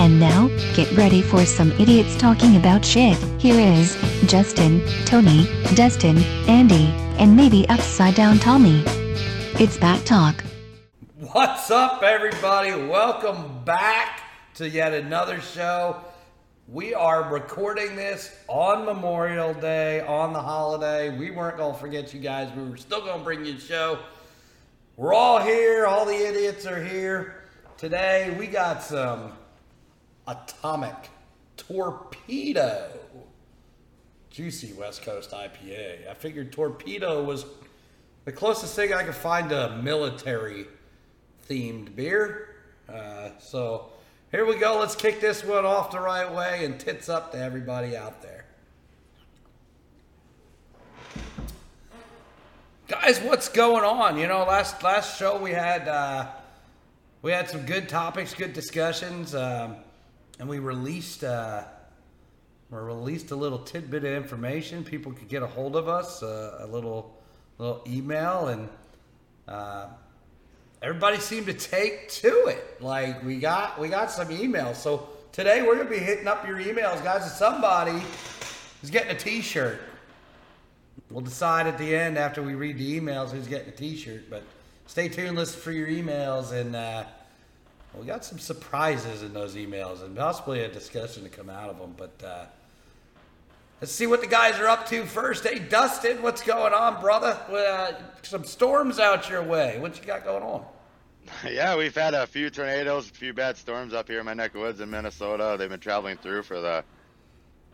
And now, get ready for some idiots talking about shit. Here is Justin, Tony, Dustin, Andy, and maybe Upside Down Tommy. It's BACC Talk. What's up, everybody? Welcome back to yet another show. We are recording this on Memorial Day, on the holiday. We weren't going to forget you guys. We were still going to bring you a show. We're all here. All the idiots are here. Today, we got some Atomic Torpedo Juicy West Coast IPA. I figured Torpedo was the closest thing I could find to a military themed beer. Uh, so here we go. Let's kick this one off the right way and tits up to everybody out there. Guys, what's going on? You know, last last show we had uh, we had some good topics, good discussions, um, and we released uh, we released a little tidbit of information. People could get a hold of us, uh, a little little email, and uh, everybody seemed to take to it. Like we got we got some emails. So today we're gonna be hitting up your emails, guys. If somebody is getting a T-shirt, we'll decide at the end after we read the emails who's getting a T-shirt. But stay tuned, listen for your emails, and uh, we got some surprises in those emails, and possibly a discussion to come out of them. But uh, let's see what the guys are up to first. Hey, Dustin, what's going on, brother? Uh, some storms out your way. What you got going on? Yeah, we've had a few tornadoes, a few bad storms up here in my neck of woods in Minnesota. They've been traveling through for the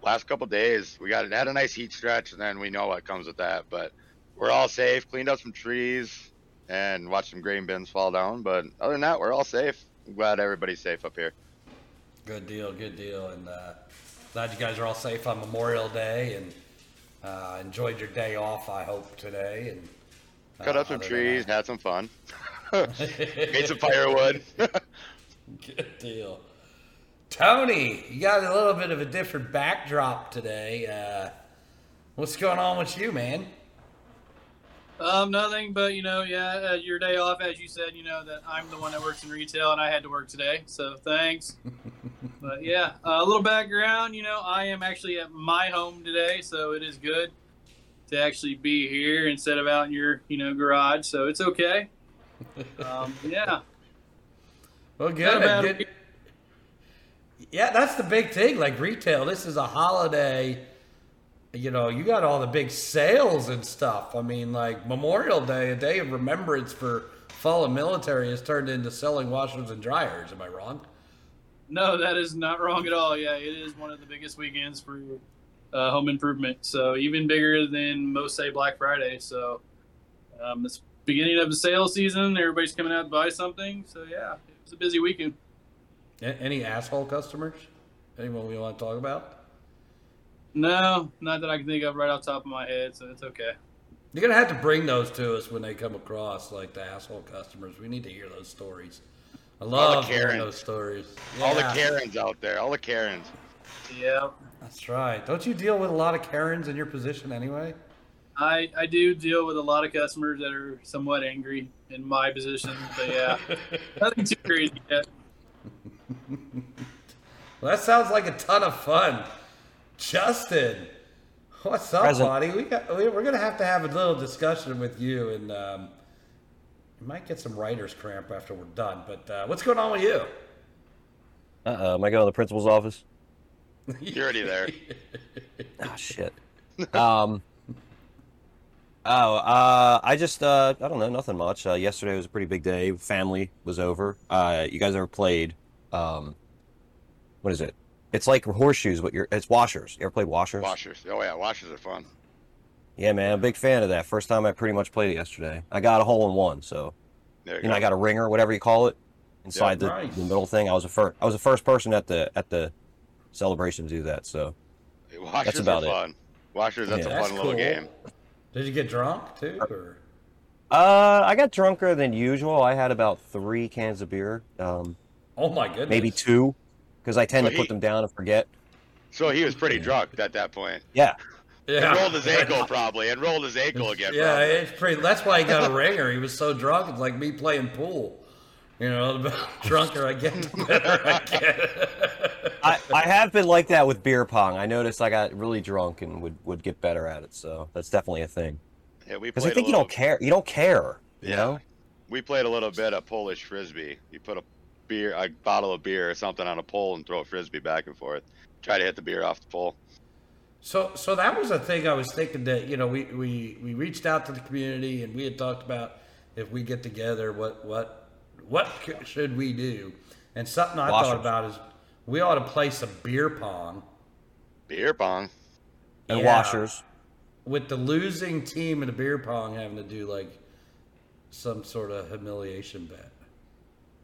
last couple days. We got had a nice heat stretch, and then we know what comes with that. But we're all safe. Cleaned up some trees and watched some grain bins fall down. But other than that, we're all safe. I'm glad everybody's safe up here. Good deal, good deal, and uh, glad you guys are all safe on Memorial Day and uh, enjoyed your day off. I hope today and uh, Cut up some trees, had some fun, made some firewood. Good deal. Tony, you got a little bit of a different backdrop today. Uh, what's going on with you, man? Um, nothing, but you know, yeah, uh, your day off, as you said, you know that I'm the one that works in retail, and I had to work today, so thanks. but yeah, uh, a little background, you know, I am actually at my home today, so it is good to actually be here instead of out in your, you know, garage. So it's okay. Um, yeah, Well, good. good. Yeah, that's the big thing. Like retail, this is a holiday. You know, you got all the big sales and stuff. I mean, like Memorial Day, a day of remembrance for fallen military, has turned into selling washers and dryers. Am I wrong? no, that is not wrong at all. Yeah, it is one of the biggest weekends for uh, home improvement. So even bigger than most say Black Friday. So um, it's beginning of the sales season. Everybody's coming out to buy something. So yeah, it was a busy weekend. A- Any asshole customers? Anyone we want to talk about? No, not that I can think of right off the top of my head. So it's okay. You're gonna have to bring those to us when they come across, like the asshole customers. We need to hear those stories. I love hearing Karens. those stories. All the Karens out there, all the Karens. Yeah, That's right. Don't you deal with a lot of Karens in your position anyway? I I do deal with a lot of customers that are somewhat angry in my position. But yeah, nothing too crazy yet. Well, that sounds like a ton of fun. Justin, what's up, Present. buddy? We got we, we're gonna have to have a little discussion with you, and um, we might get some writer's cramp after we're done. But uh, what's going on with you? Uh-oh, am I going to the principal's office? You're already there. Ah, shit. um. Oh, uh, I just, uh, I don't know, nothing much. Uh, yesterday was a pretty big day. Family was over. Uh, you guys ever played, um, what is it? It's like horseshoes, but you're, it's washers. You ever played washers? Washers. Oh yeah, washers are fun. Yeah, man, I'm a big fan of that. First time I pretty much played it yesterday. I got a hole in one, so, There you, you know. I got a ringer, whatever you call it, inside the, nice. the middle thing. I was the first, I was the first person at the, at the celebration to do that, so. Washers That's about are it. Washers, that's Yeah. a That's fun little cool. game. Did you get drunk too? Or? Uh, I got drunker than usual. I had about three cans of beer, um, Oh my goodness. maybe two, because I tend So to put he- them down and forget. So he was pretty drunk at that point. Yeah, Yeah. And rolled his ankle probably, and rolled his ankle again. Yeah, probably. it's pretty. That's why he got a ringer. He was so drunk. It's like me playing pool. You know, the drunker I get, the better I get. I, I have been like that with beer pong. I noticed I got really drunk and would, would get better at it. So that's definitely a thing. Yeah, we Because I think you don't care. You don't care. You Yeah. know. We played a little bit of Polish frisbee. You put a beer, a bottle of beer or something on a pole and throw a frisbee back and forth. Try to hit the beer off the pole. So, so that was a thing I was thinking that you know we, we, we reached out to the community and we had talked about if we get together what what what should we do and something I Washers. thought about is we ought to play some beer pong Beer pong. And Yeah. washers. with the losing team in the beer pong having to do like some sort of humiliation bet.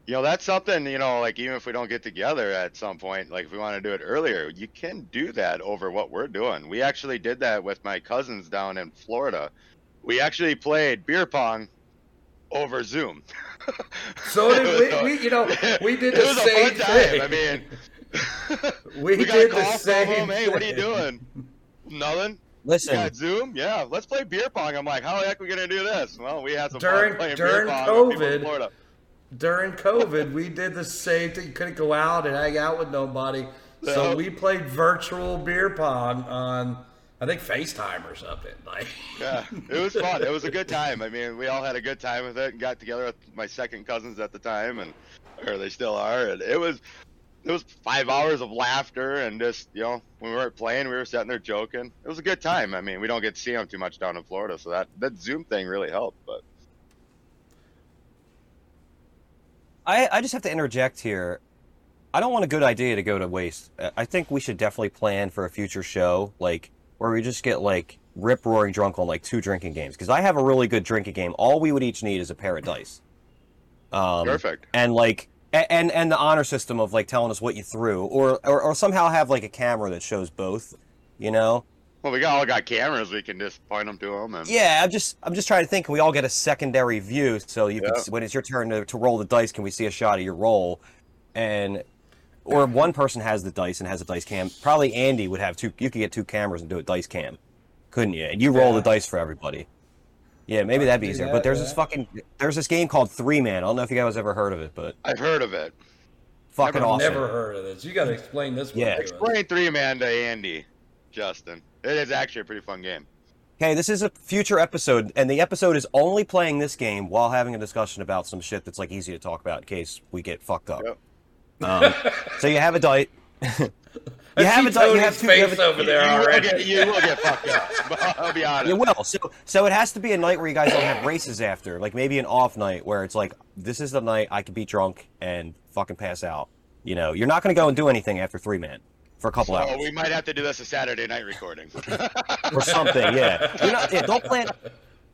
You know, that's something, you know, like even if we don't get together at some point, like if we want to do it earlier, you can do that over what we're doing. We actually did that with my cousins down in Florida. We actually played beer pong over Zoom. So did we, we you know we did it the was same a fun thing. time. I mean, We got did a the call from same them, Hey, what are you doing? Nothing. You Listen, got Zoom? Yeah, let's play beer pong. I'm like, how the heck are we gonna do this? Well, we had some During- fun playing during beer pong with people in COVID, Florida. During COVID, we did the same thing. Couldn't go out and hang out with nobody, so we played virtual beer pong on I think FaceTime or something. Like, Yeah, it was fun. It was a good time. I mean, we all had a good time with it and got together with my second cousins at the time, and or they still are. And it was it was five hours of laughter and just you know when we weren't playing, we were sitting there joking. It was a good time. I mean, we don't get to see them too much down in Florida, so that that Zoom thing really helped. But I, I just have to interject here. I don't want a good idea to go to waste. Uh, I think we should definitely plan for a future show, like where we just get like rip roaring drunk on like two drinking games. Because I have a really good drinking game. All we would each need is a pair of dice. Um, Perfect. And like and and the honor system of like telling us what you threw, or or, or somehow have like a camera that shows both. You know. Well, we got all got cameras. We can just point them to them. And Yeah, I'm just I'm just trying to think. Can we all get a secondary view so you Yeah. can when it's your turn to, to roll the dice? Can we see a shot of your roll? And or if one person has the dice and has a dice cam. Probably Andy would have two. You could get two cameras and do a dice cam, couldn't you? And you roll Yeah. the dice for everybody. Yeah, maybe that'd be easier. that, but there's yeah. this fucking there's this game called Three Man. I don't know if you guys ever heard of it, but I've heard of it. fucking Never- awesome. never heard of this. You got to explain this one. Yeah. to us. Explain three man to Andy, Justin. It is actually a pretty fun game. Okay, this is a future episode, and the episode is only playing this game while having a discussion about some shit that's like easy to talk about in case we get fucked up. Yep. Um, so you have a dice. you I have see a dice. You Tony's have two. You, have face a, over there you, will already. get, you will get fucked up. I'll be honest. you will. So so it has to be a night where you guys don't have races after, like maybe an off night where it's like this is the night I could be drunk and fucking pass out. You know, you're not going to go and do anything after three man for a couple Oh, hours we might have to do this a Saturday night recording. or something. Yeah. You're not, yeah. Don't plan.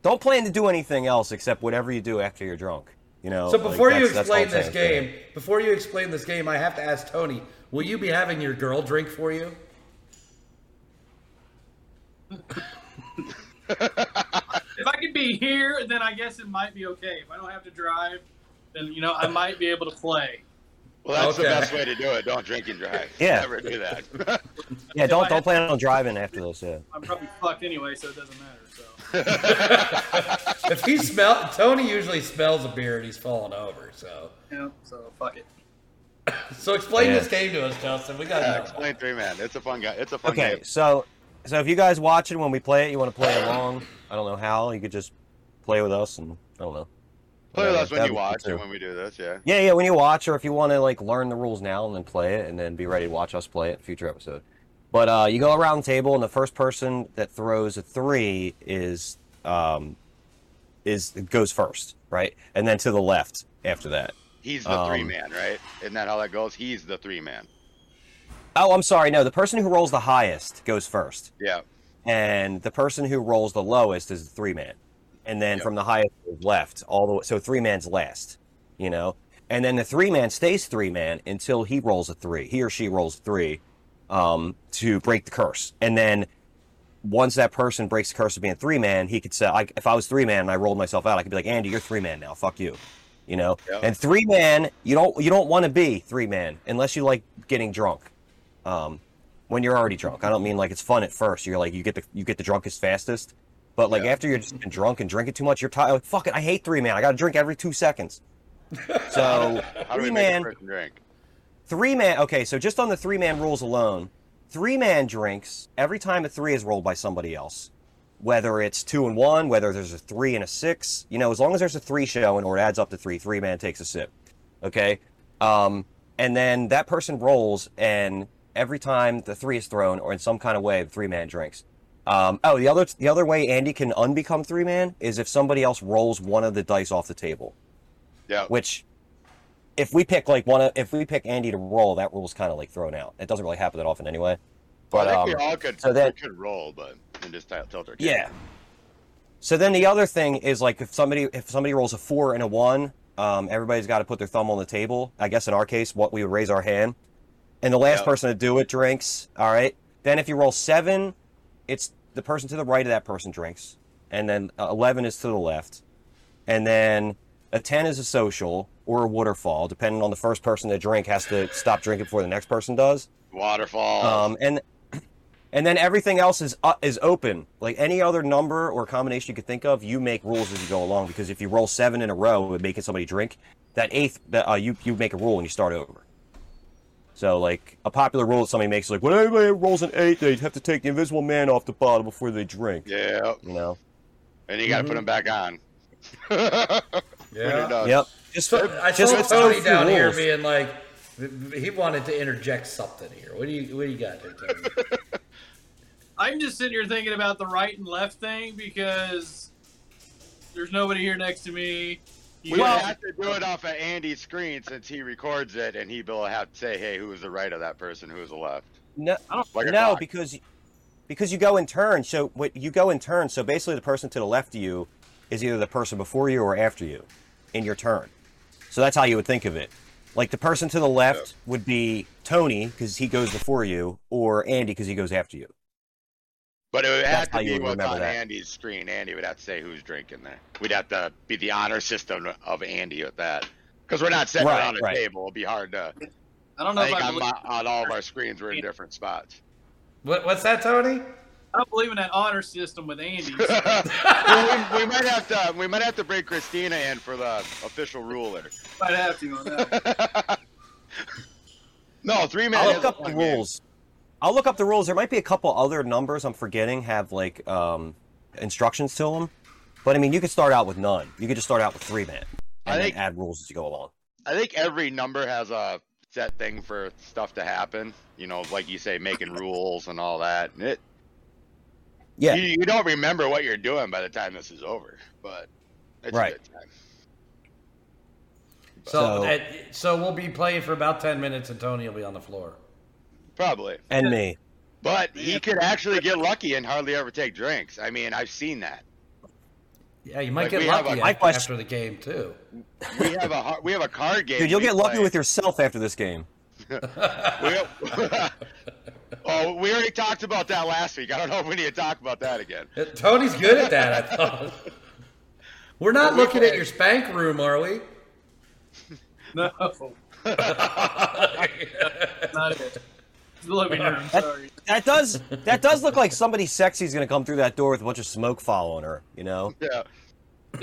Don't plan to do anything else except whatever you do after you're drunk. You know. So like, before you that's- that's explain this saying. game, before you explain this game, I have to ask Tony: Will you be having your girl drink for you? If I could be here, then I guess it might be okay. If I don't have to drive, then you know I might be able to play. Well, that's the best way to do it. Don't drink and drive. Yeah. Never do that. yeah, don't don't plan on driving after this. Yeah. I'm probably fucked anyway, so it doesn't matter. So If he smell, Tony usually smells a beer and he's falling over. So, yeah, so fuck it. so explain Yeah. this game to us, Justin. We got yeah, to explain three man. It's a fun guy. It's a fun Okay, game. Okay, so so if you guys watch it when we play it, you want to play along. I don't know how. You could just play with us, and I don't know. Play with us when you watch or when we do this. Yeah. Yeah, yeah. When you watch, or if you want to like learn the rules now and then play it, and then be ready to watch us play it in a future episode. But uh, you go around the table, and the first person that throws a three is um, is goes first, right? And then to the left after that. He's the three Um, man, right? Isn't that how that goes? He's the three man. Oh, I'm sorry. No, the person who rolls the highest goes first. Yeah. and the person who rolls the lowest is the three man, and then Yep. from the highest left, all the way. So three man's last, you know, and then the three man stays three man until he rolls a three. He or she rolls three, um, to break the curse, and then once that person breaks the curse of being three man, he could say, I, if I was three man and I rolled myself out, I could be like, Andy, you're three man now. Fuck you. You know, Yep. and three man, you don't you don't want to be three man unless you like getting drunk. Um, when you're already drunk, I don't mean like it's fun at first. You're like you get the you get the drunkest fastest, but like Yeah. after you're just been drunk and drinking too much, you're tired. Like, Fuck it, I hate three man. I got to drink every two seconds. So How do we three man, drink? three man. Okay, so just on the three man rules alone, three man drinks every time a three is rolled by somebody else. Whether it's two and one, whether there's a three and a six, you know, as long as there's a three showing or it adds up to three, three man takes a sip. Okay, um, and then that person rolls, and every time the three is thrown or in some kind of way, the three man drinks. Um, oh, the other the other way Andy can unbecome three man is if somebody else rolls one of the dice off the table. Yeah. Which, if we pick like one, of, if we pick Andy to roll, that rule's kind of like thrown out. It doesn't really happen that often anyway. But I um, we all could, so then- could roll, but and just tilt tilt our yeah. So then the other thing is like if somebody if somebody rolls a four and a one, um, everybody's got to put their thumb on the table. I guess in our case, what we would raise our hand, and the last Yeah. person to do it drinks. All right. Then if you roll seven, it's the person to the right of that person drinks, and then uh, eleven is to the left, and then a ten is a social or a waterfall, depending on the first person to drink has to stop drinking before the next person does. Waterfall. Um, and and then everything else is uh, is open. Like any other number or combination you could think of, you make rules as you go along. Because if you roll seven in a row with making somebody drink, that eighth, uh, you you make a rule and you start over. So like a popular rule that somebody makes is like when anybody rolls an eight, they have to take the invisible man off the bottle before they drink. yeah. You know. And you got to put Mhm. them back on. Yeah. Yep. Just I just saw Tony those down here being like, he wanted to interject something here. What do you What do you got there, Tony? I'm just sitting here thinking about the right and left thing because there's nobody here next to me. You We guys- have to do it off of Andy's screen since he records it, and he will have to say, "Hey, who was the right of that person? Who was the left?" No, Like no, because because you go in turn. So what you go in turn. So basically, the person to the left of you is either the person before you or after you in your turn. So that's how you would think of it. Like the person to the left would be Tony because he goes before you, or Andy because he goes after you. But it would That's have to be would what's on that. Andy's screen. Andy would have to say who's drinking there. We'd have to be the honor system of Andy with that, because we're not sitting Right, around a right. table. It'd be hard to. I don't know I if think I on, my, on all of our screens, we're in different spots. what, what's that, Tony? I don't believe in that honor system with Andy. well, we, we might have to. We might have to bring Christina in for the official ruler. Might have to on that. no, three man. I'll look up the fun game. rules. I'll look up the rules. There might be a couple other numbers I'm forgetting have like um, instructions to them, but I mean you could start out with none. You could just start out with three man I and then think- add rules as you go along. I think every number has a set thing for stuff to happen. You know, like you say, making rules and all that. And it, Yeah. you, you don't remember what you're doing by the time this is over, but it's Right. a good time. So, So- so we'll be playing for about ten minutes, and Tony will be on the floor. Probably. And me. But he could actually get lucky and hardly ever take drinks. I mean, I've seen that. Yeah, you might Like, get lucky a- My after, question- after the game too. We have a we have a card game. Dude, you'll we get lucky with yourself after this game. We- oh, we already talked about that last week. I don't know if we need to talk about that again. Uh, Tony's good at that. I thought. We're not we looking at your spank room, are we? No. Not it. It's the living room. Sorry. That does that does look like somebody sexy is gonna come through that door with a bunch of smoke following her. You know, Yeah,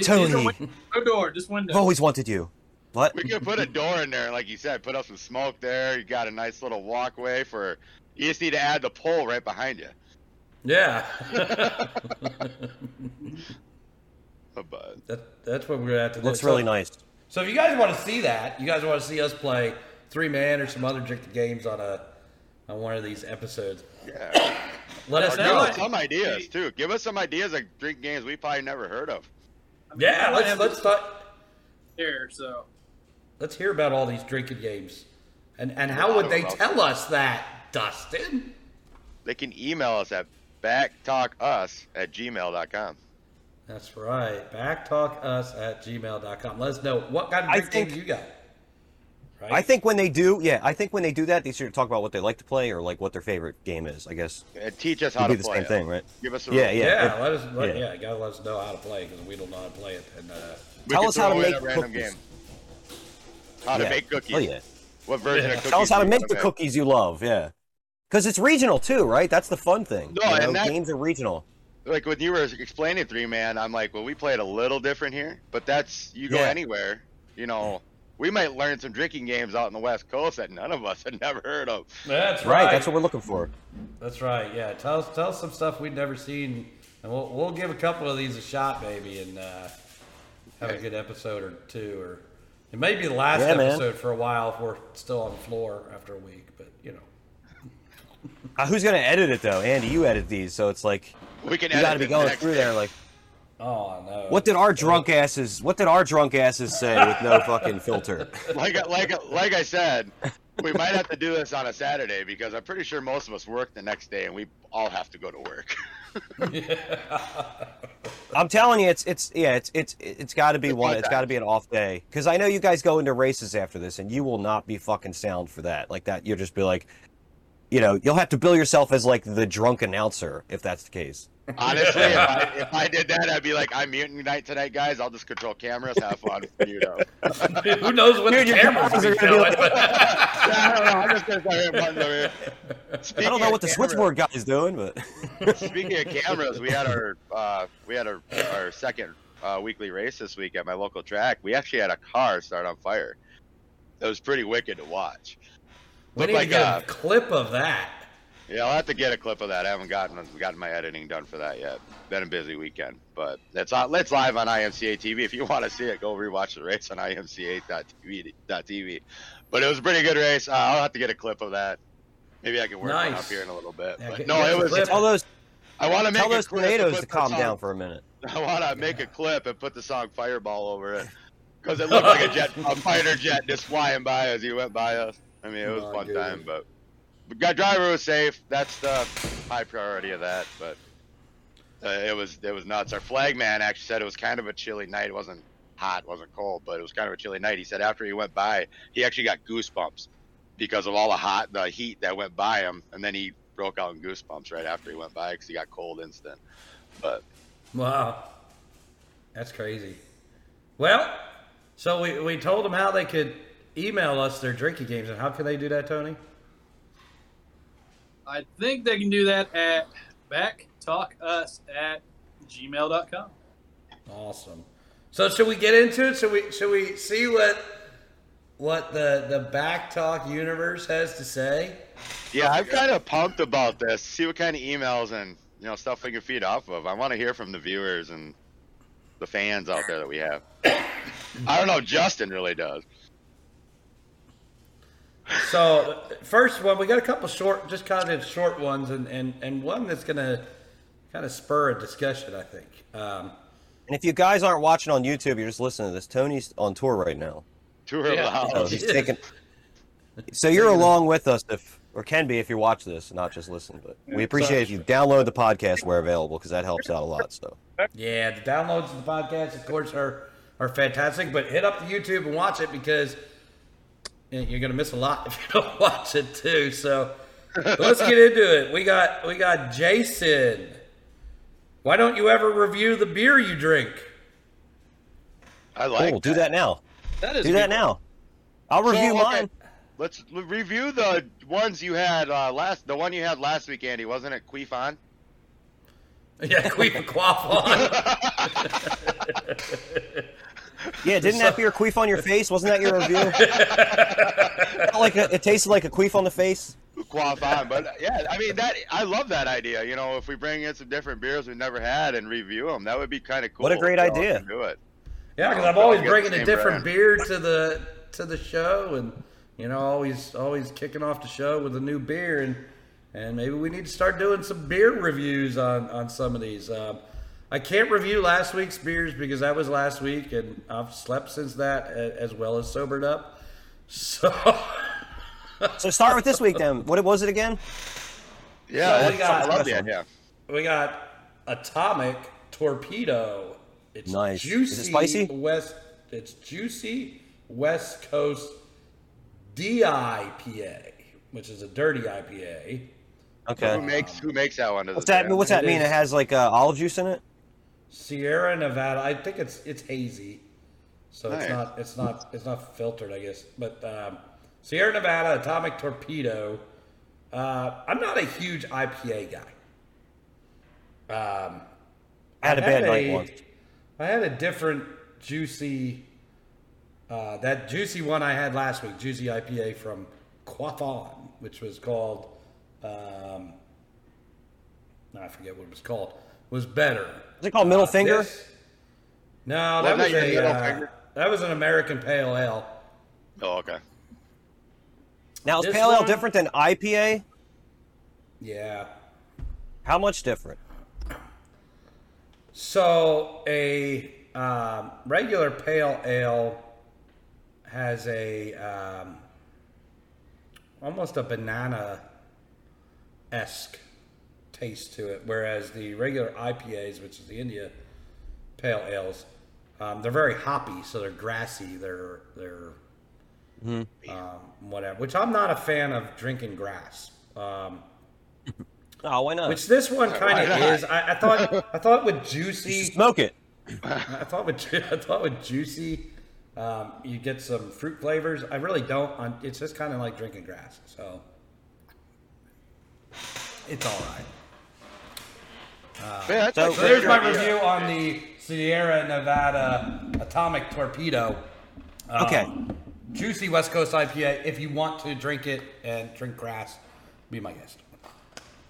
Tony. win- No door, just window. I've always wanted you. What? we could put a door in there, like you said, put up some smoke there. You got a nice little walkway for. You just need to add the pole right behind you. Yeah. Oh, but that, that's what we're gonna have to do. Looks So- really nice. So if you guys want to see that, you guys want to see us play three man or some other drinking games on a on one of these episodes, yeah, let us That give know. us some ideas too. Give us some ideas of drink games we probably never heard of. Yeah, let's have let's this start. here, so Let's hear about all these drinking games, and and how would they tell us that, Dustin? They can email us at backtalkus at gmail.com. That's right. Backtalkus at gmail.com. Let us know what kind of I drink think- games you got. Right? I think when they do, yeah, I think when they do that, they should talk about what they like to play or like what their favorite game is. I guess And teach us it'd how be to the play same it. thing, right? Give us a Yeah, rule. yeah. Yeah, let us. Let, yeah. yeah. gotta let us know how to play because we don't know how to play it. And uh, Tell us how to make a random cookies. game. How to Yeah. make cookies. Oh yeah. What version of cookies? Tell us how to do you make the cookies you love. Yeah. Because it's regional too, right? That's the fun thing. No, you know? and that- games are regional. Like when you were explaining three man, I'm like, well, we played a little different here, but that's you go Yeah. anywhere, you know. We might learn some drinking games out in the West Coast that none of us had never heard of. That's Right, right. that's what we're looking for. That's right. Yeah, tell us tell us some stuff we'd never seen, and we'll we'll give a couple of these a shot, maybe, and uh, have a good episode or two, or it may be the last Yeah, man. episode for a while if we're still on the floor after a week. But you know, Uh, who's gonna edit it though? Andy, you edit these, so it's like We can you edit got to be going through day. there. Like, oh no. what did our drunk asses? What did our drunk asses say with no fucking filter? like I- like like I said, we might have to do this on a Saturday because I'm pretty sure most of us work the next day and we all have to go to work. yeah. I'm telling you, it's it's yeah, it's it's it's got to be It's one. It's got to be an off day because I know you guys go into races after this, and you will not be fucking sound for that. Like that, you'll just be like, you know, you'll have to bill yourself as like the drunk announcer if that's the case. Honestly, if I, if I did that, I'd be like, I'm muting night tonight, guys. I'll just control cameras. Have fun. You know. Who knows what Dude, the your cameras cameras are are gonna be like- I don't know. I'm just gonna start hitting buttons over here. I don't know what the cameras- switchboard guy's doing, but Speaking of cameras, we had our uh, we had our our second uh, weekly race this week at my local track. We actually had a car start on fire. It was pretty wicked to watch. we need like to get uh, a clip of that. Yeah, I'll have to get a clip of that. I haven't gotten gotten my editing done for that yet. Been a busy weekend, but it's on. It's live on IMCA TV. If you want to see it, go rewatch the race on IMCA.tv. TV. But it was a pretty good race. Uh, I'll have to get a clip of that. Maybe I can work one Nice. up here in a little bit. Yeah, but get- no, it was. clip. tell those I want to make tell a those clip and tornadoes put to the calm song- down for a minute. I want to make a clip and put the song Fireball over it. Because it looked like a jet, a fighter jet just flying by as he went by us. I mean, it was a fun goodness. time, but guy driver was safe. That's the high priority of that. But uh, it was it was nuts. Our flag man actually said it was kind of a chilly night. It wasn't hot, it wasn't cold, but it was kind of a chilly night. He said after he went by, he actually got goosebumps because of all the hot, the heat that went by him, and then he broke out in goosebumps right after he went by because he got cold instant. But Wow, that's crazy. Well, so we we told them how they could email us their drinking games, and how can they do that, Tony? I think they can do that at backtalkus at gmail.com. Awesome. So should we get into it? Should we should we see what what the the back talk universe has to say? Yeah, I'm kind of pumped about this. See what kind of emails and you know stuff we can feed off of. I want to hear from the viewers and the fans out there that we have. I don't know. Justin really does. So first one, we got a couple short, just kind of short ones, and and and one that's gonna kind of spur a discussion, I think. Um, And if you guys aren't watching on YouTube, you're just listening to this. Tony's on tour right now. Tour Yeah. So he's taking. So you're along with us, if or can be if you watch this, not just listen. But we appreciate if you download the podcast where available because that helps out a lot. So Yeah, the downloads of the podcast, of course, are are fantastic. But hit up the YouTube and watch it because you know, you're gonna miss a lot if you don't watch it too. So let's get into it. We got we got Jason. Why don't you ever review the beer you drink? I like. cool. Do that now. That is Do that now. I'll review okay. mine. Let's review the ones you had uh, last. The one you had last week, Andy, wasn't it? Queefon. Yeah, queef quaff on. Yeah, didn't that beer queef on your face? Wasn't that your review? Like a, it tasted like a queef on the face. Quaff on, but uh, yeah, I mean that. I love that idea. You know, if we bring in some different beers we've never had and review them, that would be kind of cool. What a great idea. Do it. Yeah, because I'm always bringing a different brand. beer to the to the show, and you know, always always kicking off the show with a new beer, and and maybe we need to start doing some beer reviews on on some of these. Um, I can't review last week's beers because that was last week, and I've slept since that, as well as sobered up. So So start with this week then. What was it again? Yeah, So we got- I love the we got Atomic Torpedo. It's Nice. juicy Is it spicy? West. It's juicy West Coast DIPA, which is a dirty IPA. Okay. Who makes who makes that one? What's that? What's that It mean? is- It has like uh, olive juice in it. Sierra Nevada. I think it's it's hazy, so it's not it's not it's not filtered, I guess. But um, Sierra Nevada Atomic Torpedo. Uh, I'm not a huge IPA guy. Um, I had a bad night a- once. I had a different juicy uh, that juicy one I had last week, juicy IPA from Quaffon, which was called, um, I forget what it was called, was better. Is it called Middle Uh, Finger? this- no, that Wasn't was a middle uh, finger? that was an American Pale Ale. Oh, okay. Now is This pale ale different than IPA? Yeah. How much different? So a um, regular pale ale has a um, almost a banana esque taste to it, whereas the regular IPAs, which is the India pale ales, um, they're very hoppy, so they're grassy. They're they're um, whatever. Which I'm not a fan of drinking grass. Um, Oh, why not? which this one kind of is. I, I thought I thought with juicy. Smoke it. I thought with Ju- I thought with juicy, um, you get some fruit flavors. I really don't. On, it's just kind of like drinking grass. So it's all right. Yeah, that's So- So there's my idea. review on the Sierra Nevada Atomic Torpedo. Um, Okay. Juicy West Coast IPA. If you want to drink it and drink grass, be my guest.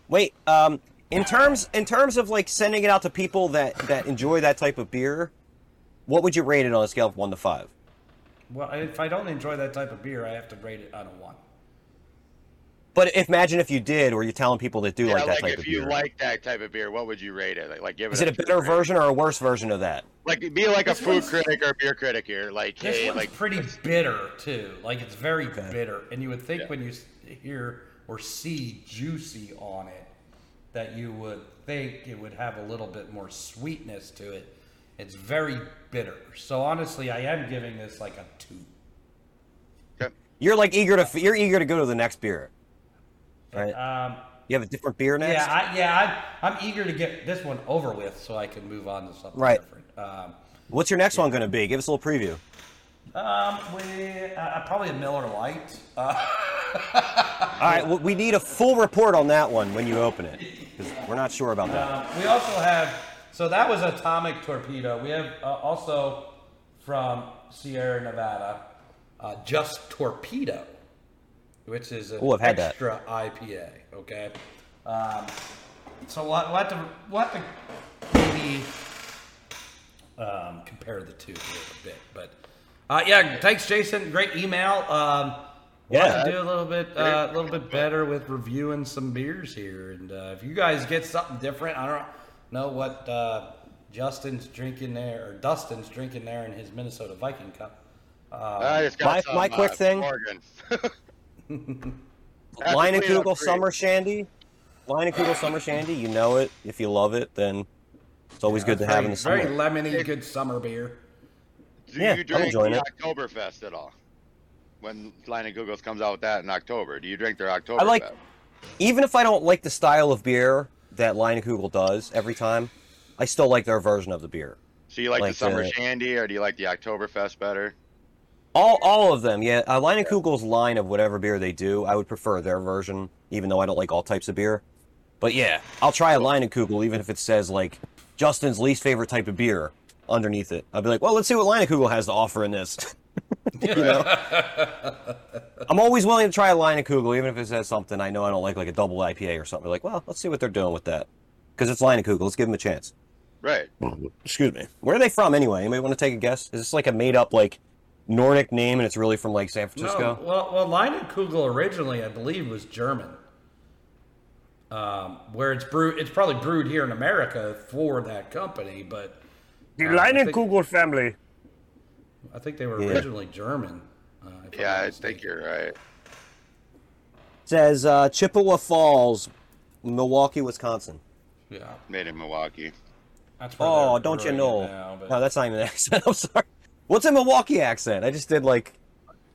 Wait, um, in terms in terms of like sending it out to people that that enjoy that type of beer, what would you rate it on a scale of one to five? Well, if I don't enjoy that type of beer, I have to rate it on a one. But if, imagine if you did, or you're telling people that do Yeah, like that like type if of you beer. like that type of beer, what would you rate it? Like, like give it. Is it a two better grade. version or a worse version of that? Like, be like a food critic or beer critic here. Like, This hey, one's like, pretty bitter too. Like it's very Okay. bitter, and you would think Yeah. when you hear or see juicy on it, that you would think it would have a little bit more sweetness to it. It's very bitter. So honestly, I am giving this like a two. okay. You're like eager to you're eager to go to the next beer, right? Um, you have a different beer next. yeah, I, yeah, I, I'm eager to get this one over with so I can move on to something Right. different. Um, What's your next one going to be? Give us a little preview. um, we uh, probably a Miller Lite. Uh, All right, well, we need a full report on that one when you open it, because we're not sure about that. Um, we also have, so that was Atomic Torpedo. We have uh, also from Sierra Nevada, uh, Just Torpedo, which is an Ooh, I've had that. extra IPA. Okay, um, so we'll, we'll have to we'll have to maybe um, compare the two a bit, but uh, yeah, thanks, Jason. Great email. Um, we'll have to Yeah. do a little bit uh, a little bit better with reviewing some beers here, and uh, if you guys get something different, I don't know what uh, Justin's drinking there or Dustin's drinking there in his Minnesota Viking Cup. I just my- some, my quick uh, thing- Morgan. Line and clean Kugel great. Summer Shandy. Leinenkugel Summer Shandy. You know it. If you love it, then it's always good to Very- have in the summer. Very lemony, good summer beer. Do Yeah, you I'm drink the it. Oktoberfest at all? When Leinenkugel's comes out with that in October, do you drink their Oktoberfest? I like, even if I don't like the style of beer that Leinenkugel does every time, I still like their version of the beer. So you like, like the Summer the- Shandy, or do you like the Oktoberfest better? All, all of them, yeah. Uh, Leinenkugel's line of whatever beer they do, I would prefer their version, even though I don't like all types of beer. But yeah, I'll try a Leinenkugel, even if it says like Justin's least favorite type of beer underneath it. I'll be like, well, let's see what Leinenkugel has to offer in this. you know? I'm always willing to try a Leinenkugel, even if it says something I know I don't like, like a double IPA or something. Like, well, let's see what they're doing with that, because it's Leinenkugel. Let's give them a chance. Right. Excuse me. Where are they from anyway? Anybody want to take a guess? Is this like a made up like Nordic name and it's really from like San Francisco? No, well, well, Leinenkugel originally, I believe, was German. Um, where it's brewed, it's probably brewed here in America for that company, but The Uh, I think- Leinenkugel family. I think they were Yeah. originally German. Uh, I'm Yeah, I think you're right. says uh, Chippewa Falls, Milwaukee, Wisconsin. Yeah, Made in Milwaukee. that's where Oh, don't you know? now, but No, that's not even an accent. I'm sorry. What's a Milwaukee accent? I just did like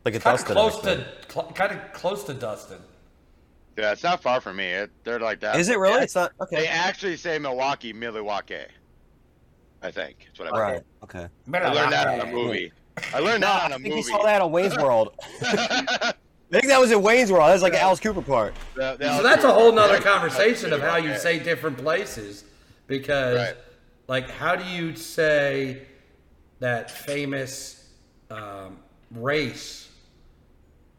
like a kind of Dustin close accent. to cl- kind of close to Dustin. Yeah, it's not far from me. It, they're like that. Is it really? They, It's not Okay. They actually say Milwaukee, Milwaukee. I think. That's what I Right. Okay. I learned that on a movie. I learned that on I a think you saw that on Wayne's World. I think that was in Wayne's World. That was like an Alice Cooper part. The- the So that's a whole nother Yeah. conversation of how you say different places, because Right. like how do you say that famous um, race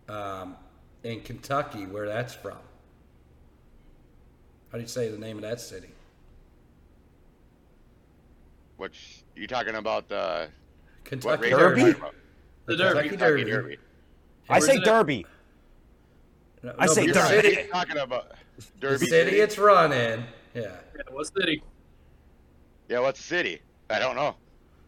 um, in Kentucky where that's from. How do you say the name of that city? Which you talking about the Kentucky race are you Derby? about? The Kentucky Derby. Kentucky Derby. I say it? Derby. No, I no, say Derby. City, You're talking about the Derby city it's run in. Yeah. Yeah, what city? Yeah, what city? I don't know.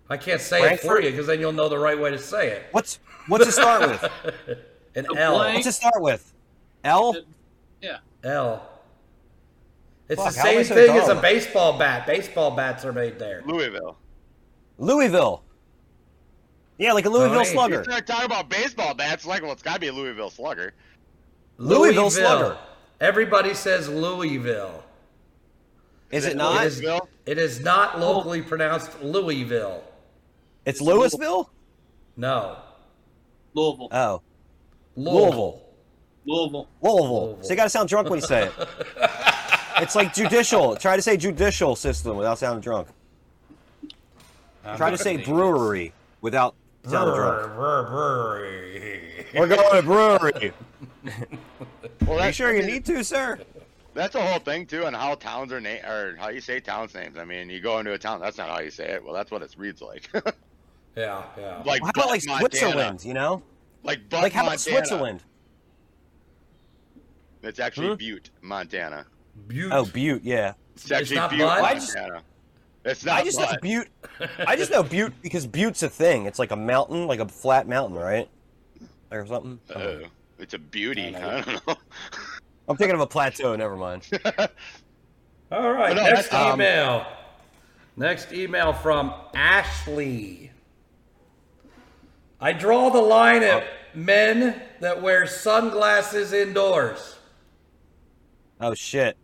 I can't say it for you because then you'll know the right way to say it. What's what's it start with? An A L. blank. What's to start with? L. Yeah. L. It's Fuck, the how am I same thing as a baseball bat. Baseball bats are made there. Louisville. Louisville. Yeah, like a Louisville Tony, You Slugger. start talking about baseball bats, like, well, it's got to be a Louisville Slugger. Louisville Slugger. Everybody says Louisville. Is it it not? It is, Louisville? it is not locally pronounced Louisville. It's Louisville. No. Louisville. Oh, Louisville. Louisville. Louisville. Louisville. So you got to sound drunk when you say it. it's like judicial. Try to say judicial system without sounding drunk. Try to say brewery without sounding drunk. Brr, brr, brewery. We're going to brewery. Well, Are you that's, sure you need to, sir? that's a whole thing, too, and how towns are named, or how you say towns' names. I mean, you go into a town, that's not how you say it. Well, that's what it reads like. Yeah, yeah. like, How about like Montana. Switzerland? You know, Like, Butte, like how about Montana. Switzerland? It's actually Hmm? Butte, Montana. Butte. Oh, Butte. Yeah. It's actually not Butte, Butte? I just- Montana. It's not I just know Butte. Butte. I just know Butte because Butte's a thing. It's like a mountain, like a flat mountain, right? Or something. I don't. Oh, it's a beauty. I I don't don't know. I'm thinking of a plateau. Never mind. All right, no, next that's- um, email. Next email from Ashley. I draw the line at men that wear sunglasses indoors. Oh shit.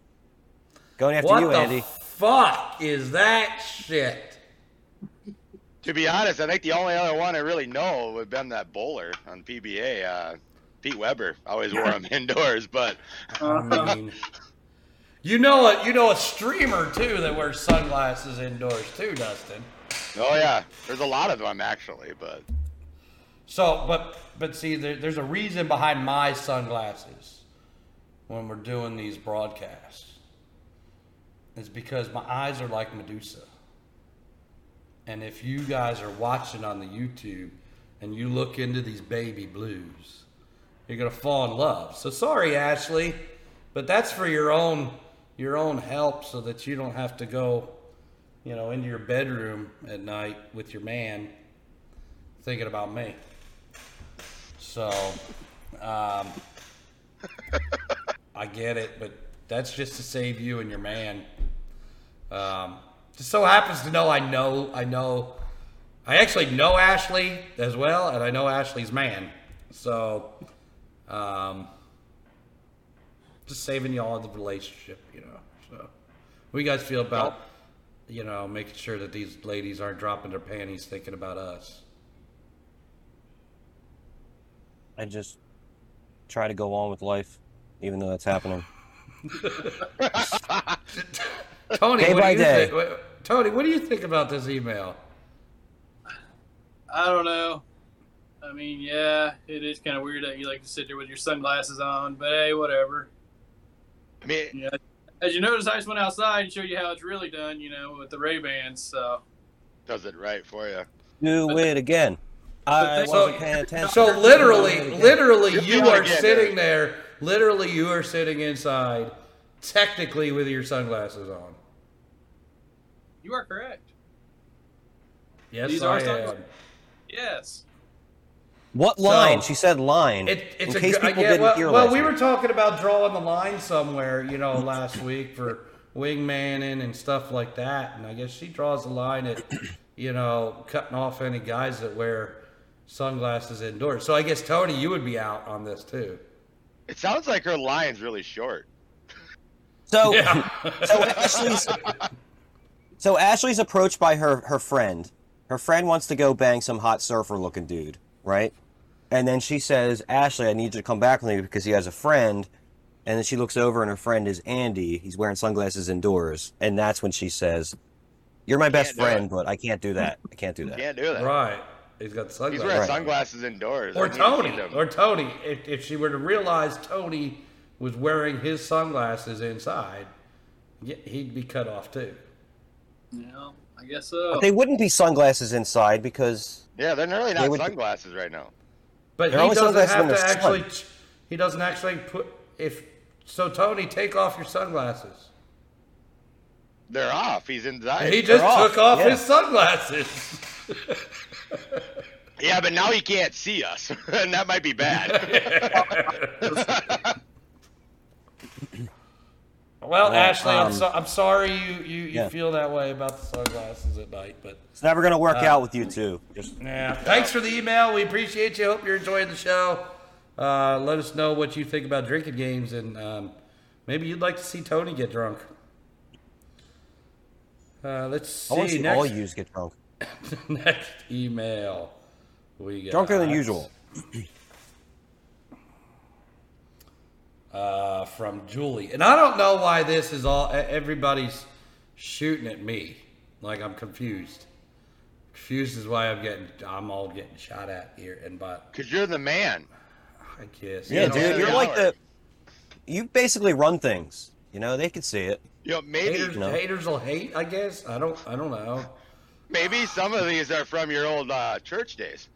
Going after what you, the Andy. fuck is that shit? to be honest, I think the only other one I really know would have been that bowler on PBA. Uh, Pete Weber always wore them indoors, but I mean, you know a you know a streamer too that wears sunglasses indoors too, Dustin. oh yeah, there's a lot of them actually. But So, but but see, there, there's a reason behind my sunglasses when we're doing these broadcasts. It's because my eyes are like Medusa. And if you guys are watching on the YouTube and you look into these baby blues, you're gonna fall in love. So sorry, Ashley, but that's for your own your own help, so that you don't have to go, you know, into your bedroom at night with your man thinking about me. So, um, I get it, but that's just to save you and your man. Um, just so happens to know I know I know I actually know Ashley as well, and I know Ashley's man. So, um, just saving y'all the relationship, you know. So, what do you guys feel about, you know, making sure that these ladies aren't dropping their panties thinking about us? I just try to go on with life, even though that's happening. Tony, Day what by do you day. think? what- Tony, what do you think about this email? I don't know. I mean, yeah, it is kind of weird that you like to sit there with your sunglasses on, but hey, whatever. I mean, Yeah. As you notice, I just went outside and showed you how it's really done, you know, with the Ray Bans. So does it right for you. Do it again. I So- wasn't paying attention. So literally, literally, You're you doing are it again, sitting there. Literally, you are sitting inside, technically with your sunglasses on. you are correct. Yes, These I are am. Yes. What line? So- she said line. It, it's in a case good- people yeah, didn't well, hear well we week. were talking about drawing the line somewhere, you know, last week for wingmaning and stuff like that, and I guess she draws the line at, you know, cutting off any guys that wear sunglasses indoors. So I guess Tony, you would be out on this too. It sounds like her line's really short. So, Yeah. so Ashley's, so Ashley's approached by her her friend. Her friend wants to go bang some hot surfer looking dude, right? And then she says, "Ashley, I need you to come back with me because he has a friend." And then she looks over, and her friend is Andy. He's wearing sunglasses indoors, and that's when she says, "You're my best Can't it. friend, but I can't do that. I can't do that." I can't do that. Right. He's got sunglasses. He's sunglasses. wearing Right. sunglasses indoors. Or I need to see Tony. Or Tony. If, if she were to realize Tony was wearing his sunglasses inside, he'd be cut off too. Yeah, I guess so. But they wouldn't be sunglasses inside because Yeah, they're really not would- sunglasses right now. But They're he doesn't have to there's sun. actually. He doesn't actually put if. So Tony, take off your sunglasses. They're off. He's inside. He just off, took off yeah. his sunglasses. Yeah, but now he can't see us, and that might be bad. Well, Well, Ashley, I'm, um, so, I'm sorry you, you, you yeah. feel that way about the sunglasses at night, but it's never going to Uh, work out with you two. Just yeah. Thanks for the email. We appreciate you. Hope you're enjoying the show. Uh, let us know what you think about drinking games, and um, maybe you'd like to see Tony get drunk. Uh, let's see. I want to see see next, all yous get drunk, next email. We got drunker than usual. uh, from Julie, and I don't know why this is all. Everybody's shooting at me, like I'm confused. Confused is why I'm getting. I'm all getting shot at here, and but Because you're the man. I guess. Yeah, you know, dude, you're like the. You basically run things. You know, they can see it. You know, maybe Haters, No. haters will hate. I guess. I don't. I don't know. maybe some of these are from your old uh, church days.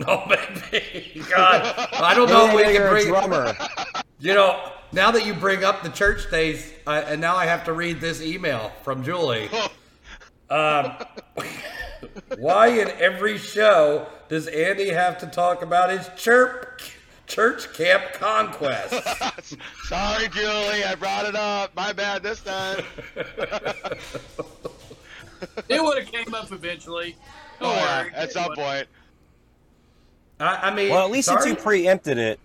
Oh, maybe. God, I don't know. if we can you're a bring. drummer. You know, now that you bring up the church days, I, and now I have to read this email from Julie. Um, why in every show does Andy have to talk about his chirp, church camp conquest? Sorry, Julie, I brought it up. My bad this time. It would have came up eventually. Don't Oh, yeah, worry. at some point. I, I mean, Well, at least sorry? since you preempted it,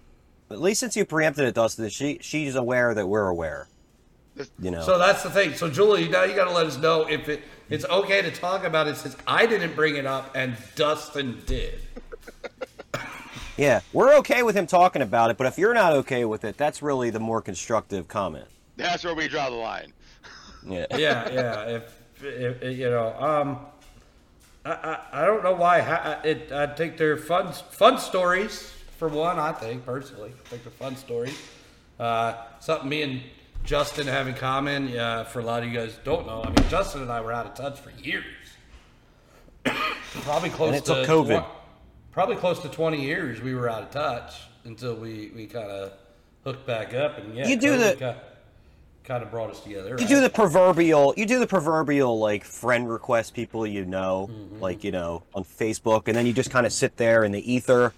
at least since you preempted it, Dustin, she she's aware that we're aware. You know. So that's the thing. So Julie, now you got to let us know if it it's okay to talk about it since I didn't bring it up and Dustin did. yeah, we're okay with him talking about it, but if you're not okay with it, that's really the more constructive comment. That's where we draw the line. Yeah. yeah, yeah. If, if, if, you know, um, I, I, I don't know why. ha- It I think they're fun fun stories for one. I think personally, I think they're fun stories. Uh, something me and Justin have in common. Yeah, for a lot of you guys don't know. I mean, Justin and I were out of touch for years. probably close to COVID. twen- probably close to twenty years we were out of touch until we we kind of hooked back up. And yeah, You do COVID the- kind of brought us together. You right? do the proverbial, you do the proverbial like friend request people you know, like you know on Facebook, and then you just kind of sit there in the ether,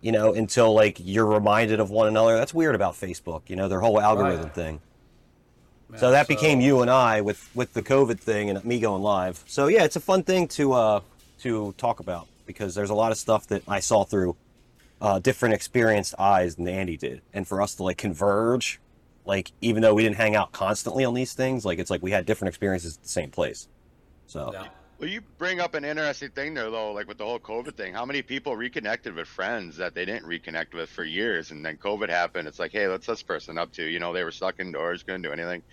you know, until like you're reminded of one another. That's weird about Facebook, you know, their whole algorithm Right. thing. Yeah, So that became you and I with with the COVID thing and me going live. So yeah, it's a fun thing to uh to talk about because there's a lot of stuff that I saw through uh, different experienced eyes than Andy did, and for us to like converge, like even though we didn't hang out constantly on these things, like it's like we had different experiences at the same place. So Yeah. Well, you bring up an interesting thing there, though, like with the whole COVID thing. How many people reconnected with friends that they didn't reconnect with for years, and then COVID happened? It's like, hey, what's this person up to? You know, they were stuck indoors, couldn't do anything.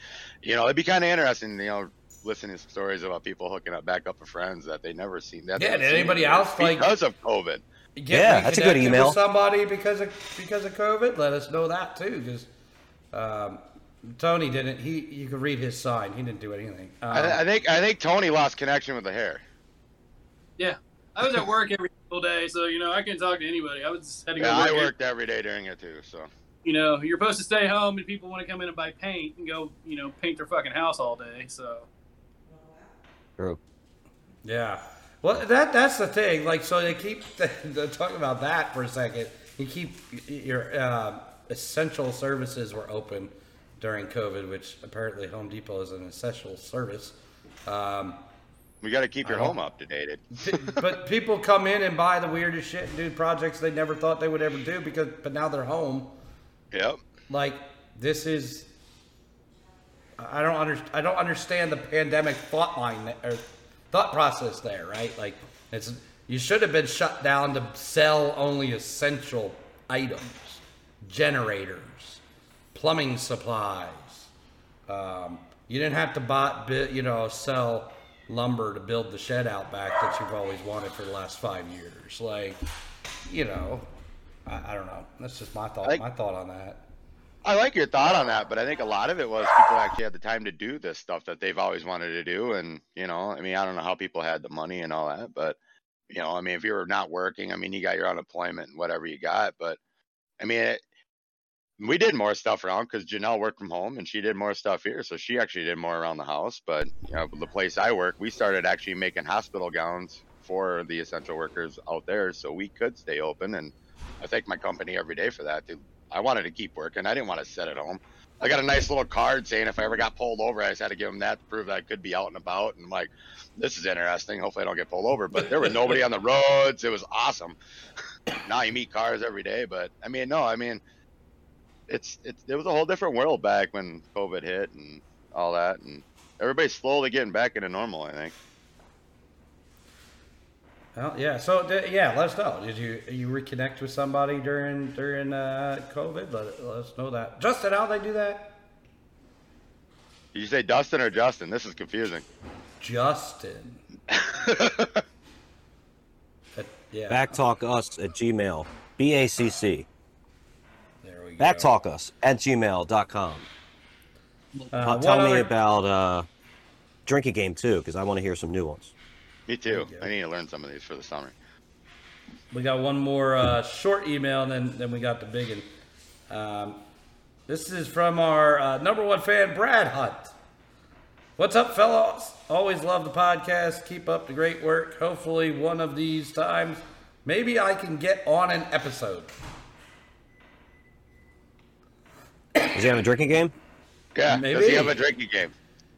You know, it'd be kind of interesting, you know, listening to stories about people hooking up back up with friends that they never seen. That Yeah, did seen anybody in years else, like- because of COVID? Yeah, that's a good email. Somebody because of because of COVID, let us know that too. Because um, Tony didn't. He you could read his sign. He didn't do anything. Um, I, I think I think Tony lost connection with the hair. Yeah. I was at work every single day, so you know I couldn't talk to anybody. I was just had to go Yeah, work. I every- worked every day during it too. So You know, you're supposed to stay home, and people want to come in and buy paint and go, you know, paint their fucking house all day. So true. yeah. Well, that that's the thing. Like, so they keep they're talking about that for a second. You keep your uh, essential services were open during COVID, which apparently Home Depot is an essential service. Um, we got to keep your home up to date. But people come in and buy the weirdest shit and do projects they never thought they would ever do because but now they're home Yep. like this is i don't under, i don't understand the pandemic thought line or thought process there right like it's you should have been shut down to sell only essential items generators plumbing supplies um, you didn't have to buy you know sell lumber to build the shed out back that you've always wanted for the last five years. Like, you know, I, I don't know. That's just my thought. Like- my thought on that. I like your thought on that, but I think a lot of it was people actually had the time to do this stuff that they've always wanted to do. And, you know, I mean, I don't know how people had the money and all that, but, you know, I mean, if you're not working, I mean, you got your unemployment and whatever you got. But, I mean, it, we did more stuff around because Janelle worked from home and she did more stuff here. So she actually did more around the house. But, you know, the place I work, we started actually making hospital gowns for the essential workers out there so we could stay open. And I thank my company every day for that. I wanted to keep working. I didn't want to sit at home. I got a nice little card saying if I ever got pulled over, I just had to give them that to prove that I could be out and about. And I'm like, this is interesting. Hopefully I don't get pulled over. But there was nobody on the roads. It was awesome. now you meet cars every day. But I mean, no, I mean, it's, it's, it was a whole different world back when COVID hit and all that. And everybody's slowly getting back into normal, I think. Well, yeah. So yeah, let us know. Did you you reconnect with somebody during during uh, COVID? Let, let us know that. Justin, how they do that? Did you say Dustin or Justin? This is confusing. Justin. But, yeah. BACCtalk us at Gmail. B A C C. There we go. BACCtalk us at gmail.com. Uh, Uh, one tell me other- about uh, Drinking Game too, because I want to hear some new ones. Me too. I need to learn some of these for the summer. We got one more uh, short email, and then then we got the big one. Um, this is from our uh, number one fan, Brad Hunt. What's up, fellas? Always love the podcast. Keep up the great work. Hopefully, one of these times, maybe I can get on an episode. Does he have a drinking game? Yeah. Maybe. Does Maybe. he have a drinking game?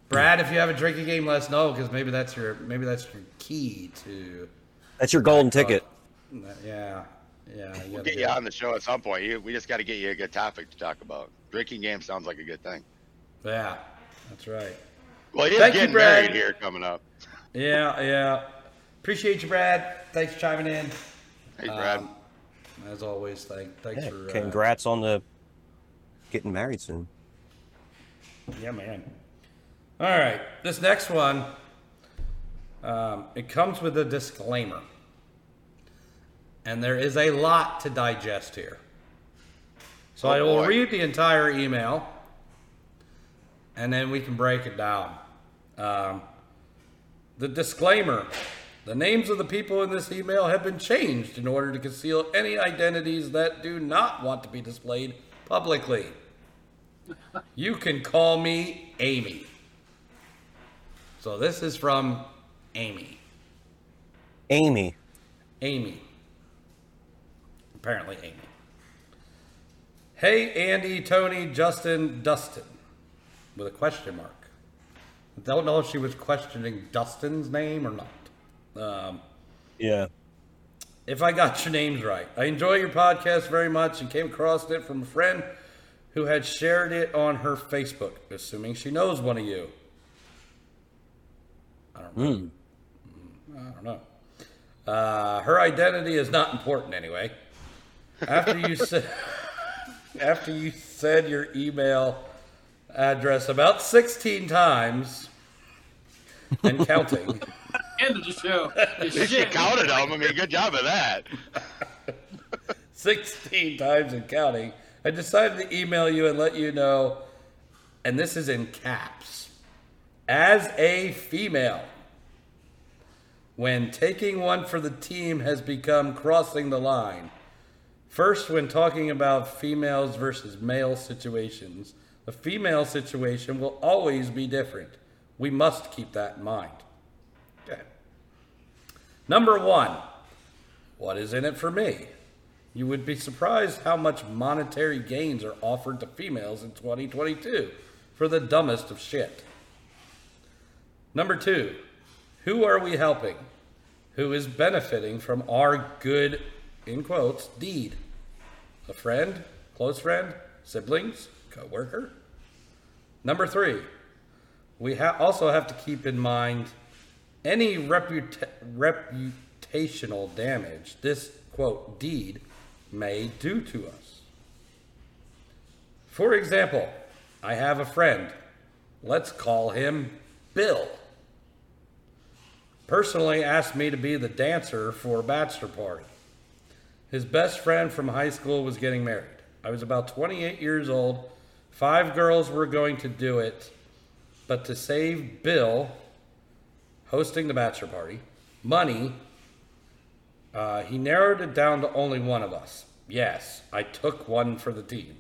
Brad, if you have a drinking game, let us know because maybe that's your maybe that's your key to. That's your golden ticket. Yeah, yeah. You We'll get you it. on the show at some point. You, we just got to get you a good topic to talk about. Drinking game sounds like a good thing. Yeah, that's right. Well, he's Thank you, getting Brad. married here coming up. Yeah, yeah. Appreciate you, Brad. Thanks for chiming in. Hey, Brad. Um, As always, thank, thanks Yeah, for. Uh, congrats on the getting married soon. Yeah, man. All right, this next one, um, it comes with a disclaimer, and there is a lot to digest here. So Oh, I will boy. read the entire email, and then we can break it down. Um, the disclaimer: the names of the people in this email have been changed in order to conceal any identities that do not want to be displayed publicly. You can call me Amy. So this is from Amy. Amy. Amy. Apparently, Amy. Hey, Andy, Tony, Justin, Dustin. With a question mark. I don't know if she was questioning Dustin's name or not. Um, Yeah. if I got your names right. I enjoy your podcast very much and came across it from a friend who had shared it on her Facebook, assuming she knows one of you. I don't know. I don't know. Uh, her identity is not important anyway. After you said after you said your email address about 16 times and counting. End of the show. At least you counted them. I mean, good job of that. 16 times and counting, I decided to email you and let you know, and this is in caps, as a female. When taking one for the team has become crossing the line. First, when talking about females versus male situations, the female situation will always be different. We must keep that in mind. Okay. Number one, what is in it for me? You would be surprised how much monetary gains are offered to females in 2022 for the dumbest of shit. Number two, who are we helping? Who is benefiting from our good, in quotes, deed? A friend, close friend, siblings, coworker? Number three, we ha- also have to keep in mind any reputa- reputational damage this quote deed may do to us. For example, I have a friend. Let's call him Bill. personally asked me to be the dancer for a bachelor party. His best friend from high school was getting married. I was about 28 years old. Five girls were going to do it, but to save Bill hosting the bachelor party, money, uh, he narrowed it down to only one of us. Yes, I took one for the team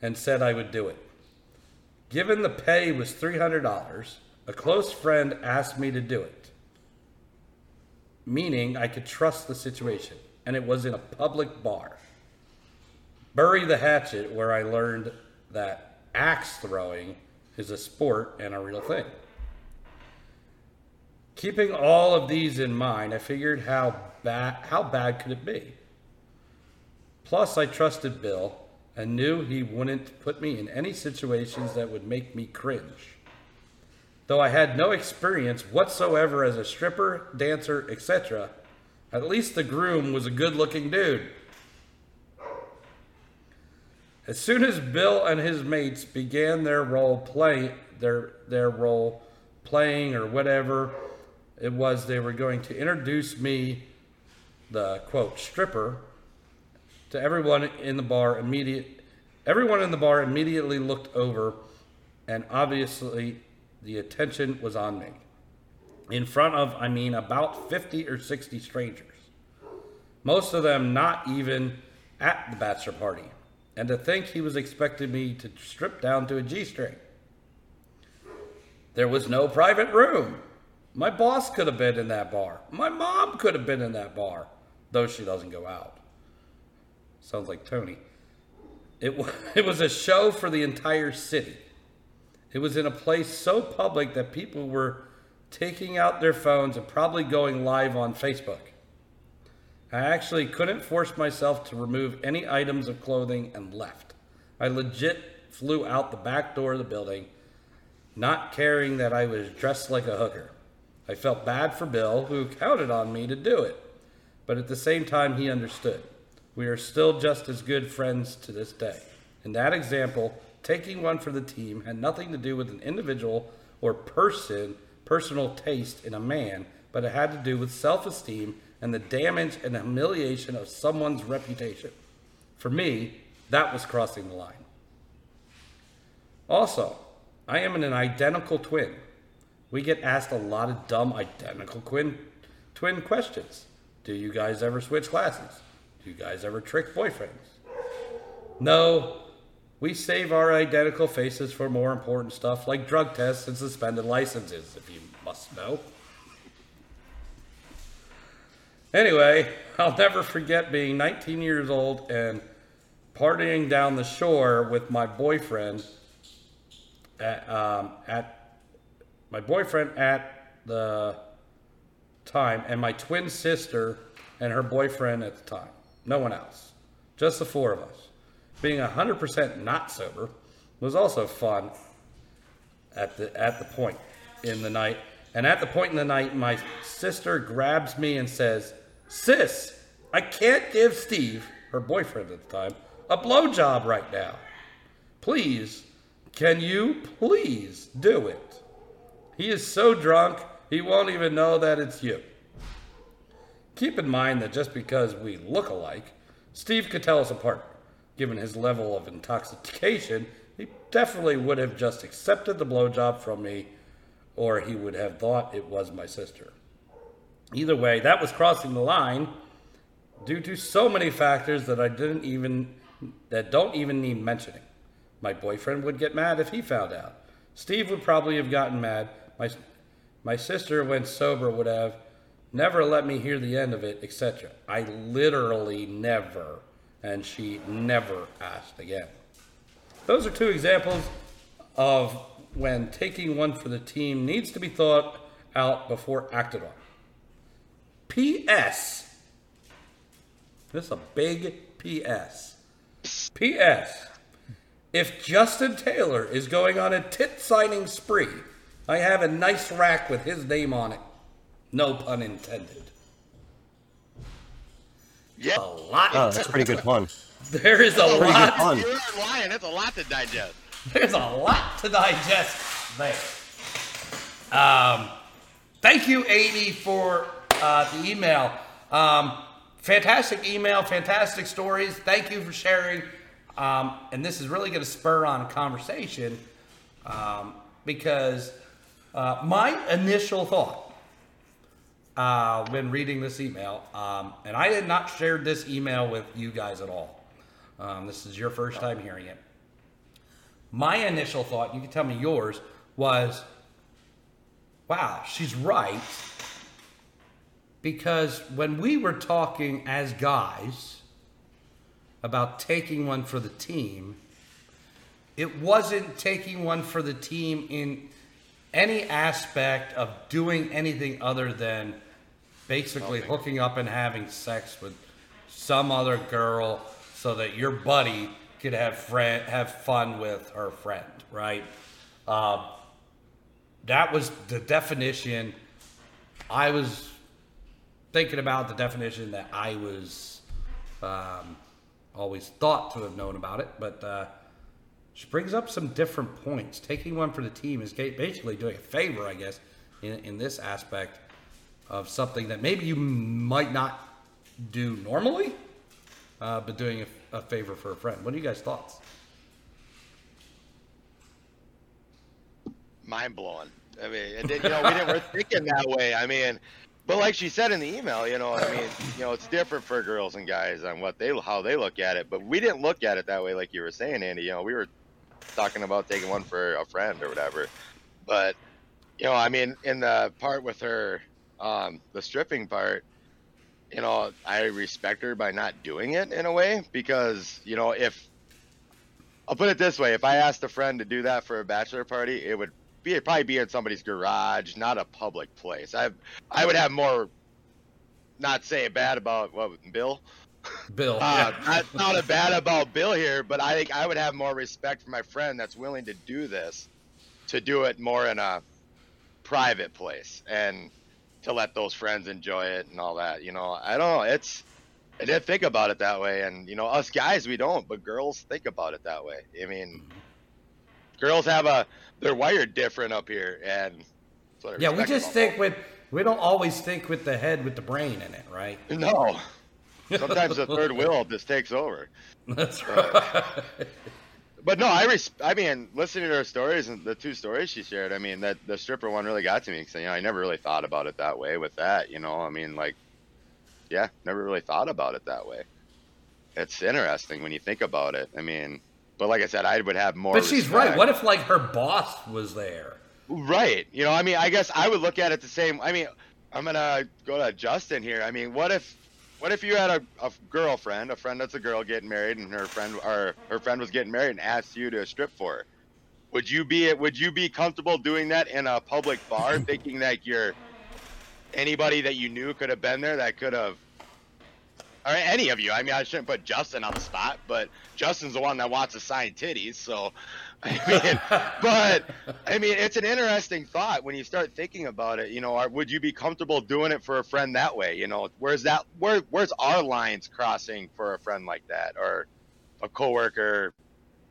and said I would do it. Given the pay was $300, a close friend asked me to do it, meaning I could trust the situation, and it was in a public bar. Bury the hatchet, where I learned that axe throwing is a sport and a real thing. Keeping all of these in mind, I figured how bad how bad could it be? Plus, I trusted Bill and knew he wouldn't put me in any situations that would make me cringe. Though I had no experience whatsoever as a stripper, dancer, etc., at least the groom was a good looking dude. As soon as Bill and his mates began their role play their their role playing or whatever it was they were going to introduce me the quote stripper to everyone in the bar immediate everyone in the bar immediately looked over and obviously the attention was on me. In front of i mean about 50 or 60 strangers. Most of them not even at the bachelor party. And to think he was expecting me to strip down to a g-string. There was no private room my boss could have been in that bar my mom could have been in that bar though she doesn't go out Sounds like Tony. It, wa- it was a show for the entire city. It was in a place so public that people were taking out their phones and probably going live on Facebook. I actually couldn't force myself to remove any items of clothing and left. I legit flew out the back door of the building, not caring that I was dressed like a hooker. I felt bad for Bill, who counted on me to do it, but at the same time, he understood. We are still just as good friends to this day. In that example, taking one for the team had nothing to do with an individual or person, personal taste in a man, but it had to do with self esteem and the damage and humiliation of someone's reputation. For me, that was crossing the line. Also, I am an identical twin. We get asked a lot of dumb identical twin, twin questions. Do you guys ever switch classes? Do you guys ever trick boyfriends? No, we save our identical faces for more important stuff like drug tests and suspended licenses, if you must know. Anyway, I'll never forget being 19 years old and partying down the shore with my boyfriend at, um, at my boyfriend at the time and my twin sister and her boyfriend at the time. No one else. Just the four of us. Being 100% not sober was also fun at the at the point in the night. And at the point in the night, my sister grabs me and says, "Sis, I can't give Steve, her boyfriend at the time, a blowjob right now. Please, can you please do it? He is so drunk, he won't even know that it's you." Keep in mind that just because we look alike, Steve could tell us apart. Given his level of intoxication, he definitely would have just accepted the blowjob from me, or he would have thought it was my sister. Either way, that was crossing the line due to so many factors that I didn't even that don't even need mentioning. My boyfriend would get mad if he found out. Steve would probably have gotten mad. My my sister, when sober, would have never let me hear the end of it, etc. I literally never, and she never asked again. Those are two examples of when taking one for the team needs to be thought out before acted on. P.S. This is a big P.S. P.S. If Justin Taylor is going on a tit signing spree, I have a nice rack with his name on it. No pun intended. Yeah. A lot. Oh, that's pretty good fun. There is a Pretty good lot. You weren't lying. It's a lot to digest. There's a lot to digest there. Um, thank you, Amy, for uh, the email. Um, fantastic email, fantastic stories. Thank you for sharing. Um, and this is really going to spur on a conversation um, because uh, my initial thought uh, when reading this email, um, and I had not shared this email with you guys at all. Um, this is your first time hearing it. My initial thought, you can tell me yours, was wow, she's right. Because when we were talking as guys about taking one for the team, it wasn't taking one for the team in any aspect of doing anything other than basically hooking up and having sex with some other girl so that your buddy could have friend have fun with her friend, right? Uh, that was the definition. I was thinking about the definition that I was um, always thought to have known about it, but uh, she brings up some different points. Taking one for the team is basically doing a favor, I guess, in, in this aspect of something that maybe you might not do normally, uh, but doing a, a favor for a friend. What are you guys' thoughts? mind blowing. I mean, it did, you know, we didn't were thinking that way. I mean, but like she said in the email, you know, I mean, you know, it's different for girls and guys on what they how they look at it. But we didn't look at it that way, like you were saying, Andy. You know, we were talking about taking one for a friend or whatever. But you know, I mean, in the part with her, um, the stripping part, you know, I respect her by not doing it in a way because you know if I'll put it this way: if I asked a friend to do that for a bachelor party, it would be it'd probably be in somebody's garage, not a public place. I I would have more, not say bad about what Bill. Bill. Uh, yeah. not not a bad about Bill here, but I think I would have more respect for my friend that's willing to do this, to do it more in a private place and to let those friends enjoy it and all that. You know, I don't know. It's I didn't think about it that way, and you know, us guys we don't, but girls think about it that way. I mean, girls have a they're wired different up here, and that's Yeah, we just think with we don't always think with the head with the brain in it, right? No, sometimes the third wheel just takes over. That's right. But no, I res- I mean, listening to her stories and the two stories she shared, I mean, that the stripper one really got to me because you know I never really thought about it that way. With that, you know, I mean, like, yeah, never really thought about it that way. It's interesting when you think about it. I mean, but like I said, I would have more. But she's right. What if like her boss was there? Right. You know, I mean, I guess I would look at it the same. I mean, I'm gonna go to Justin here. I mean, what if, what if you had a, a girlfriend, a friend that's a girl getting married, and her friend or her friend was getting married and asked you to strip for her? Would you be would you be comfortable doing that in a public bar, thinking that you're anybody that you knew could have been there that could have or any of you. I mean, I shouldn't put Justin on the spot, but Justin's the one that wants to sign titties. So, I mean, but I mean, it's an interesting thought when you start thinking about it. You know, are, would you be comfortable doing it for a friend that way? You know, where's that? Where where's our lines crossing for a friend like that, or a coworker,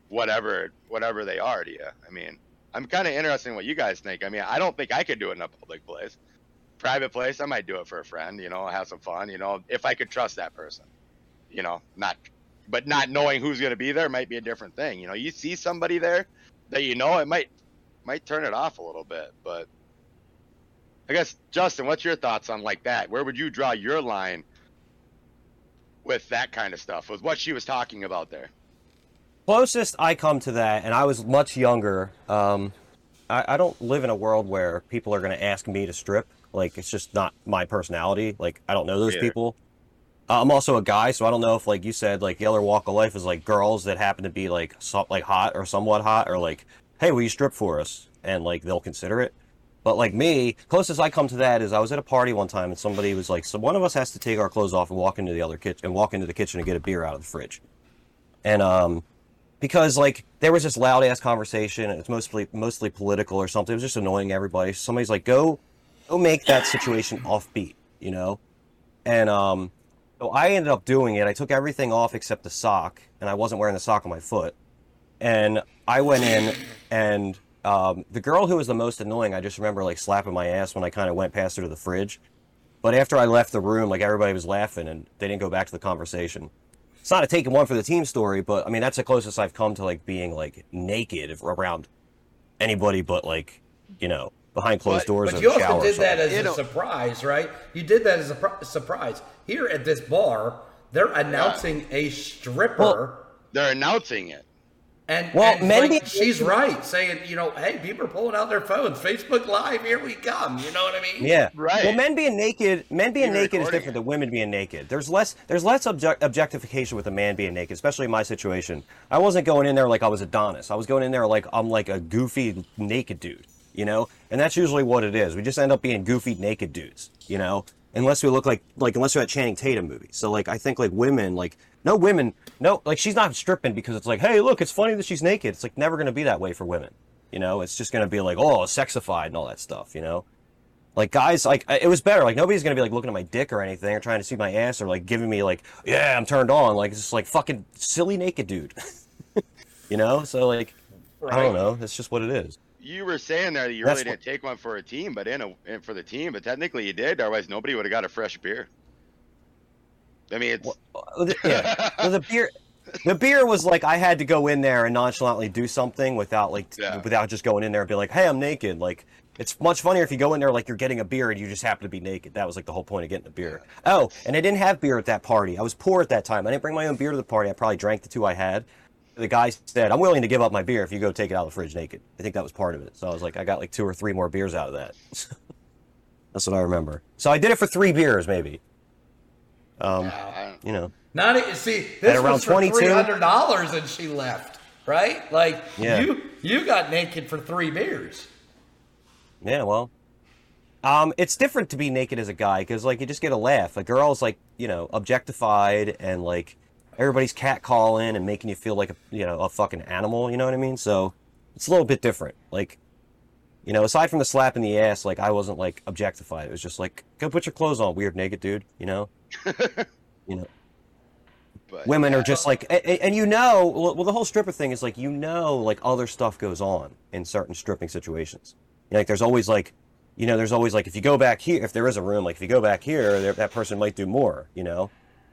whatever, whatever they are to you? I mean, I'm kind of interested in what you guys think. I mean, I don't think I could do it in a public place private place, I might do it for a friend, you know, have some fun, you know, if I could trust that person, you know, not, but not knowing who's going to be there might be a different thing. You know, you see somebody there that you know, it might, might turn it off a little bit, but I guess, Justin, what's your thoughts on like that? Where would you draw your line with that kind of stuff, with what she was talking about there? Closest I come to that, and I was much younger. Um, I, I don't live in a world where people are going to ask me to strip. Like it's just not my personality. Like I don't know those people. Uh, I'm also a guy, so I don't know if like you said, like the other walk of life is like girls that happen to be like so, like hot or somewhat hot, or like, hey, will you strip for us? And like they'll consider it. But like me, closest I come to that is I was at a party one time and somebody was like, so one of us has to take our clothes off and walk into the other kitchen and walk into the kitchen and get a beer out of the fridge. And um, because like there was this loud ass conversation and it's mostly mostly political or something. It was just annoying everybody. Somebody's like, go go make that situation offbeat, you know? And um so I ended up doing it. I took everything off except the sock, and I wasn't wearing the sock on my foot. And I went in and Um, the girl who was the most annoying, I just remember like slapping my ass when I kind of went past her to the fridge. But after I left the room, like everybody was laughing and they didn't go back to the conversation. It's not a taking one for the team story, but I mean that's the closest I've come to like being like naked around anybody but like you know behind closed But- doors But you also did that as You a know- surprise, right? You did that as a pr- surprise. Here at this bar, they're announcing a stripper. Well- They're announcing it. And, Well, and men like, she's right, saying, you know, hey, people are pulling out their phones. Facebook Live, here we come. You know what I mean? Yeah. Right. Well, men being naked, men being Even naked is different it. than women being naked. There's less, there's less object, objectification with a man being naked, especially in my situation. I wasn't going in there like I was Adonis. I was going in there like I'm like a goofy naked dude, you know. And that's usually what it is. We just end up being goofy naked dudes, you know. Unless we look like like unless we're at Channing Tatum movies. So like I think like women like no women no like she's not stripping because it's like hey look it's funny that she's naked. It's like never gonna be that way for women. You know, it's just gonna be like, oh, sexified and all that stuff, you know? Like guys, like it was better. Like nobody's gonna be like looking at my dick or anything, or trying to see my ass, or like giving me like, yeah, I'm turned on. Like it's just like fucking silly naked dude. you know? So like, I don't know. It's just what it is. You were saying there that you That's really what- didn't take one for a team, but in a for the team, but technically you did. Otherwise, nobody would have got a fresh beer. I mean, it's Well, uh, the- yeah. Well, the beer, the beer was like I had to go in there and nonchalantly do something without like Yeah. without just going in there and be like, hey, I'm naked. Like it's much funnier if you go in there like you're getting a beer and you just happen to be naked. That was like the whole point of getting a beer. Oh, and I didn't have beer at that party. I was poor at that time. I didn't bring my own beer to the party. I probably drank the two I had. The guy said, "I'm willing to give up my beer if you go take it out of the fridge naked." I think that was part of it. So I was like, I got like two or three more beers out of that. That's what I remember. So I did it for three beers, maybe. Um, I you know. Not see this around was for 22? three hundred dollars and she left. Right? Like Yeah. you you got naked for three beers. Yeah, well, um, it's different to be naked as a guy because like you just get a laugh. A girl's like you know objectified and like everybody's catcalling and making you feel like a you know a fucking animal. You know what I mean? So it's a little bit different. Like you know, aside from the slap in the ass, like I wasn't like objectified. It was just like go put your clothes on, weird naked dude. You know. you know, but women yeah. are just like and, and you know well well, the whole stripper thing is like you know like other stuff goes on in certain stripping situations You know, like there's always like you know there's always like if you go back here if there is a room like if you go back here there, that person might do more you know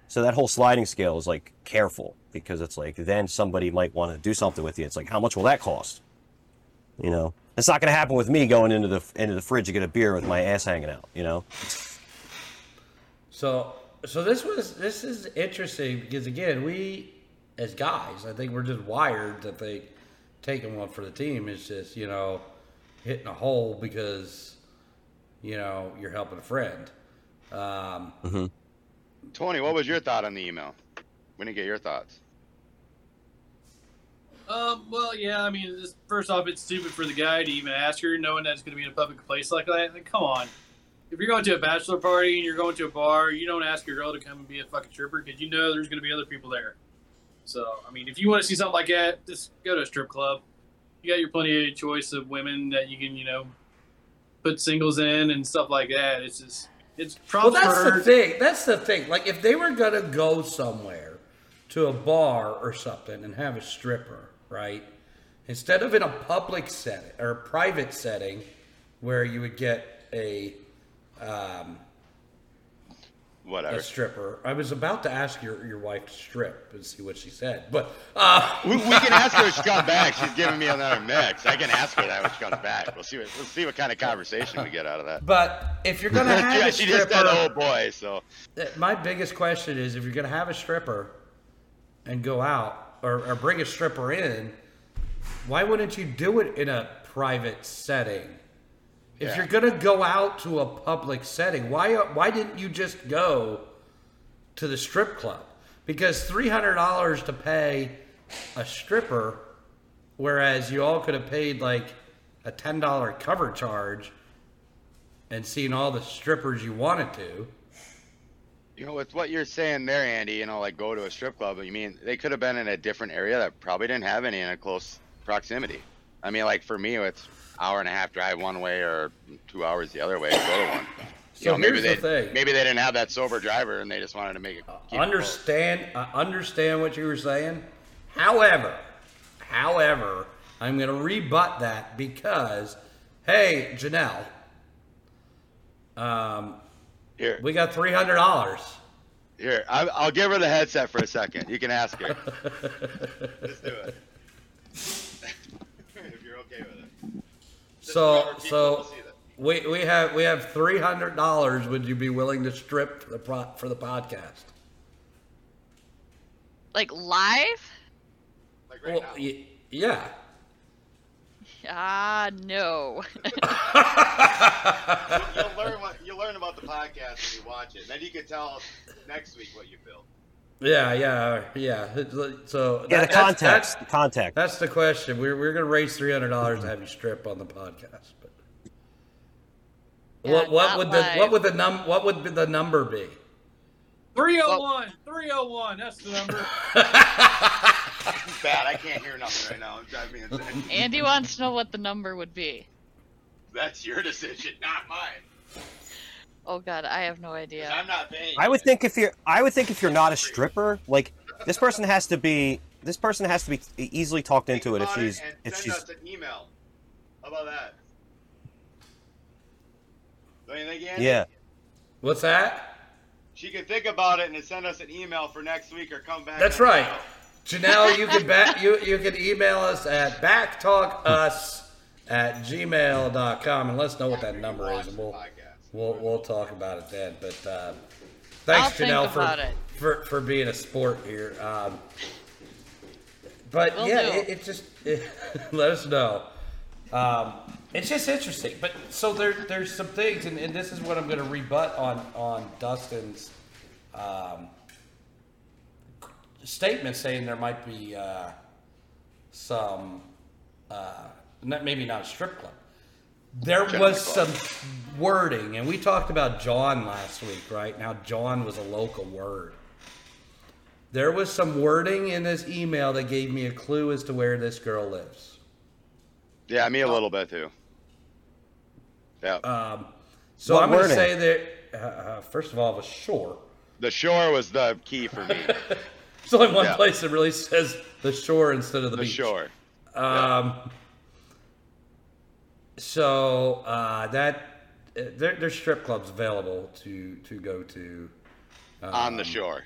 so that whole sliding scale is like careful because it's like then somebody might want to do something with you. It's like how much will that cost? You know? It's not going to happen with me going into the into the fridge to get a beer with my ass hanging out you know? So so this was this is interesting because again we as guys I think we're just wired to think taking one for the team is just you know hitting a hole because you know you're helping a friend. Um, Tony, what was your thought on the email? We didn't get your thoughts. Um, well, yeah, I mean, this, first off, it's stupid for the guy to even ask her, knowing that it's going to be in a public place like that. Like, come on. If you're going to a bachelor party and you're going to a bar, you don't ask your girl to come and be a fucking stripper because you know there's going to be other people there. So, I mean, if you want to see something like that, just go to a strip club. You got your plenty of choice of women that you can, you know, put singles in and stuff like that. It's just, it's well, that's the thing. That's the thing. Like if they were gonna go somewhere to a bar or something and have a stripper, right? Instead of in a public setting or a private setting where you would get a um, Whatever. a stripper. I was about to ask your, your wife to strip and see what she said, but uh, We, we can ask her if she comes back. She's giving me another mix. I can ask her that when she comes back. We'll see what we'll see what kind of conversation we get out of that. but if you're gonna have yeah, a she just stripper, said, "Oh boy," so Uh, My biggest question is if you're going to have a stripper and go out or, or bring a stripper in, why wouldn't you do it in a private setting? If you're going to go out to a public setting, why uh, why didn't you just go to the strip club? Because $300 to pay a stripper whereas you all could have paid like a $10 cover charge and seen all the strippers you wanted to. you know, with what you're saying there, Andy, you know, like go to a strip club. You mean they could have been in a different area that probably didn't have any in a close proximity. I mean, like for me, it's hour and a half drive one way or two hours the other way to go to one. So You know, maybe the they thing. maybe they didn't have that sober driver and they just wanted to make it. keep it understand I understand what you were saying. However, however, I'm going to rebut that because, hey, Janelle, um, Here, we got three hundred dollars. here. I, I'll give her the headset for a second. You can ask her. Let's do it. if you're okay with it. So, so will see that. we we have we have three hundred dollars. Would you be willing to strip for the pro, for the podcast? Like live? Like right Well, now. y- yeah. Ah, no. You'll learn what you learn about the podcast when you watch it. And then you can tell us next week what you feel. Yeah, yeah, yeah. So Yeah, that- the that's- context. That's, the context. that's the question. We're we're gonna raise three hundred dollars to have you strip on the podcast. But Yeah, what what not would the what would the num what would the number be? 301, 301. That's the number. Bad. I can't hear nothing right now. It's driving me insane. Andy wants to know what the number would be. That's your decision, not mine. Oh god, I have no idea. I'm not paying. I would think if you're, I would think if you're not a stripper, like this person has to be, this person has to be easily talked Think into it if about she's, and if send she's. us an email. How about that? Don't you think, Andy? Yeah. What's that? She can think about it and send us an email for next week or come back. That's on right. Janelle, you can back you you can email us at BACCtalkUS at gmail.com and let us know what that number is and we'll Podcast. We'll we'll talk about it then. But uh, thanks Janelle for, for for being a sport here. Um, but Will yeah, it, it just let us know. Um, it's just interesting. But so there there's some things, and, and this is what I'm going to rebut on on Dustin's um, statement, saying there might be uh, some uh, not, maybe not a strip club. There was some wording, and we talked about John last week, right? Now John was a local word. There was some wording in this email that gave me a clue as to where this girl lives. Yeah, me a little bit too. Yeah. Um, so What I'm going to say that, uh, uh, first of all, the shore. the shore was the key for me. There's only one Yeah. place that really says the shore instead of the, beach. the beach. shore. Um, so uh, that uh, there, there's strip clubs available to to go to, on the shore.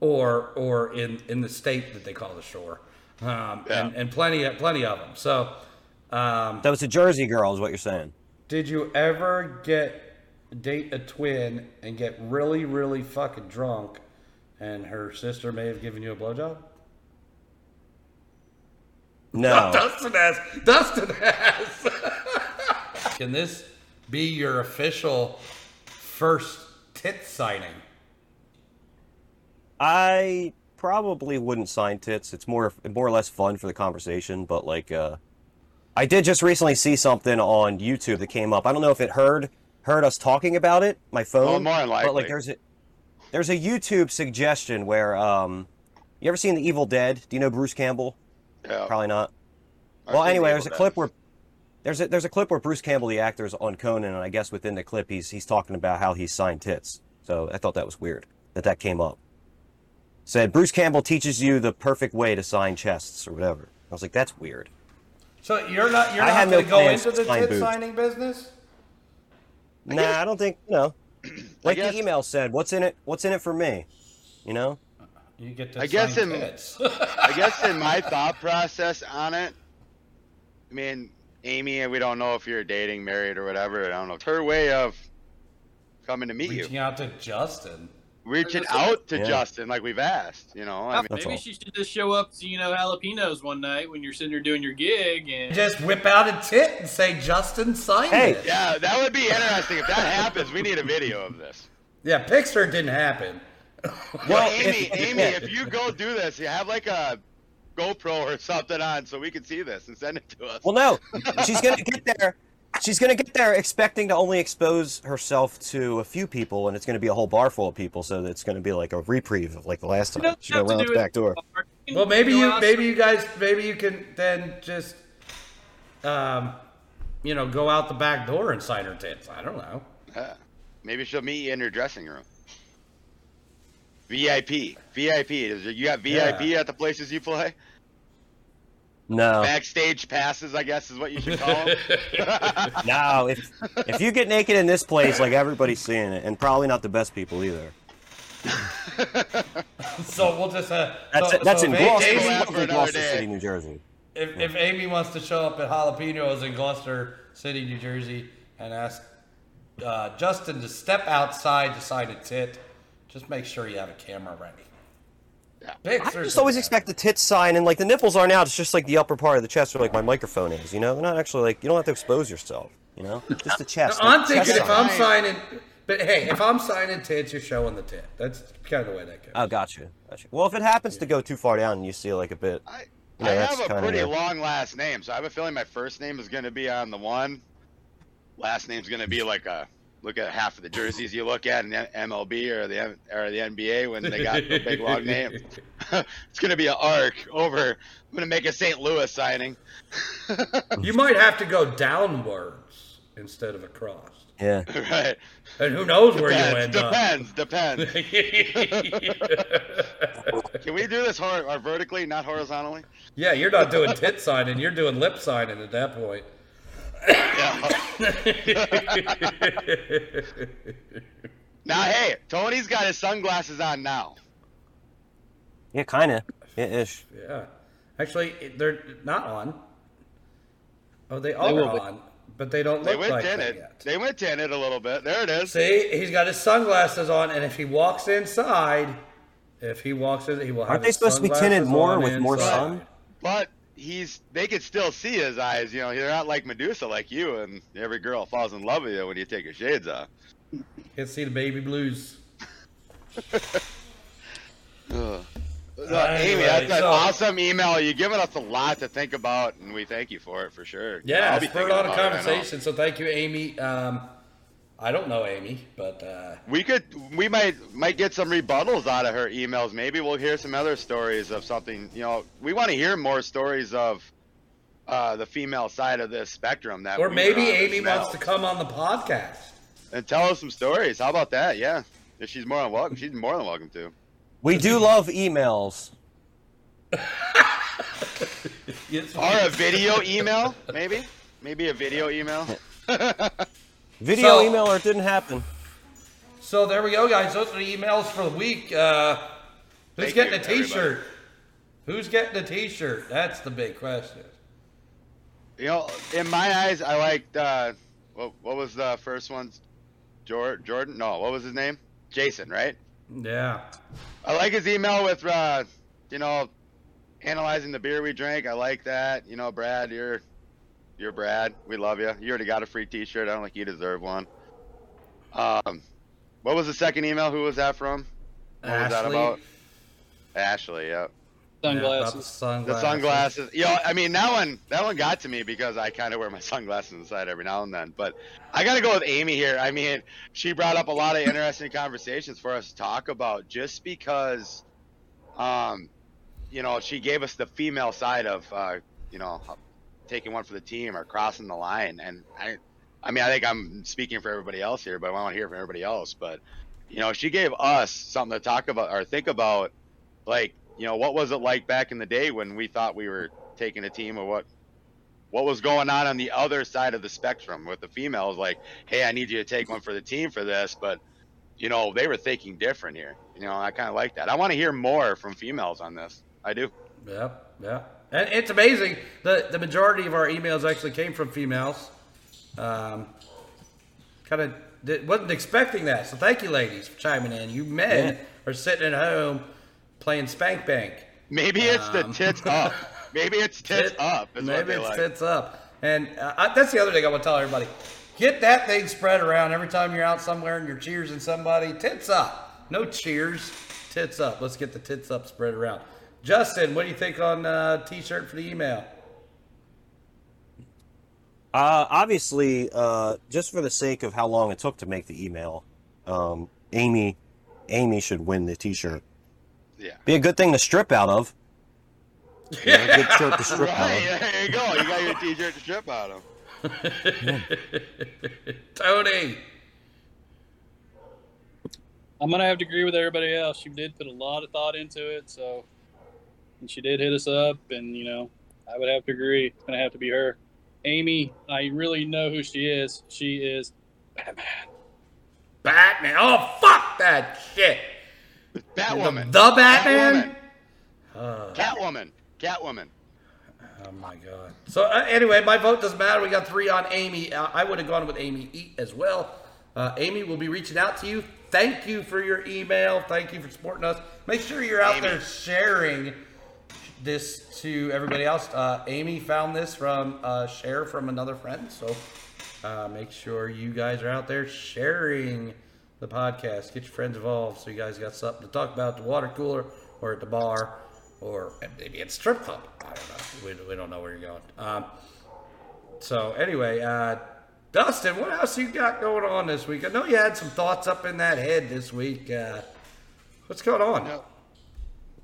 or or in in the state that they call the shore, um, Yeah. and and plenty of plenty of them. So, um, That was a Jersey girl, is what you're saying. did you ever get date a twin and get really really fucking drunk, and her sister may have given you a blowjob? No. Dustin has. Dustin has. Can this be your official first tit signing? I probably wouldn't sign tits. It's more more or less fun for the conversation, but like uh I did just recently see something on YouTube that came up. I don't know if it heard heard us talking about it, my phone. Well, more than But like there's a there's a YouTube suggestion where um you ever seen The Evil Dead? Do you know Bruce Campbell? Yeah. Probably not. I've well, anyway, there's a clip Dead. where there's a there's a clip where Bruce Campbell, the actor, is on Conan, and I guess within the clip he's he's talking about how he signed tits. So I thought that was weird that that came up. Said Bruce Campbell teaches you the perfect way to sign chests or whatever. I was like, that's weird. So you're not you're I not going to go into the sign tit boobs. signing business? nah, I don't think no. Like guess- the email said, what's in it? What's in it for me? You know? You get to I guess in- tits. I guess in my thought process on it, I mean, Amy, we don't know if you're dating, married, or whatever. I don't know. It's her way of coming to meet reaching you, Reaching out to Justin. reaching out to Yeah. Justin like we've asked. You know, I mean, Maybe all. she should just show up to, you know, jalapenos one night when you're sitting there doing your gig and Just whip out a tit and say, Justin, sign Hey. this. yeah, that would be interesting if that happens. We need a video of this. Yeah, Pixar didn't happen. Well, if- Amy, if- Amy, if you go do this, you have like a GoPro or something on so we can see this and send it to us. Well, no, she's gonna get there. She's gonna get there expecting to only expose herself to a few people, and it's gonna be a whole bar full of people. So it's gonna be like a reprieve of like the last time. don't She's gonna run out the back door. Well, maybe you, out- maybe you guys, maybe you can then just, um, you know, go out the back door and sign her tits. I don't know. Yeah. Maybe she'll meet you in your dressing room. VIP, VIP. Is it, you got VIP Yeah. at the places you play? No, Backstage passes, I guess, is what you should call them. no. If if you get naked in this place, like everybody's seeing it, and probably not the best people either. So we'll just uh, That's so, that's so in Gloucester, Amy- Amy- lovely for another Gloucester. City, New Jersey. If, if Amy wants to show up at Jalapenos in Gloucester City, New Jersey, and ask uh, Justin to step outside to sign a tit, just make sure you have a camera ready. Yeah. Big I just always night. expect the tit sign, and like the nipples aren't out. It's just like the upper part of the chest, where like my microphone is. You know, they're not actually like you don't have to expose yourself. You know, just the chest. I'm like, thinking chest if sign. I'm signing, but hey, if I'm signing tits, you're showing the tit. That's kind of the way that goes. Oh, gotcha. gotcha. Well, if it happens to go too far down and you see like a bit, I, you know, I that's have a pretty your- long last name, so I have a feeling my first name is going to be on the one. Last name's going to be like a look at half of the jerseys you look at in the MLB or the or the NBA when they got a big long name. it's going to be an arc over. I'm going to make a St. Louis signing. You might have to go downwards instead of across. yeah. right. And who knows where you Depends. end Depends. up. Depends. Can we do this hor- or vertically, not horizontally? yeah, you're not doing tit signing, you're doing lip signing at that point. Now, hey, Tony's got his sunglasses on now. Yeah, kind of. Yeah, ish. Yeah. Actually, they're not on. Oh, they They are will be. on, but they don't They look went like that tinted. yet. They went tinted a little bit. There it is. See, he's got his sunglasses on, and if he walks inside, if he walks in, he will have. Aren't they supposed to be tinted more on with more sun? But he's they could still see his eyes. You know, they're not like Medusa like you, and every girl falls in love with you when you take your shades off. Can't see the baby blues. So, Amy, that's an so- awesome email. You're giving us a lot to think about, and we thank you for it for sure. Yeah, I'll be it's spurred on a about it, I know. conversation. So thank you, Amy. Um, I don't know Amy, but uh, We could, we might, might get some rebuttals out of her emails. Maybe we'll hear some other stories of something. You know, we want to hear more stories of uh, the female side of this spectrum. That or we maybe Amy wants to come on the podcast. and tell us some stories. How about that? Yeah, if she's more than welcome, she's more than welcome to. We do love emails. Or a video email, maybe, maybe a video email. Video So- email or it didn't happen. So there we go, guys. Those are the emails for the week. Uh, who's Thank getting you, a T-shirt? everybody. Who's getting a T-shirt? That's the big question. You know, in my eyes, I liked uh, what, what was the first one? Jor- Jordan? No, what was his name? Jason, right? Yeah. I like his email with, uh, you know, analyzing the beer we drank. I like that. You know, Brad, you're, you're Brad. We love you. You already got a free T-shirt. I don't think you deserve one. Um, what was the second email? Who was that from? What was that Ashley. about? Ashley. Yeah. Yeah, the Sunglasses. sunglasses. The sunglasses. You know, I mean that one that one got to me because I kind of wear my sunglasses inside every now and then. But I got to go with Amy here. I mean, she brought up a lot of interesting conversations for us to talk about just because um you know, she gave us the female side of uh, you know, taking one for the team or crossing the line. And I I mean, I think I'm speaking for everybody else here, but I want to hear from everybody else, but you know, she gave us something to talk about or think about like you know what was it like back in the day when we thought we were taking a team or what what was going on on the other side of the spectrum with the females like hey i need you to take one for the team for this. But you know they were thinking different here. You know i kind of like that. I want to hear more from females on this. I do. Yeah, yep. And it's amazing. The the majority of our emails actually came from females. Um, kind of wasn't expecting that. So thank you, ladies, for chiming in. You men Yeah. are sitting at home playing spank bank. maybe it's the Um, tits up maybe it's tits Tit- up is Maybe they it's like. tits up. And uh, I, that's the other thing I want to tell everybody. Get that thing spread around every time you're out somewhere and you're cheersing somebody. Tits up. No cheers. Tits up. Let's get the tits up spread around. Justin, what do you think on uh, t-shirt for the email? Uh, obviously, uh, just for the sake of how long it took to make the email, um, Amy, Amy should win the T-shirt. yeah Be a good thing to strip out of. You know, a good shirt to strip out right of. there you go you got your t-shirt to strip out of Tony. I'm gonna have to agree with everybody else. You did put a lot of thought into it, so and she did hit us up, and you know, I would have to agree. It's gonna have to be her. Amy, I really know who she is. She is Batman. Batman. Oh fuck that shit. Batwoman. The Batman. Catwoman. Uh, Catwoman. Catwoman. oh my god. So uh, anyway, my vote doesn't matter. We got three on Amy. Uh, I would have gone with Amy E as well. Uh, Amy will be reaching out to you. Thank you for your email. Thank you for supporting us. Make sure you're out Amy. there sharing this to everybody else. Uh, Amy found this from uh, share from another friend. So uh, make sure you guys are out there sharing the podcast. Get your friends involved so you guys got something to talk about at the water cooler or at the bar or maybe at the strip club. I don't know. We, we don't know where you're going. Um, so anyway, uh, Dustin, what else you got going on this week? I know you had some thoughts up in that head this week. Uh, what's going on? No.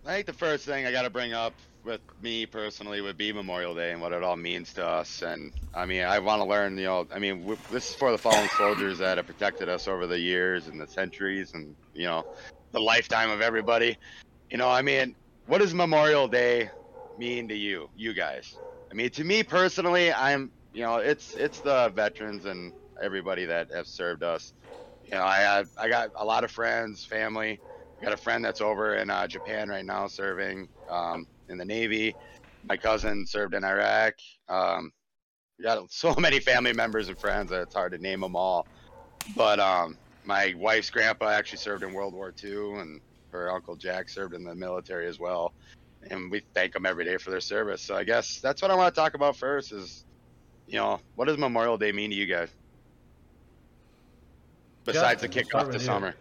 I think the first thing I got to bring up with me personally would be Memorial Day and what it all means to us. And I mean, I want to learn, you know, I mean, w- this is for the fallen soldiers that have protected us over the years and the centuries and, you know, the lifetime of everybody. You know, I mean, what does Memorial Day mean to you, you guys? I mean, to me personally, I'm, you know, it's it's the veterans and everybody that have served us. You know, I I got a lot of friends, family. I got a friend that's over in uh, Japan right now serving um, in the Navy. My cousin served in Iraq. Um, we got so many family members and friends that it's hard to name them all. But um, my wife's grandpa actually served in World War II, and her uncle Jack served in the military as well. And we thank them every day for their service. So I guess that's what I want to talk about first is, you know, what does Memorial Day mean to you guys? Besides Justin, the kickoff to summer.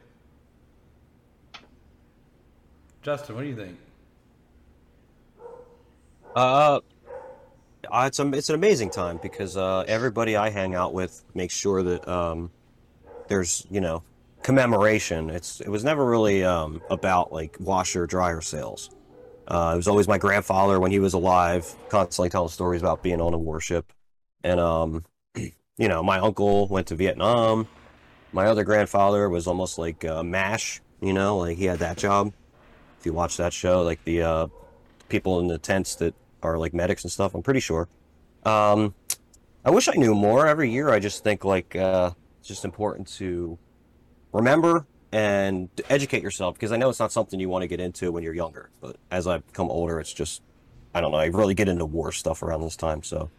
Justin, what do you think? Uh, uh, it's a, it's an amazing time because uh, everybody I hang out with makes sure that um, there's you know commemoration. It's it was never really um, about like washer dryer sales. Uh, it was always my grandfather when he was alive, constantly telling stories about being on a warship, and um, you know my uncle went to Vietnam. My other grandfather was almost like uh, Mash, you know, like he had that job. If you watch that show, like the uh, people in the tents that are like medics and stuff. I'm pretty sure. Um, I wish I knew more. Every year, I just think like uh, it's just important to remember and educate yourself because I know it's not something you want to get into when you're younger. But as I become older, it's just I don't know. I really get into war stuff around this time, so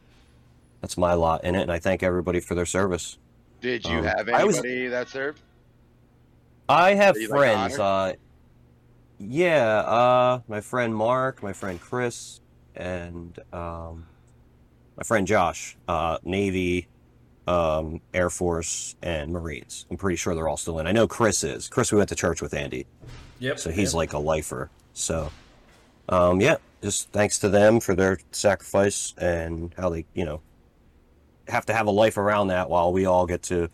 that's my lot in it. And I thank everybody for their service. Did you Um, have I was- that served? I have like, friends. Uh, yeah, uh, my friend Mark, my friend Chris, and um, my friend Josh. Uh, Navy, um, Air Force, and Marines. I'm pretty sure they're all still in. I know Chris is. Chris, we went to church with Andy, Yep. so he's yep. like a lifer. So, um, yeah, just thanks to them for their sacrifice and how they, you know, have to have a life around that while we all get to,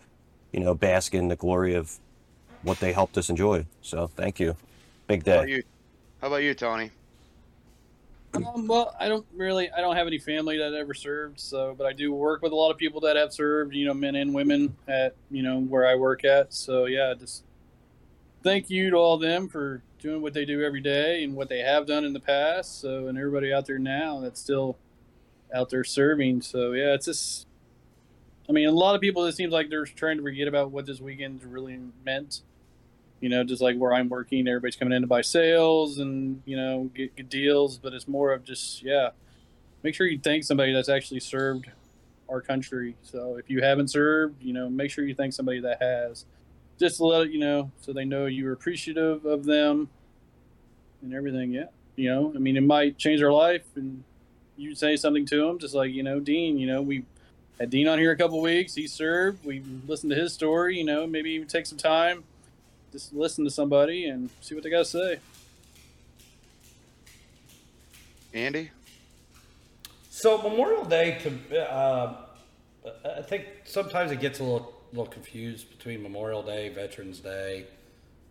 you know, bask in the glory of what they helped us enjoy. So thank you. Big How about day. you? How about you, Tony? Um, well, I don't really, I don't have any family that ever served, so, but I do work with a lot of people that have served, you know, men and women at, you know, where I work at. So yeah, just thank you to all of them for doing what they do every day and what they have done in the past. So, and everybody out there now that's still out there serving. So yeah, it's just, I mean, a lot of people, it seems like they're trying to forget about what this weekend really meant. You know, just like where I'm working, everybody's coming in to buy sales and you know get good deals, but it's more of just yeah, make sure you thank somebody that's actually served our country. So if you haven't served, you know, make sure you thank somebody that has, just to let you know, so they know you're appreciative of them and everything. Yeah, you know, I mean, it might change their life, and you say something to them, just like you know, Dean. You know, we had Dean on here a couple weeks. He served. We listened to his story. You know, maybe even take some time, just listen to somebody and see what they got to say. Andy? So Memorial Day, to, uh, I think sometimes it gets a little little confused between Memorial Day, Veterans Day.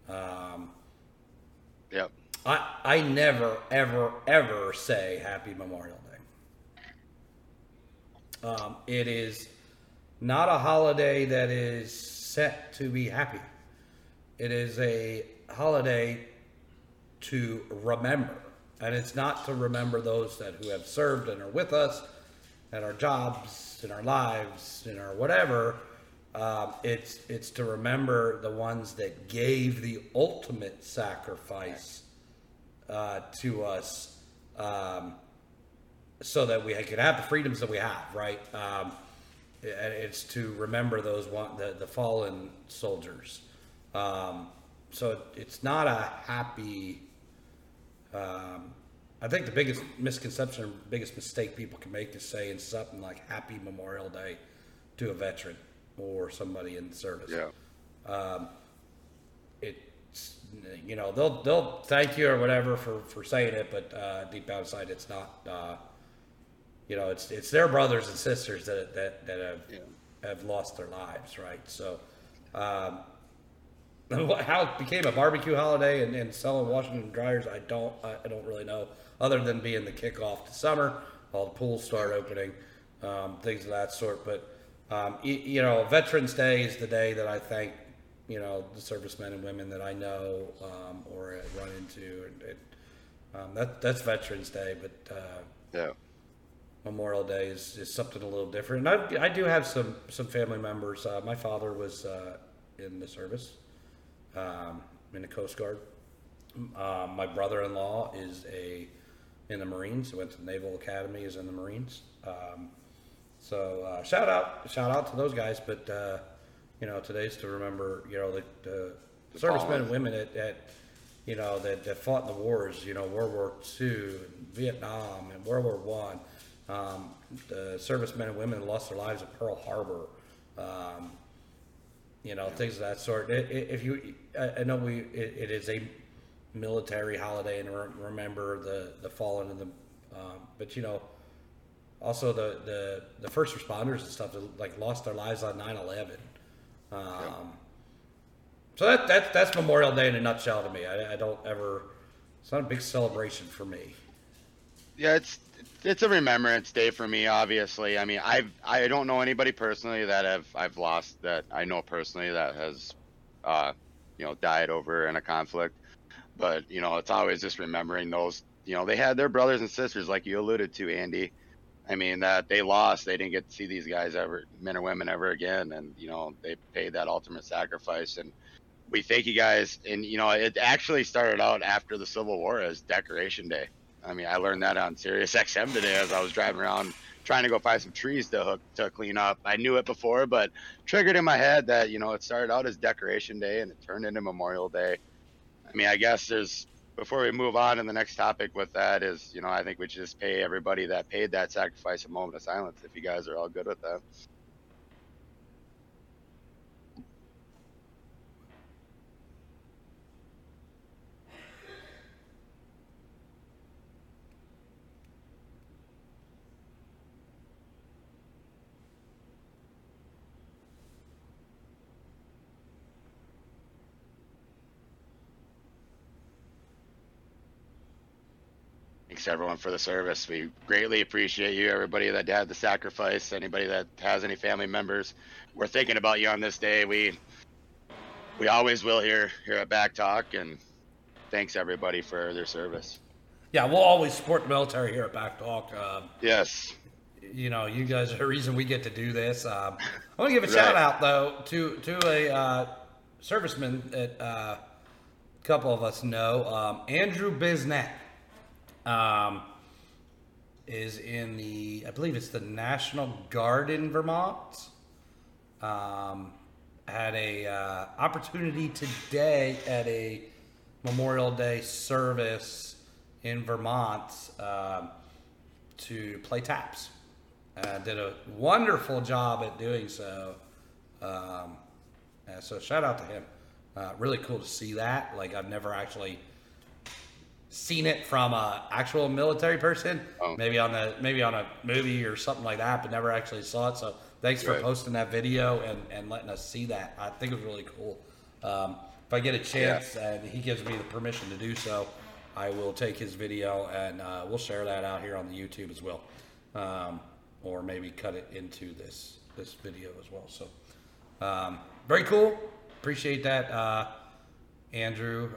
Um, Yep. I I never ever ever say Happy Memorial Day. Um, it is not a holiday that is set to be happy. It is a holiday to remember and it's not to remember those that who have served and are with us at our jobs, in our lives, in our whatever. Um, it's it's to remember the ones that gave the ultimate sacrifice uh, to us, um, so that we could have the freedoms that we have. Right. Um, it's to remember those one the, the fallen soldiers. Um, so it's not a happy. Um, I think the biggest misconception, biggest mistake people can make is saying something like "Happy Memorial Day" to a veteran or somebody in the service. Yeah. It's you know they'll they'll thank you or whatever for for saying it, but uh, deep down inside it's not. Uh, you know, it's it's their brothers and sisters that that that have have lost their lives, right? So. Um, how it became a barbecue holiday and, and selling Washington dryers, I don't, I, I don't really know. Other than being the kickoff to summer, all the pools start opening, um, things of that sort. But um, you, you know, Veterans Day is the day that I thank, you know, the servicemen and women that I know um, or run into, um, that that's Veterans Day. But uh, Yeah. Memorial Day is, is something a little different. And I, I do have some some family members. Uh, my father was uh, in the service, um, in the Coast Guard. Uh, my brother-in-law is a in the Marines. Went to the Naval Academy. Is in the Marines. Um, so uh, shout out shout out to those guys. But uh, you know today's to remember you know the, the, servicemen and women that, that you know that, that fought in the wars. You know World War II, and Vietnam, and World War One. Um, the servicemen and women lost their lives at Pearl Harbor. Um, you know things of that sort. If you, I I know we, it, it is a military holiday and re- remember the the fallen and the, um, but you know, also the the the first responders and stuff that like lost their lives on 9/11. Um, So that that that's Memorial Day in a nutshell to me. I, I don't ever. It's not a big celebration for me. Yeah, it's it's a remembrance day for me. Obviously, I mean, I've I don't know anybody personally that have I've lost that I know personally that has, uh, you know, died over in a conflict. But you know, it's always just remembering those. You know, they had their brothers and sisters, like you alluded to, Andy. I mean, that they lost. They didn't get to see these guys ever, men or women, ever again. And you know, they paid that ultimate sacrifice. And we thank you guys. And you know, it actually started out after the Civil War as Decoration Day. I mean, I learned that on Sirius XM today as I was driving around trying to go find some trees to hook to clean up. I knew it before, but triggered in my head that you know it started out as Decoration Day and it turned into Memorial Day. I mean, I guess there's before we move on to the next topic with that is you know I think we should just pay everybody that paid that sacrifice a moment of silence if you guys are all good with that. Everyone for the service. We greatly appreciate you, everybody that had the sacrifice, anybody that has any family members. We're thinking about you on this day. We we always will here here at BACC Talk, and thanks everybody for their service. Yeah, we'll always support the military here at BACC Talk. Um, Yes, you know, you guys are the reason we get to do this. Um, I want to give a Right. shout out though to to a uh, serviceman that uh, a couple of us know, um, Andrew Bisnet. Um, is in the I believe it's the National Guard in Vermont. Um, had a uh, opportunity today at a Memorial Day service in Vermont um, to play taps. Uh, did a wonderful job at doing so. Um, uh, so shout out to him. Uh, really cool to see that. Like I've never actually seen it from a actual military person. Oh. Maybe on a maybe on a movie or something like that, but never actually saw it. So thanks for Right. posting that video and, and letting us see that. I think it was really cool. Um, if I get a chance and he gives me the permission to do so, I will take his video and uh, we'll share that out here on the YouTube as well, um, or maybe cut it into this this video as well. So um, very cool. Appreciate that, uh, Andrew.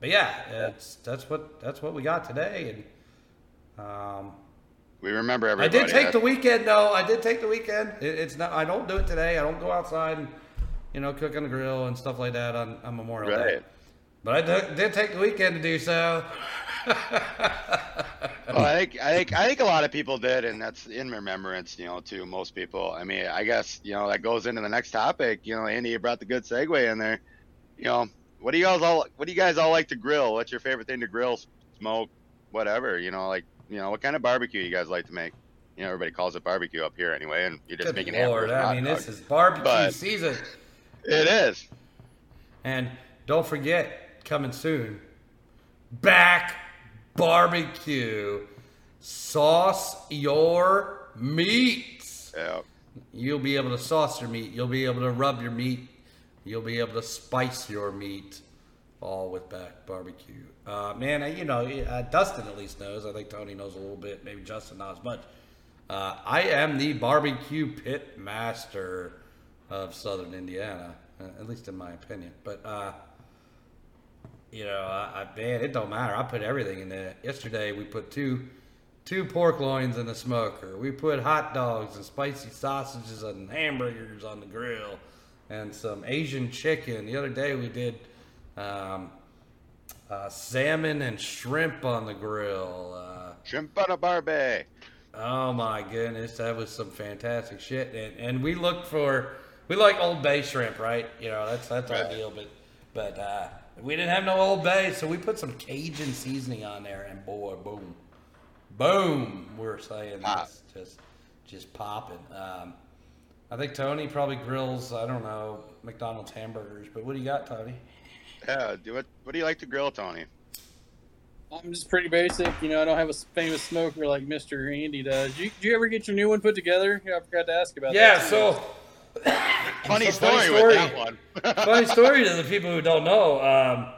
But yeah, it's that's what that's what we got today, and um, We remember every I did take the weekend though. I did take the weekend. It, it's not. I don't do it today. I don't go outside and you know cook on the grill and stuff like that on, on Memorial Day. Right. But I did, did take the weekend to do so. Well, I think I think I think a lot of people did, and that's in remembrance, you know, to most people. I mean, I guess you know that goes into the next topic. You know, Andy, you brought the good segue in there. You know, what do you guys all what do you guys all like to grill? What's your favorite thing to grill, smoke, whatever? You know, like you know, what kind of barbecue you guys like to make? You know, everybody calls it barbecue up here anyway, and you're just Good making Lord, I mean, this is barbecue But- season. it is. And don't forget, coming soon, BACC barbecue. Sauce your meats. Yeah. You'll be able to sauce your meat. You'll be able to rub your meat. You'll be able to spice your meat, all with BACC barbecue. Uh, man, I- you know, uh, Dustin at least knows. I think Tony knows a little bit. Maybe Justin not as much. Uh, I am the barbecue pit master of Southern Indiana, uh, at least in my opinion. But uh, you know, I, I man, it don't matter. I put everything in there. Yesterday we put two two pork loins in the smoker. We put hot dogs and spicy sausages and hamburgers on the grill, and some Asian chicken. The other day we did um, uh, salmon and shrimp on the grill. Uh, Shrimp on a barbie. Oh my goodness, that was some fantastic shit. And and we looked for we like Old Bay shrimp, right? You know, that's that's our Right. deal. But but uh, we didn't have no Old Bay, so we put some Cajun seasoning on there, and boy, boom, boom, we're saying Pop. this just just popping. Um, I think Tony probably grills. I don't know McDonald's hamburgers, but what do you got, Tony? Yeah. Do what? What do you like to grill, Tony? I'm just pretty basic. You know, I don't have a famous smoker like Mr. Andy does. You, did you ever get your new one put together? Yeah, I forgot to ask about Yeah, that. Yeah, so Funny It's a funny story, story. with that one. funny story to the people who don't know. Um,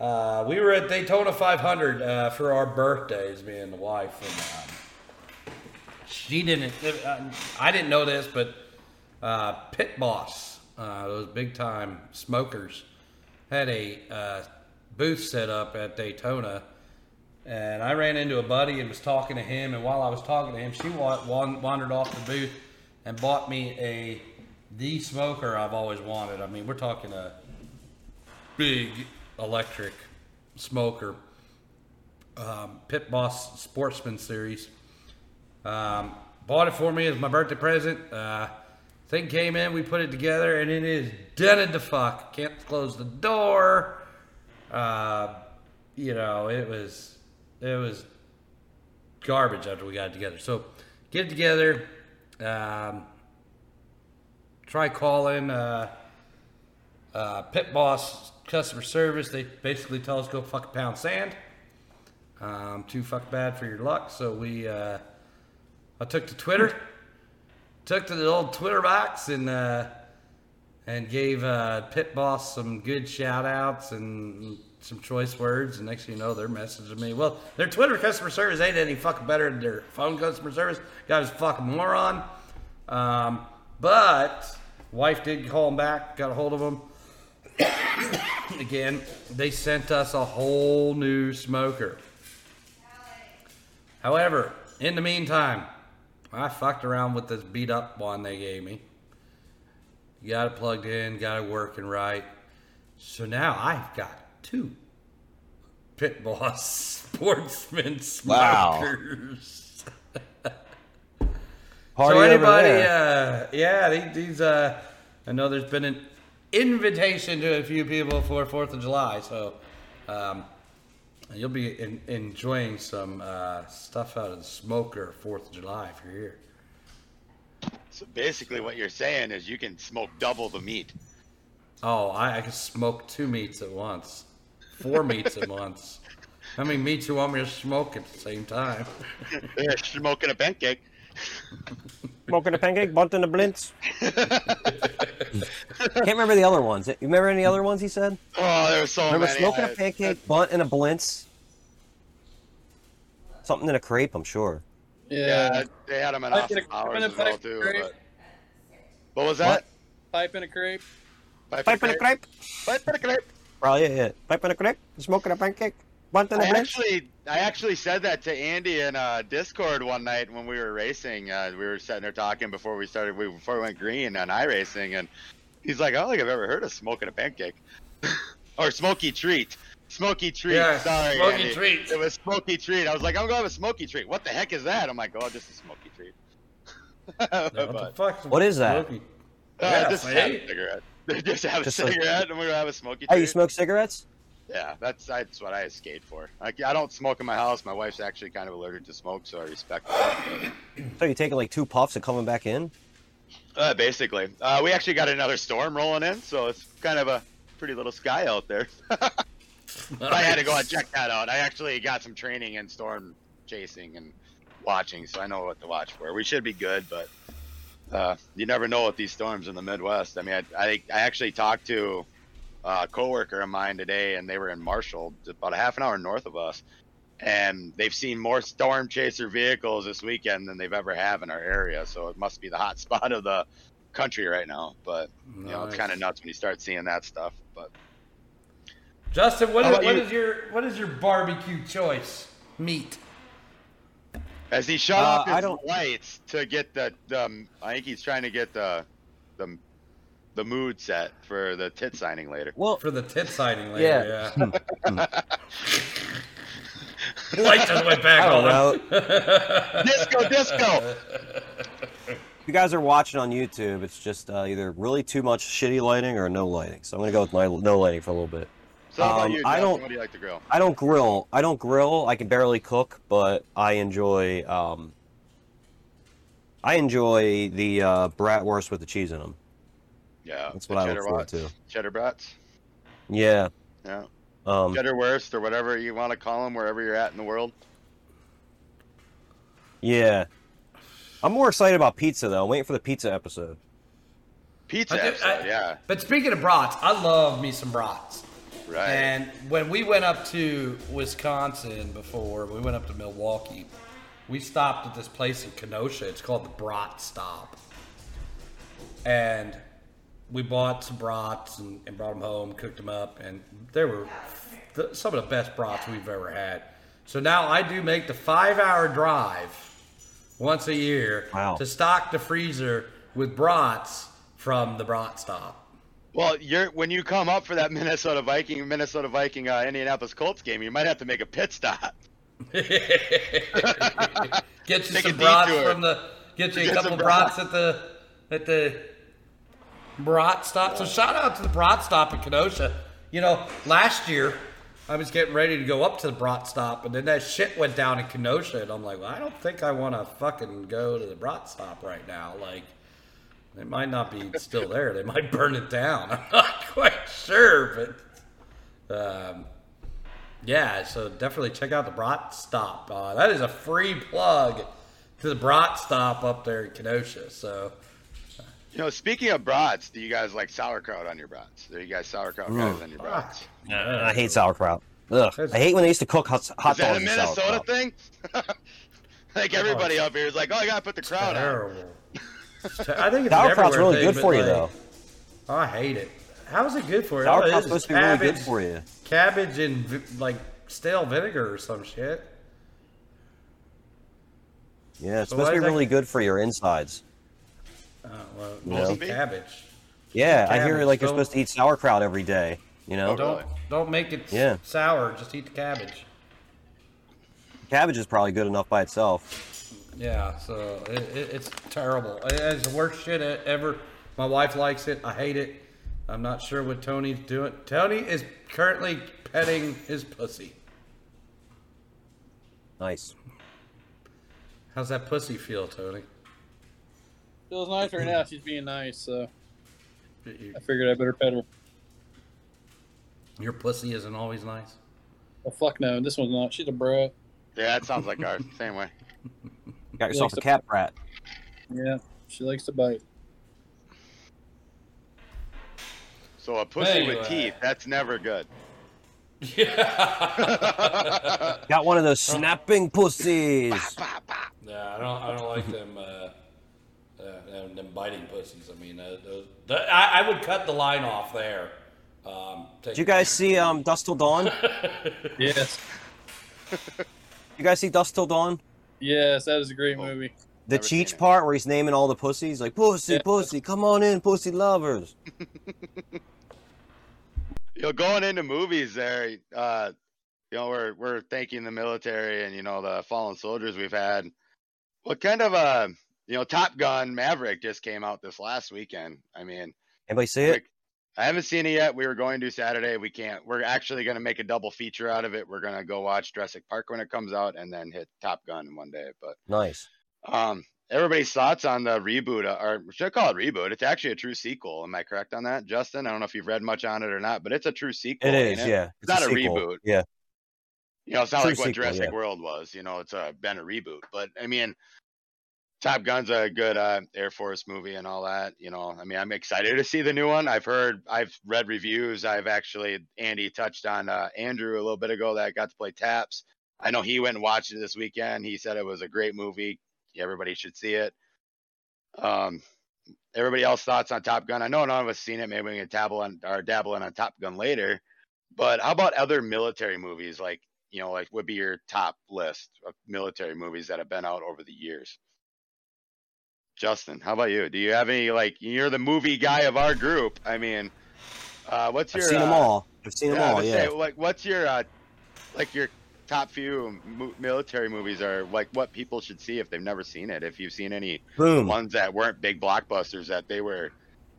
uh, we were at Daytona 500 uh, for our birthdays, me and the wife, and um, she didn't. I didn't know this, but uh, Pit Boss, uh, those big time smokers, had a uh, booth set up at Daytona. And I ran into a buddy and was talking to him. And while I was talking to him, she wa- wan- wandered off the booth and bought me a the smoker I've always wanted. I mean, we're talking a big electric smoker, um, Pit Boss Sportsman Series. Um, bought it for me as my birthday present. Uh, thing came in, we put it together, and it is dented to fuck. Can't close the door. Uh, you know, it was it was garbage after we got it together. So get it together. Um, try calling uh, uh, Pit Boss customer service. They basically tell us go fuck a pound sand. Um, too fuck bad for your luck. So we, uh, I took to Twitter, took to the old Twitter box and uh, and gave uh, Pit Boss some good shout outs and some choice words. And next thing you know, they're messaging me. Well, their Twitter customer service ain't any fucking better than their phone customer service. Guy was a fucking moron. Um, but wife did call him back, got a hold of him. Again, they sent us a whole new smoker. However, in the meantime, I fucked around with this beat up one they gave me. Got it plugged in, got it working right. So now I've got two Pit Boss Sportsman Wow. smokers. Party so anybody, uh, yeah, these, these, uh, I know there's been an invitation to a few people for Fourth of July, so um, you'll be in, enjoying some uh, stuff out of the smoker Fourth of July if you're here. So basically, what you're saying is you can smoke double the meat. Oh, I, I can smoke two meats at once, four meats at once. How many meats do you want me to smoke at the same time? Yeah, smoking a pancake. Smoking a pancake, bunting a blintz. Can't remember the other ones. You remember any other ones he said? Oh, there was so remember many. smoking I- a pancake, bunt and a blintz. Something in a crepe, I'm sure. Yeah, Yeah. they had them in office a- hours in a as well too. crepe. But what was that? Pipe in a crepe. Pipe in a crepe. Pipe in a crepe. Probably it. Pipe in a crepe. smoking a pancake, bunt in a I blitz. actually, I actually said that to Andy in uh, Discord one night when we were racing. Uh, we were sitting there talking before we started, we, before we went green on iRacing, and he's like, "I don't think I've ever heard of smoking a pancake or smoky treat." Smoky treat. Yeah, Sorry, smoky Andy. treat. It was smoky treat. I was like, I'm gonna have a smoky treat. What the heck is that? I'm like, oh, just a smoky treat. What the fuck? What is that? Smoky? uh, Yeah, just see? have a cigarette. just have Just a like- cigarette, and we're gonna have a smoky Hey, treat. you smoke cigarettes? Yeah, that's that's what I escaped for. Like, I don't smoke in my house. My wife's actually kind of allergic to smoke, so I respect that. So you taking like two puffs and coming back in? Uh, basically, uh, we actually got another storm rolling in, so it's kind of a pretty little sky out there. but I had to go and check that out. I actually got some training in storm chasing and watching, so I know what to watch for. We should be good, but uh, you never know with these storms in the Midwest. I mean, I I, I actually talked to a coworker of mine today, and they were in Marshall, about a half an hour north of us, and they've seen more storm chaser vehicles this weekend than they've ever have in our area. So it must be the hot spot of the country right now. But you know, it's kind of nuts when you start seeing that stuff. But Justin, what How is, what you? is your what is your barbecue choice meat? as he shut Uh, off his I don't- lights to get the, um, I think he's trying to get the, the, the mood set for the tit signing later. Well, For the tit signing later, Yeah. yeah. Light just went back I don't on. know. disco, disco. If you guys are watching on YouTube, it's just uh, either really too much shitty lighting or no lighting. So I'm gonna go with my no lighting for a little bit. So how about Um, you? I don't- What do you like to grill? I don't grill. I don't grill. I can barely cook, but I enjoy. Um, I enjoy the uh, bratwurst with the cheese in them. Yeah, That's what I look cheddar forward brats. to. Cheddar brats. Yeah. Yeah, Um, cheddar wurst or whatever you want to call them, wherever you're at in the world. yeah. I'm more excited about pizza though. I'm waiting for the pizza episode. Pizza I episode, I- yeah, But speaking of brats, I love me some brats. right. And when we went up to Wisconsin before, we went up to Milwaukee. We stopped at this place in Kenosha. It's called the Brat Stop. And we bought some brats and, and brought them home, cooked them up, and they were the, some of the best brats we've ever had. So now I do make the five hour drive once a year Wow. to stock the freezer with brats from the Brat Stop. Well, you're when you come up for that Minnesota Viking, Minnesota Viking, uh, Indianapolis Colts game, you might have to make a pit stop. Get you Take a some brats from the. Get you a couple some brats at the at the brat stop. So shout out to the brat stop in Kenosha. You know, last year I was getting ready to go up to the brat stop, and then that shit went down in Kenosha, and I'm like, well, I don't think I want to fucking go to the brat stop right now. Like, it might not be still there. They might burn it down. I'm not quite sure, but. Um, yeah, so definitely check out the Brat Stop. Uh, that is a free plug to the Brat Stop up there in Kenosha. So You know, speaking of brats, do you guys like sauerkraut on your brats? Are you guys sauerkraut guys on your brats? I hate sauerkraut. Ugh. I hate when they used to cook hot, hot Is that a Minnesota sauerkraut. thing? like everybody up here is like, oh, I gotta put the crowd on. I think it's Sauerkraut's everywhere really thing, good for you, like, though. I hate it. How is it good for you? All Sauerkraut's is is supposed to be really good cabbage- for you. Cabbage and like stale vinegar or some shit. Yeah, it's So supposed to be is that- really good for your insides. Oh, well, Yeah. cabbage. Yeah, I hear Cabbage, like you're don't- supposed to eat sauerkraut every day. You know, Don't don't make it Yeah. sour. Just eat the cabbage. cabbage is probably good enough by itself. Yeah, so it, it, it's terrible. It- It's the worst shit ever. My wife likes it. I hate it. I'm not sure what Tony's doing. Tony is currently petting his pussy. Nice. How's that pussy feel, Tony? Feels nice right now. She's being nice, so I figured I better pet her. Your pussy isn't always nice. Well, fuck no. This one's not. She's a brat. Yeah, that sounds like ours. Same way. You Got yourself Likes a to- cat brat. Yeah, she likes to bite. So a pussy Anyway. with teeth, that's never good. Yeah. Got one of those snapping pussies. Yeah, I don't. I don't like them. Uh, uh, them, them biting pussies. I mean, uh, those, the, I, I would cut the line off there. Um, Did you guys see um Dusk Till Dawn? Yes. You guys see Dusk Till Dawn? Yes, that is a great Oh. movie. The Never Cheech part where he's naming all the pussies, like pussy, Yeah. pussy, come on in, pussy lovers. You know, going into movies there, uh, you know, we're we're thanking the military and you know the fallen soldiers we've had. What kind of uh, you know, Top Gun Maverick just came out this last weekend. I mean, Anybody see it? I haven't seen it yet. We were going to Saturday. We can't. We're actually going to make a double feature out of it. We're going to go watch Jurassic Park when it comes out, and then hit Top Gun one day. But Nice. um, everybody's thoughts on the reboot, uh, or should I call it reboot? It's actually a true sequel. Am I correct on that, Justin? I don't know if you've read much on it or not, but it's a true sequel. It yeah. It's not a sequel. reboot. Yeah. You know, it's not True like what sequel, Jurassic yeah. World was. You know, it's a been a reboot. But I mean, Top Gun's a good uh, Air Force movie and all that. You know, I mean, I'm excited to see the new one. I've heard, I've read reviews. I've actually, Andy touched on uh, Andrew a little bit ago that got to play Taps. I know he went and watched it this weekend. He said it was a great movie. Everybody should see it. Um, everybody else thoughts on Top Gun? I know none of us seen it. Maybe we can dabble on or dabble in on Top Gun later. But how about other military movies? Like you know, like what would be your top list of military movies that have been out over the years. Justin, how about you? Do you have any like you're the movie guy of our group? I mean, uh, what's I've your seen them uh, all. I've seen them all, yeah. say, like what's your uh, like your top few mo- military movies are like what people should see if they've never seen it. If you've seen any Boom. ones that weren't big blockbusters that they were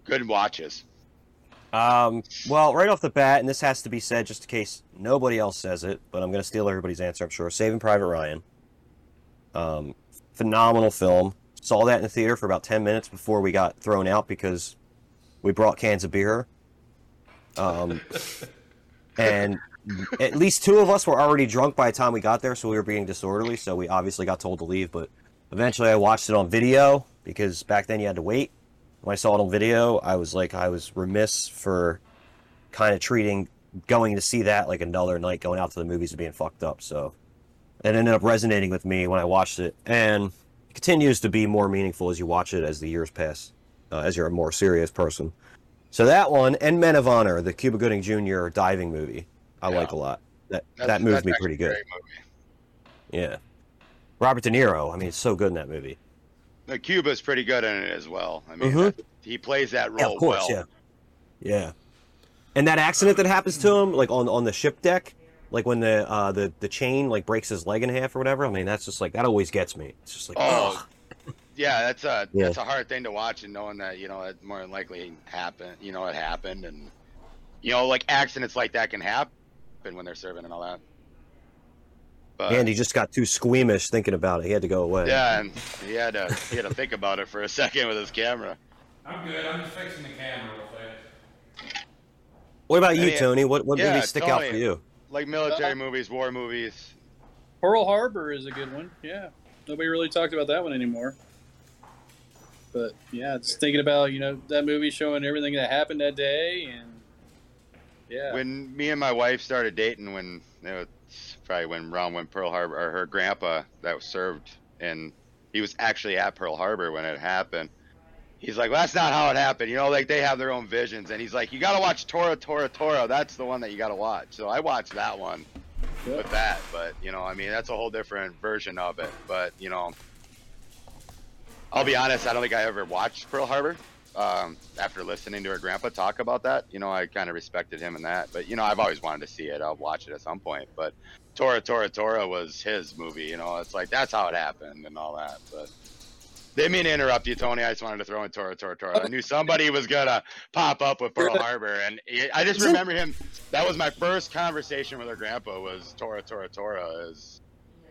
good watches. Um, well, right off the bat, and this has to be said just in case nobody else says it, but I'm going to steal everybody's answer, I'm sure. Saving Private Ryan. Um, phenomenal film. Saw that in the theater for about 10 minutes before we got thrown out because we brought cans of beer. Um, and at least two of us were already drunk by the time we got there, so we were being disorderly, so we obviously got told to leave. But eventually I watched it on video because back then you had to wait when I saw it on video, I was like, I was remiss for kind of treating going to see that like another night going out to the movies and being fucked up. So it ended up resonating with me when I watched it, and it continues to be more meaningful as you watch it as the years pass, uh, as you're a more serious person. So that one and Men of Honor, the Cuba Gooding Jr. diving movie, I Yeah. like a lot. That That's- that moved me pretty good. Yeah. Robert De Niro, I mean, it's so good in that movie. The Cuba's pretty good in it as well. I mean, Mhm. that- he plays that role Yeah, of course, well. yeah. Yeah. And that accident that happens to him, like on on the ship deck, like when the uh the, the chain like breaks his leg in half or whatever, I mean that's just like that always gets me. It's just like Oh, ugh. yeah, that's a Yeah. that's a hard thing to watch and knowing that you know it more than likely happened. You know it happened, and you know like accidents like that can happen when they're serving and all that. But he just got too squeamish thinking about it. He had to go away. yeah, and he had to he had to think about it for a second with his camera. I'm good. I'm just fixing the camera real fast. What about you, Tony? What what yeah, movies stick out for you? Like military movies, war movies. Pearl Harbor is a good one. Yeah, nobody really talked about that one anymore. But yeah, just thinking about you know that movie showing everything that happened that day, and yeah, When me and my wife started dating, when it was probably when Ron went Pearl Harbor or her grandpa that was served, and he was actually at Pearl Harbor when it happened. He's like, well, that's not how it happened. You know, like they have their own visions, and he's like, you got to watch Tora, Tora, Tora. That's the one that you got to watch. So I watched that one with that, but you know, I mean, that's a whole different version of it. But you know, I'll be honest, I don't think I ever watched Pearl Harbor. Um, after listening to her grandpa talk about that, you know, I kind of respected him in that. But you know, I've always wanted to see it. I'll watch it at some point. But Tora, Tora, Tora was his movie. You know, it's like that's how it happened and all that. But didn't mean to interrupt you, Tony. I just wanted to throw in Tora, Tora, Tora. I knew somebody was gonna pop up with Pearl Harbor, and he- I just remember him. That was my first conversation with her grandpa. Was Tora, Tora, Tora is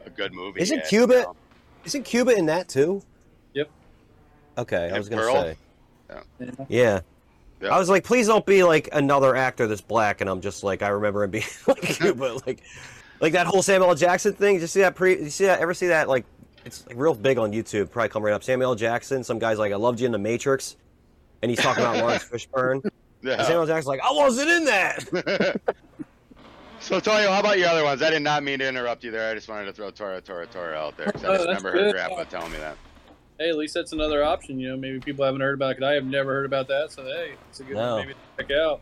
a good movie. Isn't and, Cuba- you know, Isn't Cuba in that too? Yep. Okay, I was gonna Pearl? say. Yeah. Yeah. Yeah. I was like, please don't be like another actor that's black, and I'm just like, I remember him being like Cuba, like, like that whole Samuel L. Jackson thing. Did you see that? Pre? You see that? Ever see that? Like, it's like real big on YouTube. Probably come right up. Samuel L. Jackson. Some guys like, I loved you in the Matrix, and he's talking about Laurence Fishburne. And. Samuel L. Jackson's like, I wasn't in that. so, Tony, how about your other ones? I did not mean to interrupt you there. I just wanted to throw Tora, Tora, Tora out there because I Oh, just that's remember her good. grandpa telling me that. hey, at least that's another option. You know, maybe people haven't heard about it. I have never heard about that, so hey, it's a good No. one maybe to check out.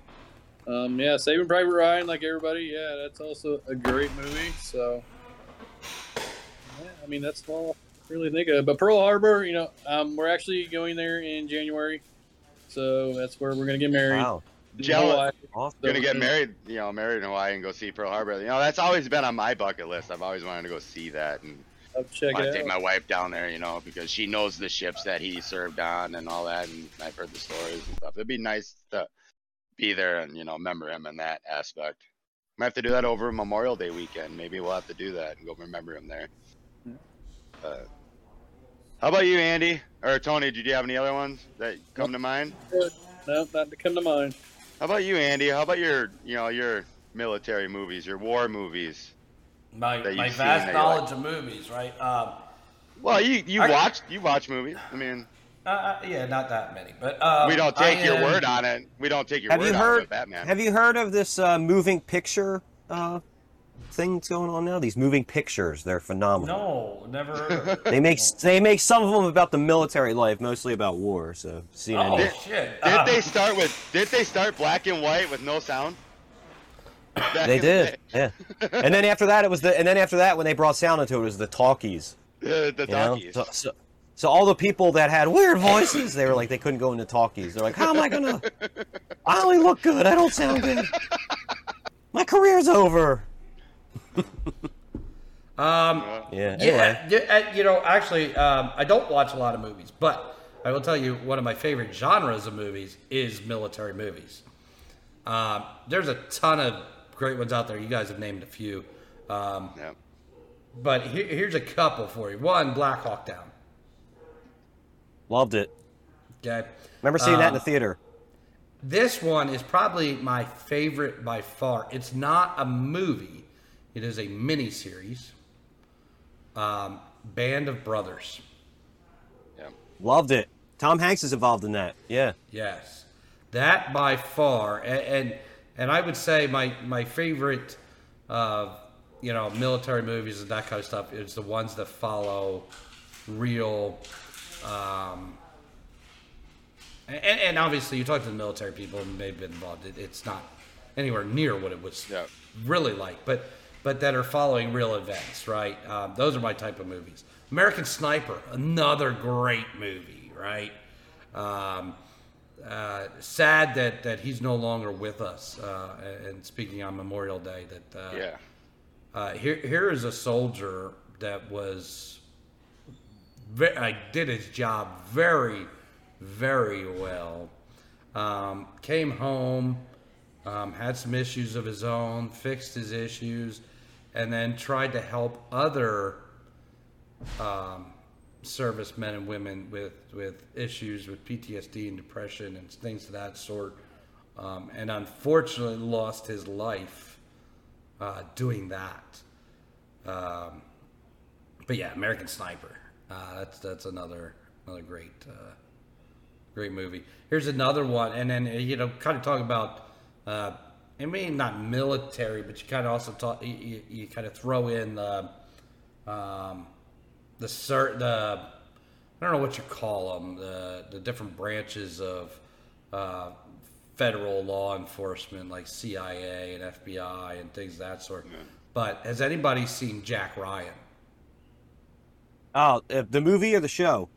Um, yeah, Saving Private Ryan, like everybody, yeah, that's also a great movie. So, yeah, I mean, that's all I really think of. But Pearl Harbor, you know, um, we're actually going there in January, so that's where we're gonna get married. Wow. in Jealous. Hawaii. Awesome. Gonna get married, you know, married in Hawaii and go see Pearl Harbor. You know, that's always been on my bucket list. I've always wanted to go see that and I'll check want to it take out. my wife down there, you know, because she knows the ships that he served on and all that, and I've heard the stories and stuff. It'd be nice to be there and you know remember him in that aspect. Might have to do that over Memorial Day weekend. Maybe we'll have to do that and go remember him there. Uh, how about you, Andy or Tony? Did you have any other ones that come to mind? No, not to come to mind. How about you, Andy? How about your, you know, your military movies, your war movies? My, my vast that you like. knowledge of movies, right? Um, Well, you you I- watch you watch movies. I mean, uh, uh, yeah, not that many, but um, we don't I take your am- word on it. We don't take your Have word you on it heard? Batman. Have you heard of this uh, moving picture thing that's going on now? These moving pictures, they're phenomenal. No, never. heard. They make they make some of them about the military life, mostly about war. So seen Oh any? shit! Did Uh, they start with? Did they start black and white with no sound? Back They in the did, yeah. And then after that, it was the and then after that, when they brought sound into it, it was the talkies. day. The, the You know? talkies. So, so, so all the people that had weird voices, they were like they couldn't go into talkies. They're like, how am I gonna? I only look good. I don't sound good. My career's over. Um, Yeah. Anyway. yeah, you know, actually, um, I don't watch a lot of movies, but I will tell you one of my favorite genres of movies is military movies. Um, there's a ton of great ones out there. You guys have named a few, um, Yeah. but here, here's a couple for you. One, Black Hawk Down. Loved it. Okay, Remember seeing that in Um, the theater. This one is probably my favorite by far. It's not a movie; it is a mini series. Um, Band of Brothers. Yeah. Loved it. Tom Hanks is involved in that. Yeah. Yes, that by far, and and, and I would say my my favorite, uh, you know, military movies and that kind of stuff is the ones that follow real. Um, and, and obviously, you talk to the military people and they've been involved. It, it's not anywhere near what it was Yeah. really like, but but that are following real events, right? Um, those are my type of movies. American Sniper, another great movie, right? Um, uh, sad that, that he's no longer with us. Uh, and speaking on Memorial Day, that uh, Yeah. uh, here here is a soldier that was I did his job very very well. Um, came home, um, had some issues of his own, fixed his issues, and then tried to help other um, servicemen and women with with issues with PTSD and depression and things of that sort. Um, and unfortunately, lost his life uh, doing that. Um, but yeah, American Sniper. Uh, that's that's another another great uh, great movie. Here's another one, and then uh, you know, kind of talk about. I mean, not military, but you kind of also talk. You, you, you kind of throw in the um, the cert the I don't know what you call them the the different branches of uh, federal law enforcement like CIA and FBI and things of that sort. But has anybody seen Jack Ryan, Oh, uh, the movie or the show?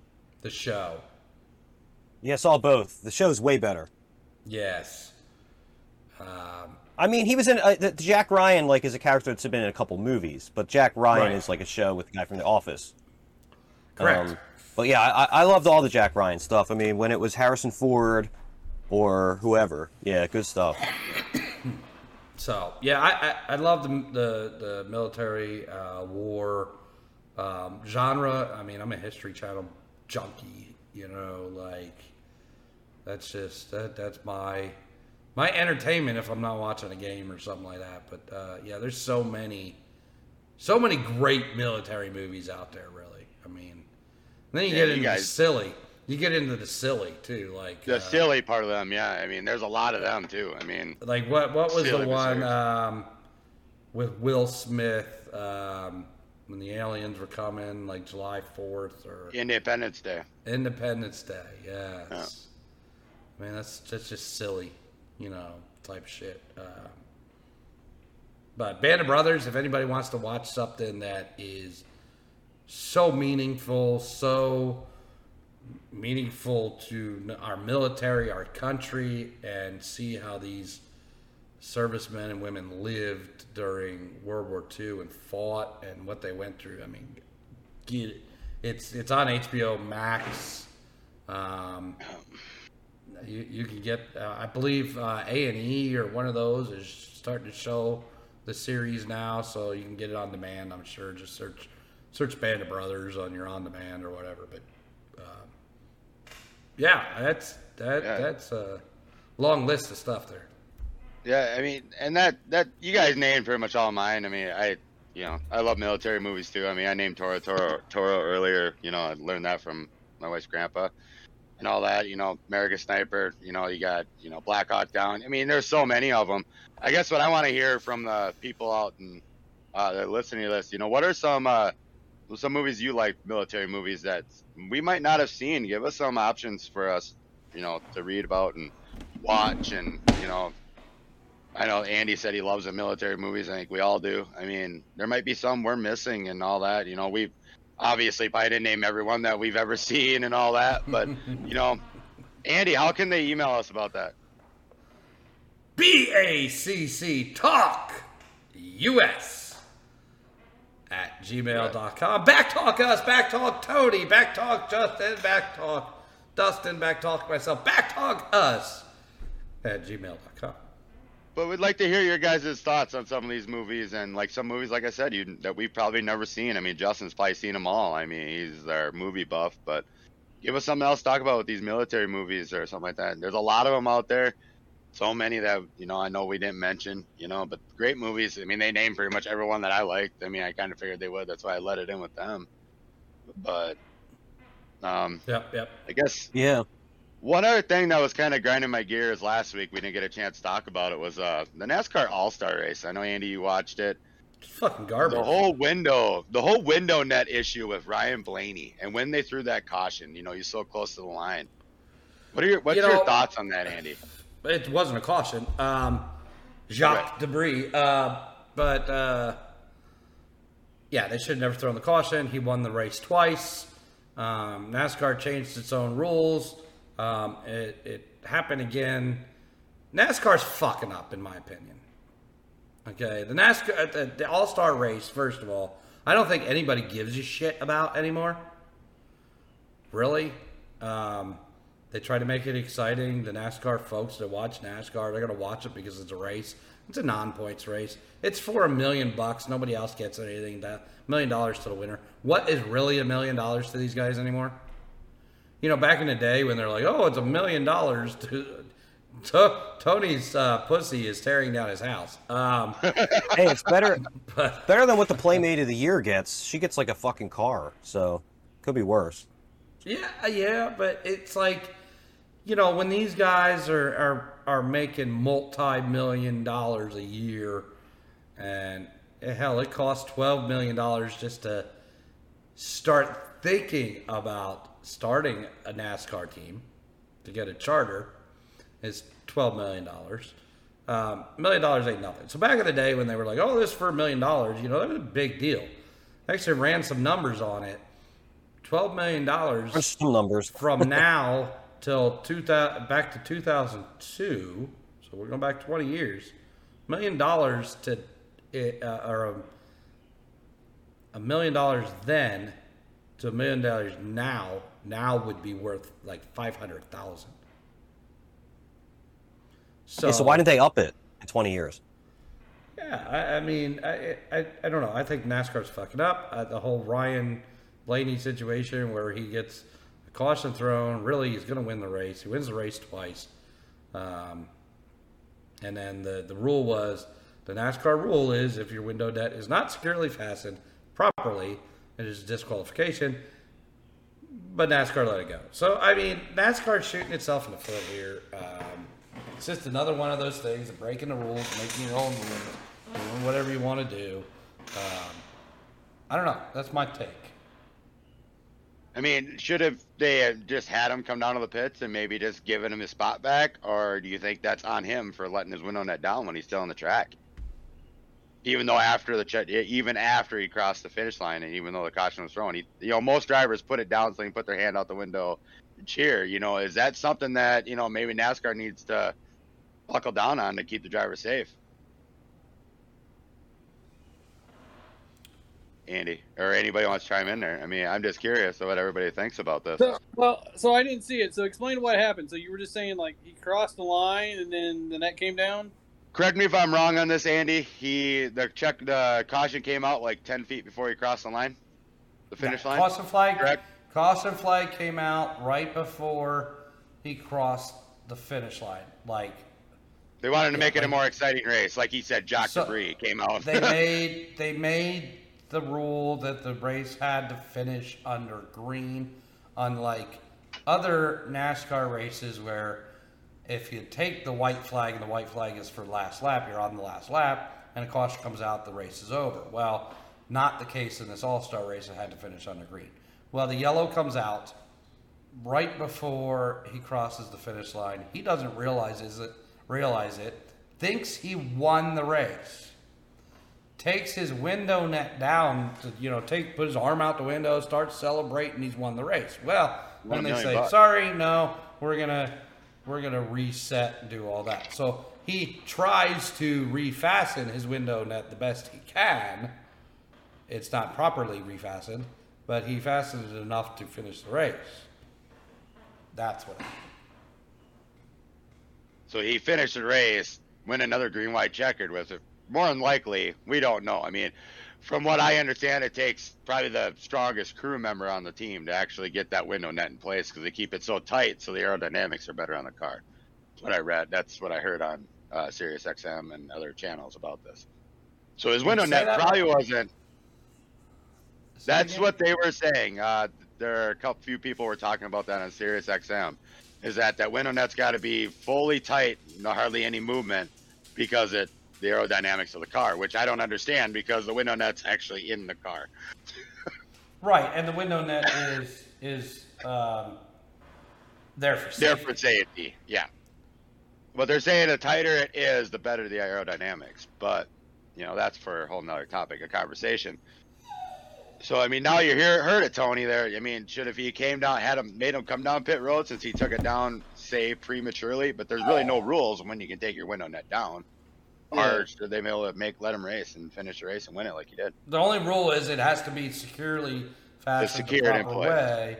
the show? Yes, all both. The show's way better. Yes. Um, I mean, he was in uh, the, Jack Ryan, like, is a character that's been in a couple movies, but Jack Ryan Right. is like a show with the guy from The Office. correct. Um, but yeah, I, I loved all the Jack Ryan stuff. I mean, when it was Harrison Ford or whoever, yeah, good stuff. So yeah, I I, I love the, the the military uh, war um, genre. I mean, I'm a History Channel junkie. You know, like that's just that that's my my entertainment if I'm not watching a game or something like that. But uh, yeah, there's so many so many great military movies out there. Really, I mean, then you Yeah, get you into the guys- silly. You get into the silly too, like The uh, silly part of them, yeah. I mean, there's a lot of them too. I mean, like what what was the one um, with Will Smith um, when the aliens were coming, like July Fourth or Independence Day. Independence Day? Yes. I mean that's that's just silly, you know, type shit. Um, but Band of Brothers, if anybody wants to watch something that is so meaningful, so meaningful to our military, our country, and see how these servicemen and women lived during World War II and fought and what they went through. I mean. It's it's on HBO Max. Um, you, you can get, uh, I believe, uh, A and E or one of those is starting to show the series now, so you can get it on demand. I'm sure. Just search search Band of Brothers on your on demand or whatever. But uh, yeah, that's that Yeah. that's a long list of stuff there. Yeah, I mean, and that that you guys named pretty much all mine. I mean, I you know I love military movies too. I mean, I named Tora Tora Tora earlier. You know, I learned that from my wife's grandpa, and all that. You know, American Sniper. You know, you got you know Black Hawk Down. I mean, there's so many of them. I guess what I want to hear from the people out and uh, that listening to this, you know, what are some uh, some movies you like, military movies that we might not have seen? Give us some options for us, you know, to read about and watch, and you know, I know Andy said he loves the military movies. I think we all do. I mean, there might be some we're missing and all that. You know, we obviously probably didn't name everyone that we've ever seen and all that, but you know, Andy, how can they email us about that? B A C C Talk US at gmail.com. Backtalk us, backtalk Tony, backtalk Justin, backtalk Dustin, backtalk myself, backtalk us at gmail.com. But we'd like to hear your guys' thoughts on some of these movies and like some movies, like I said, you that we've probably never seen. I mean, Justin's probably seen them all. I mean, he's our movie buff, but give us something else to talk about with these military movies or something like that. There's a lot of them out there. So many that you know I know we didn't mention, you know, but great movies. I mean, they named pretty much everyone that I liked. I mean, I kind of figured they would. That's why I let it in with them. But um, Yep, yep. I guess Yeah. One other thing that was kind of grinding my gears last week, we didn't get a chance to talk about it, was uh, the NASCAR All Star Race. I know Andy, you watched it. It's fucking garbage. The whole window, the whole window net issue with Ryan Blaney, and when they threw that caution, you know, he's so close to the line. What are your What's You your thoughts on that, Andy? it wasn't a caution. Um, Jacques Debris. Uh, but uh, yeah, they should have never thrown the caution. He won the race twice. Um, NASCAR changed its own rules. Um, it, it happened again. NASCAR's fucking up, in my opinion. Okay, the NASCAR, the, the All Star race. First of all, I don't think anybody gives a shit about anymore. Really, um, they try to make it exciting. The NASCAR folks that watch NASCAR, they're gonna watch it because it's a race. It's a non-points race. It's for a million bucks. Nobody else gets anything. That million dollars to the winner. What is really a million dollars to these guys anymore? You know, back in the day when they're like, "Oh, it's a million dollars to." to Tony's uh, pussy is tearing down his house. Um, Hey, it's better but better than what the Playmate of the Year gets. She gets like a fucking car, so could be worse. Yeah, yeah, but it's like, you know, when these guys are are, are making multi million dollars a year, and eh, hell, it costs twelve million dollars just to start thinking about starting a NASCAR team to get a charter is twelve million dollars. Um, million dollars ain't nothing. So back in the day when they were like, "Oh, this is for a million dollars," you know, that was a big deal. I actually ran some numbers on it. Twelve million dollars some numbers. from now till 2000 back to 2002 so we're going back 20 years million dollars to uh, or a, a million dollars then to a million dollars now now would be worth like 500,000 so, Okay, so why didn't they up it in 20 years? yeah, I, I mean, I, I, I don't know. I think NASCAR's fucking up. Uh, the whole Ryan Blaney situation where he gets a caution thrown. Really, he's going to win the race. He wins the race twice. Um, and then the, the rule was the NASCAR rule is if your window net is not securely fastened properly, it is disqualification. But NASCAR let it go. So, I mean, NASCAR's shooting itself in the foot here. Um, it's just another one of those things of breaking the rules, making your own rules, doing whatever you want to do. Um, I don't know. That's my take. I mean, should have they just had him come down to the pits and maybe just given him his spot back, or do you think that's on him for letting his window net down when he's still on the track? Even though after the check, even after he crossed the finish line, and even though the caution was thrown, he, you know, most drivers put it down so they put their hand out the window, cheer. You know, is that something that you know maybe NASCAR needs to buckle down on to keep the driver safe? Andy or anybody wants to chime in there. I mean, I'm just curious what everybody thinks about this. So, well, so I didn't see it. So explain what happened. So you were just saying like he crossed the line and then the net came down. Correct me if I'm wrong on this, Andy. He the check the caution came out like 10 feet before he crossed the line, the finish line. Caution flag. Correct. Caution flag came out right before he crossed the finish line. Like They wanted to make it a more exciting race, like he said. Jock So- debris came out. they made they made the rule that the race had to finish under green, unlike other NASCAR races where if you take the white flag and the white flag is for last lap, you're on the last lap, and a caution comes out, the race is over. Well, not the case in this All Star race. It had to finish under green. Well, the yellow comes out right before he crosses the finish line. He doesn't realize it realize it. Thinks he won the race takes his window net down to you know take put his arm out the window starts celebrating he's won the race well Won then they say bucks. sorry no we're gonna we're gonna reset and do all that so he tries to refasten his window net the best he can it's not properly refastened but he fastened it enough to finish the race that's what happened. so he finished the race, win another green white checkered with it. More than likely, we don't know. I mean, from what I understand, it takes probably the strongest crew member on the team to actually get that window net in place because they keep it so tight, so the aerodynamics are better on the car. That's what I read. That's what I heard on uh, Sirius XM and other channels about this. So his window net probably wasn't. Say That's again? what they were saying. Uh, there are a couple few people were talking about that on Sirius XM. Is that that window net's got to be fully tight, no hardly any movement, because it the aerodynamics of the car, which I don't understand because the window net's actually in the car. right and the window net is is um, there for There safety. for safety, yeah. But they're saying the tighter it is, the better the aerodynamics. But you know that's for a whole nother topic of conversation. So I mean, now you hear heard it, Tony. There, I mean, should if he came down, had him made him come down pit road since he took it down, say prematurely. But there's really no rules when you can take your window net down. Or should they be able to make let him race and finish the race and win it like he did? The only rule is it has to be securely fastened the secured in proper way,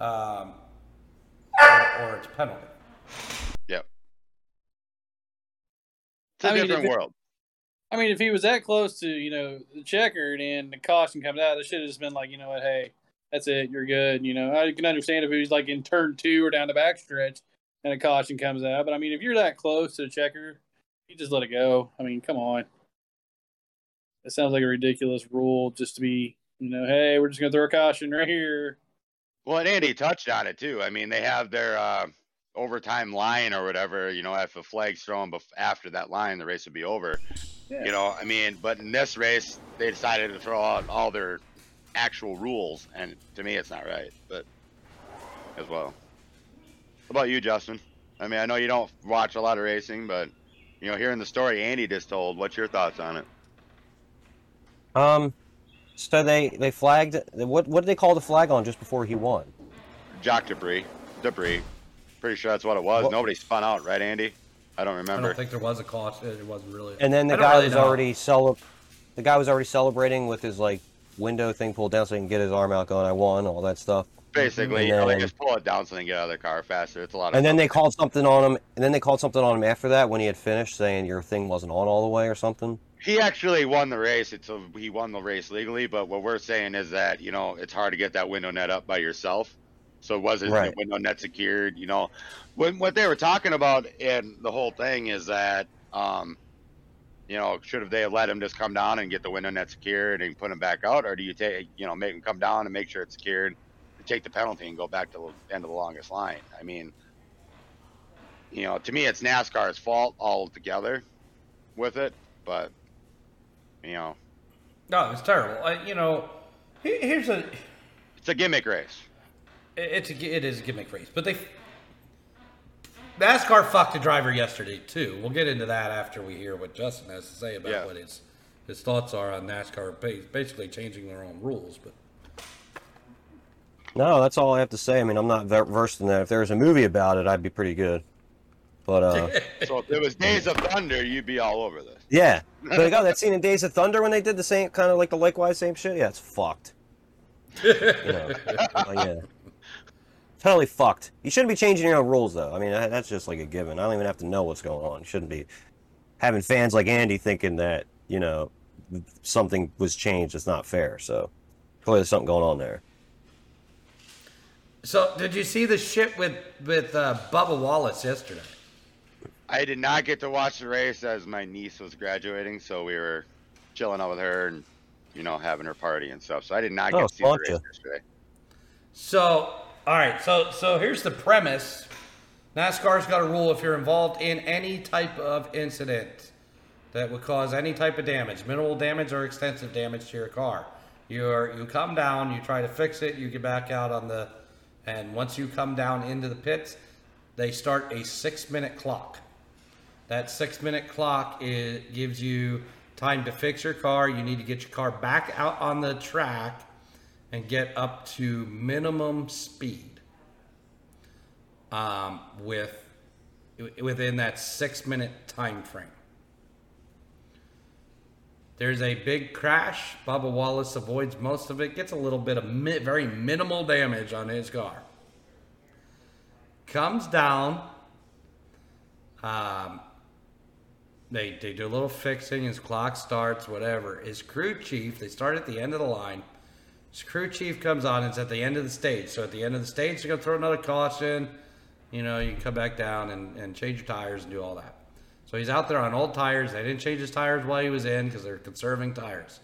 um, or, or it's a penalty. Yep. It's a I mean, different it- world. I mean, if he was that close to you know the checkered and the caution comes out, this should have just been like you know what, hey, that's it, you're good. You know, I can understand if he was like in turn two or down the backstretch and a caution comes out, but I mean, if you're that close to the checker, you just let it go. I mean, come on. It sounds like a ridiculous rule just to be, you know, hey, we're just gonna throw a caution right here. Well, and Andy touched on it too. I mean, they have their uh, overtime line or whatever. You know, if a flag's thrown bef- after that line, the race would be over. Yeah. You know, I mean, but in this race, they decided to throw out all their actual rules, and to me, it's not right. But as well. What about you, Justin? I mean, I know you don't watch a lot of racing, but you know, hearing the story Andy just told, what's your thoughts on it? Um, so they they flagged what what did they call the flag on just before he won? Jock debris, debris. Pretty sure that's what it was. What- Nobody spun out, right, Andy? I don't remember. I don't think there was a caution. It wasn't really. And then the guy really was know. already cele- the guy was already celebrating with his like window thing pulled down so he can get his arm out going, I won, all that stuff. Basically, And you know, they just pull it down so they can get out of their car faster. It's a lot of And then fun. they called something on him and then they called something on him after that when he had finished saying your thing wasn't on all the way or something. he actually won the race. It's a, he won the race legally, but what we're saying is that you know it's hard to get that window net up by yourself. So it wasn't Right. the window net secured. You know, when what they were talking about and the whole thing is that um, you know should have they have let him just come down and get the window net secured and put him back out, or do you take you know make him come down and make sure it's secured, take the penalty and go back to the end of the longest line? I mean, you know, to me it's NASCAR's fault altogether with it, but you know, No, it was terrible. Uh, you know, here's a it's a gimmick race. it's a, it is a gimmick race, but they NASCAR fucked a driver yesterday too. We'll get into that after we hear what Justin has to say about Yeah. what his his thoughts are on NASCAR basically changing their own rules. But No, that's all I have to say. I mean, I'm not ver- versed in that. If there was a movie about it, I'd be pretty good. But uh, So if there was Days of Thunder, you'd be all over this. yeah. But I got that scene in Days of Thunder when they did the same kind of like the likewise same shit. Yeah, it's fucked. You know, like, yeah. Totally fucked. You shouldn't be changing your own rules though. I mean, that's just like a given. I don't even have to know what's going on. You shouldn't be having fans like Andy thinking that you know something was changed. It's not fair. So clearly, there's something going on there. So did you see the shit with with uh, Bubba Wallace yesterday? I did not get to watch the race as my niece was graduating, so we were chilling out with her and you know having her party and stuff. So I did not Oh, get to see the gotcha. race yesterday. So, all right. So, so here's the premise. NASCAR's got a rule if you're involved in any type of incident that would cause any type of damage, minimal damage or extensive damage to your car. You're you come down, you try to fix it, you get back out on the, and once you come down into the pits, they start a six minute clock. That six minute clock gives you time to fix your car. You need to get your car back out on the track and get up to minimum speed um, with within that six minute time frame. There's a big crash. Bubba Wallace avoids most of it. Gets a little bit of mi- very minimal damage on his car. Comes down. Um, they, they do a little fixing. His clock starts, whatever. His crew chief, they start at the end of the line. His crew chief comes on it's at the end of the stage. So at the end of the stage, they're going to throw another caution. You know, you can come back down and, and change your tires and do all that. So he's out there on old tires. They didn't change his tires while he was in because they're conserving tires.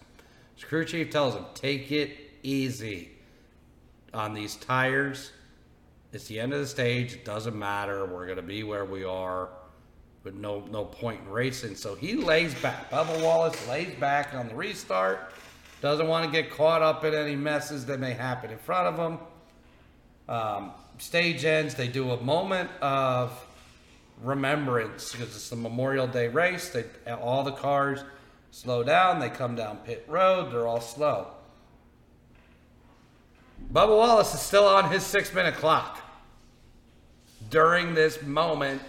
His crew chief tells him, take it easy on these tires. It's the end of the stage. It doesn't matter. We're going to be where we are with no no point in racing. So he lays back. Bubba Wallace lays back on the restart. Doesn't want to get caught up in any messes that may happen in front of him. Um, stage ends. They do a moment of remembrance because it's the Memorial Day race. They all the cars slow down. They come down pit road. They're all slow. Bubba Wallace is still on his six minute clock during this moment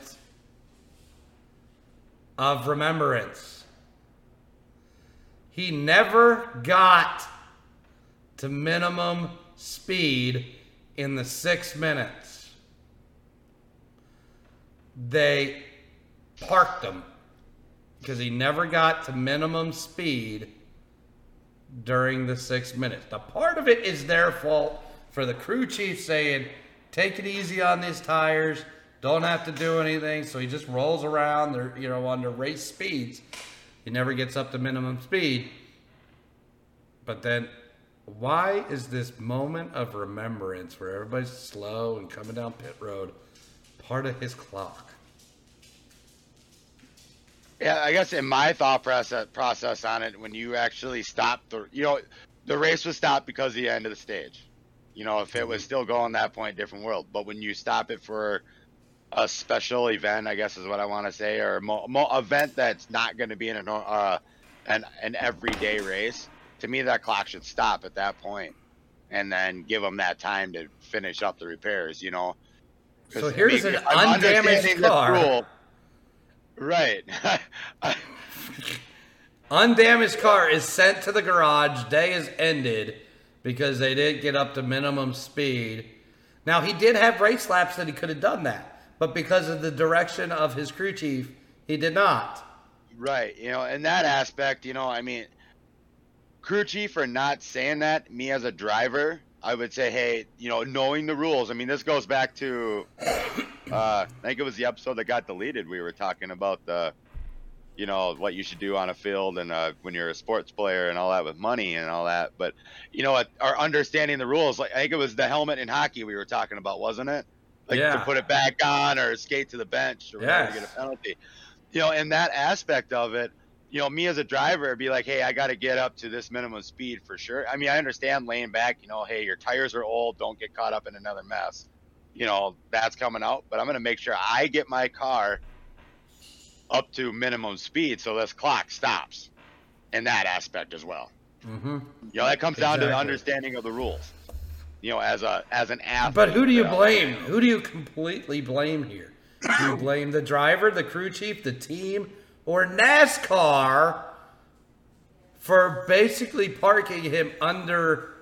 of remembrance. He never got to minimum speed in the six minutes. They parked him because he never got to minimum speed during the six minutes. Now, part of it is their fault for the crew chief saying, take it easy on these tires, don't have to do anything. So he just rolls around, they're, you know, under race speeds. He never gets up to minimum speed. But then, why is this moment of remembrance where everybody's slow and coming down pit road part of his clock? Yeah, I guess in my thought process process on it, when you actually stop the, you know, the race was stopped because of the end of the stage. You know, if it was still going that point, different world. But when you stop it for a special event, I guess is what I want to say, or a mo- mo- event that's not going to be in an uh, an an everyday race, to me that clock should stop at that point, and then give them that time to finish up the repairs. You know. So here's an I'm undamaged car. rule. Right. Undamaged car is sent to the garage. Day is ended because they didn't get up to minimum speed. Now he did have race laps that he could have done that, but because of the direction of his crew chief, he did not. Right. You know, in that aspect, you know, I mean, crew chief for not saying that, me as a driver, I would say, hey, you know, knowing the rules. I mean, this goes back to, uh, I think it was the episode that got deleted. We were talking about the, you know, what you should do on a field and uh, when you're a sports player and all that with money and all that. But, you know, our understanding the rules, like I think it was the helmet in hockey we were talking about, wasn't it? Like Yeah. to put it back on or skate to the bench or whatever Yes. get a penalty you know, in that aspect of it, you know, me as a driver, be like, hey, I got to get up to this minimum speed for sure. I mean, I understand laying back, you know, hey, your tires are old, don't get caught up in another mess. You know, that's coming out, but I'm going to make sure I get my car up to minimum speed so this clock stops in that aspect as well. Mm-hmm. You know, that comes down to the understanding of the rules. You know, as a as an athlete. But who do you blame? Who do you completely blame here? Do you blame the driver, the crew chief, the team, or NASCAR for basically parking him under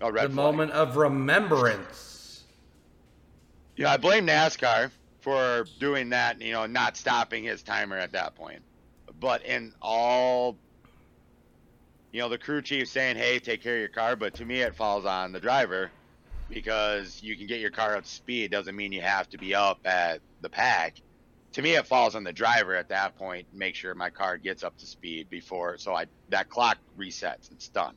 Oh, red the flag. moment of remembrance? Know, I blame NASCAR for doing that, you know, not stopping his timer at that point. But in all, you know, the crew chief saying, hey, take care of your car, but to me, it falls on the driver because you can get your car up to speed doesn't mean you have to be up at the pack. To me, it falls on the driver at that point. Make sure my car gets up to speed before, so I that clock resets. It's done.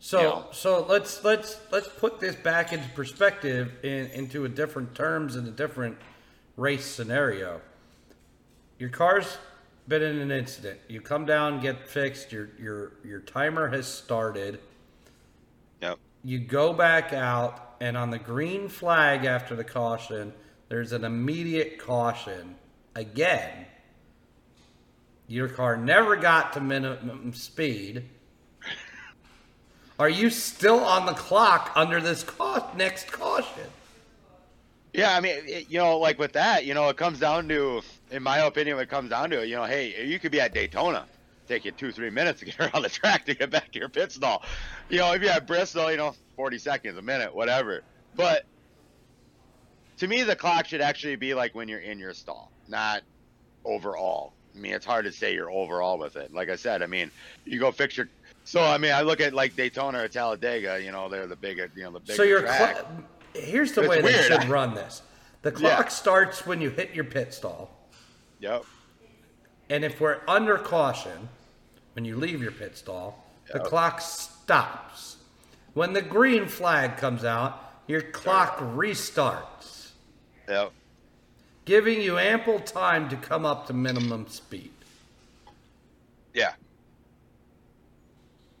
So Yeah. so let's let's let's put this back into perspective in, into a different terms in a different race scenario. Your car's been in an incident. You come down, get fixed. Your your your timer has started. Yep. You go back out, and on the green flag after the caution, there's an immediate caution again. Your car never got to minimum speed. Are you still on the clock under this next caution? Yeah, I mean, it, you know, like with that, you know, it comes down to, in my opinion, it comes down to, you know, hey, you could be at Daytona, take you two, three minutes to get around the track to get back to your pit stall. You know, if you're at Bristol, you know, 40 seconds, a minute, whatever. But to me, the clock should actually be like when you're in your stall, not overall. I mean, it's hard to say you're overall with it. Like I said, I mean, you go fix your. So I mean, I look at like Daytona or Talladega. You know, they're the bigger, you know, the bigger So your track. clock. Here's the It's way they should run this. The clock Yeah. starts when you hit your pit stall, Yep. and if we're under caution, when you leave your pit stall, the clock stops. When the green flag comes out, your clock restarts, Yep. giving you ample time to come up to minimum speed. Yeah.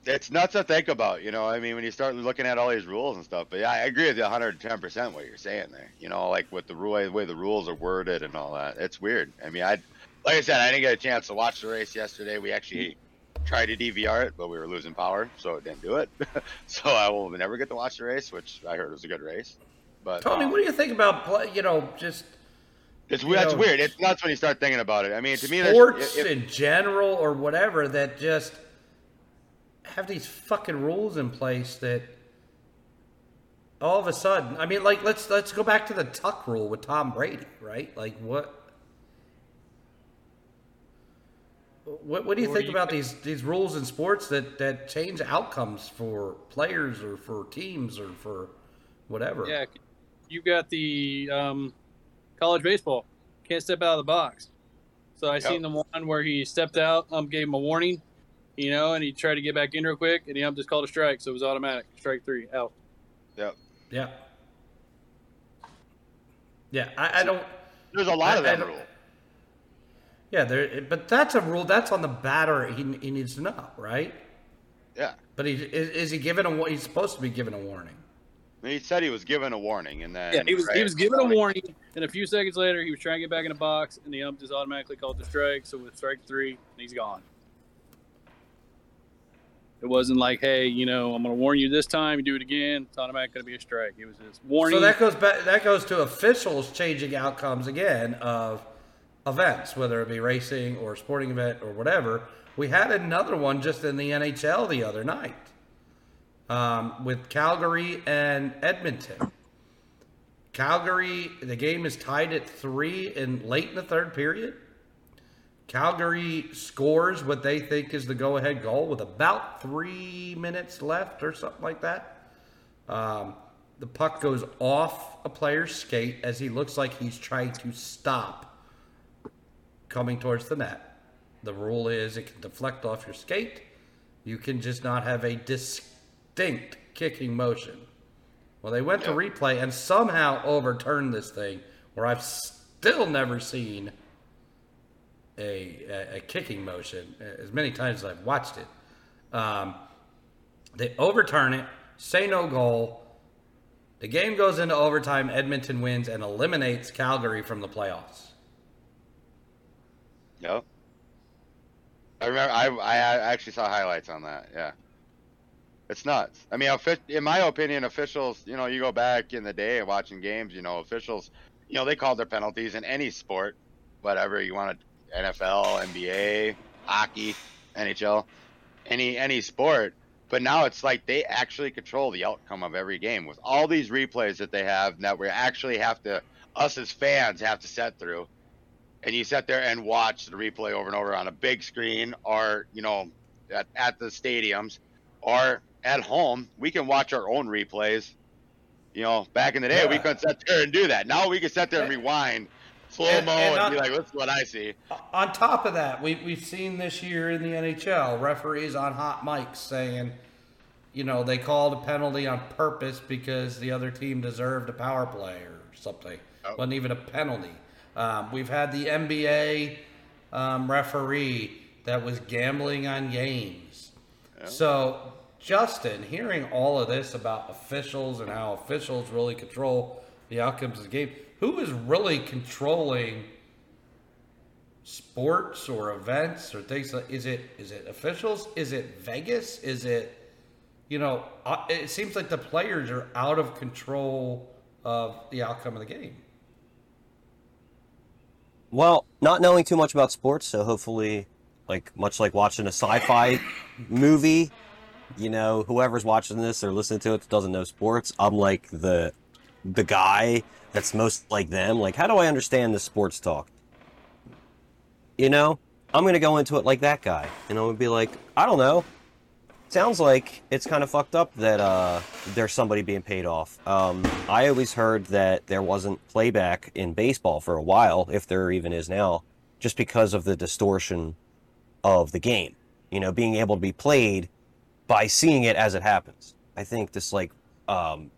It's nuts to think about, you know. I mean, when you start looking at all these rules and stuff. But yeah, I agree with you 110% what you're saying there. You know, like with the rule, the way the rules are worded and all that. It's weird. I mean, I, like I said, I didn't get a chance to watch the race yesterday. We actually tried to DVR it, but we were losing power, so it didn't do it. so I will never get to watch the race, which I heard was a good race. But Tony, um, what do you think about play, you know just it's that's know, weird. It's nuts when you start thinking about it. I mean, to me, sports if- in general or whatever that just have these fucking rules in place that all of a sudden I mean like let's let's go back to the tuck rule with Tom Brady, right? Like what what, what do you Or think you about could- these these rules in sports that that change outcomes for players or for teams or for whatever? Yeah, you got the um, college baseball. Can't step out of the box. So I seen the one where he stepped out, um, gave him a warning, you know, and he tried to get back in real quick, and he um, just called a strike, so it was automatic. Strike three, out. Yep. Yeah. Yeah, I, I don't There's a lot I- of that don't- rule. Yeah, there. But that's a rule. That's on the batter. He, he needs to know, right? Yeah. But he is, is he given a? He's supposed to be given a warning. He said he was given a warning, and then Yeah, he was he was given a warning, and a few seconds later, he was trying to get back in the box, and the ump just automatically called the strike. So with strike three, he's gone. It wasn't like, hey, you know, I'm going to warn you this time. You do it again, it's automatically going to be a strike. It was just warning. So that goes back. That goes to officials changing outcomes again of events, whether it be racing or sporting event or whatever. We had another one just in the NHL the other night um, with Calgary and Edmonton. Calgary, the game is tied at three in late in the third period. Calgary scores what they think is the go-ahead goal with about three minutes left or something like that. Um, the puck goes off a player's skate as he looks like he's trying to stop coming towards the net. The rule is it can deflect off your skate. You can just not have a distinct kicking motion. Well, they went to replay and somehow overturned this thing where I've still never seen a, a, kicking motion as many times as I've watched it. Um, they overturn it, say no goal. The game goes into overtime. Edmonton wins and eliminates Calgary from the playoffs. Yep. I remember. I I actually saw highlights on that. Yeah. It's nuts. I mean, in my opinion, officials. You know, you go back in the day watching games. You know, officials. You know, they called their penalties in any sport, whatever you want to, NFL, NBA, hockey, NHL, any any sport. But now it's like they actually control the outcome of every game. With all these replays that they have that we actually have to us as fans have to set through and you sit there and watch the replay over and over on a big screen or you know at, at the stadiums or at home we can watch our own replays. You know back in the day we couldn't sit there and do that. Now we can sit there and rewind slow mo And- and, and be like this is what i see On top of that, we, we've seen this year in the NHL referees on hot mics saying, you know, they called a penalty on purpose because the other team deserved a power play or something. Oh. Wasn't even a penalty. Um, we've had the NBA um, referee that was gambling on games. So, Justin, hearing all of this about officials and how officials really control the outcomes of the game, who is really controlling sports or events or things like is it is it officials? Is it vegas? Is it you know uh, it seems like the players are out of control of the outcome of the game. Well, not knowing too much about sports, so hopefully, like much like watching a sci-fi movie, you know, whoever's watching this or listening to it doesn't know sports, I'm like the the guy that's most like them. Like, how do I understand the sports talk? You know, I'm gonna go into it like that guy, and I'm gonna be like, I don't know. Sounds like it's kind of fucked up that uh, there's somebody being paid off. Um, I always heard that there wasn't playback in baseball for a while, if there even is now, just because of the distortion of the game. You know, being able to be played by seeing it as it happens. I think this like, um,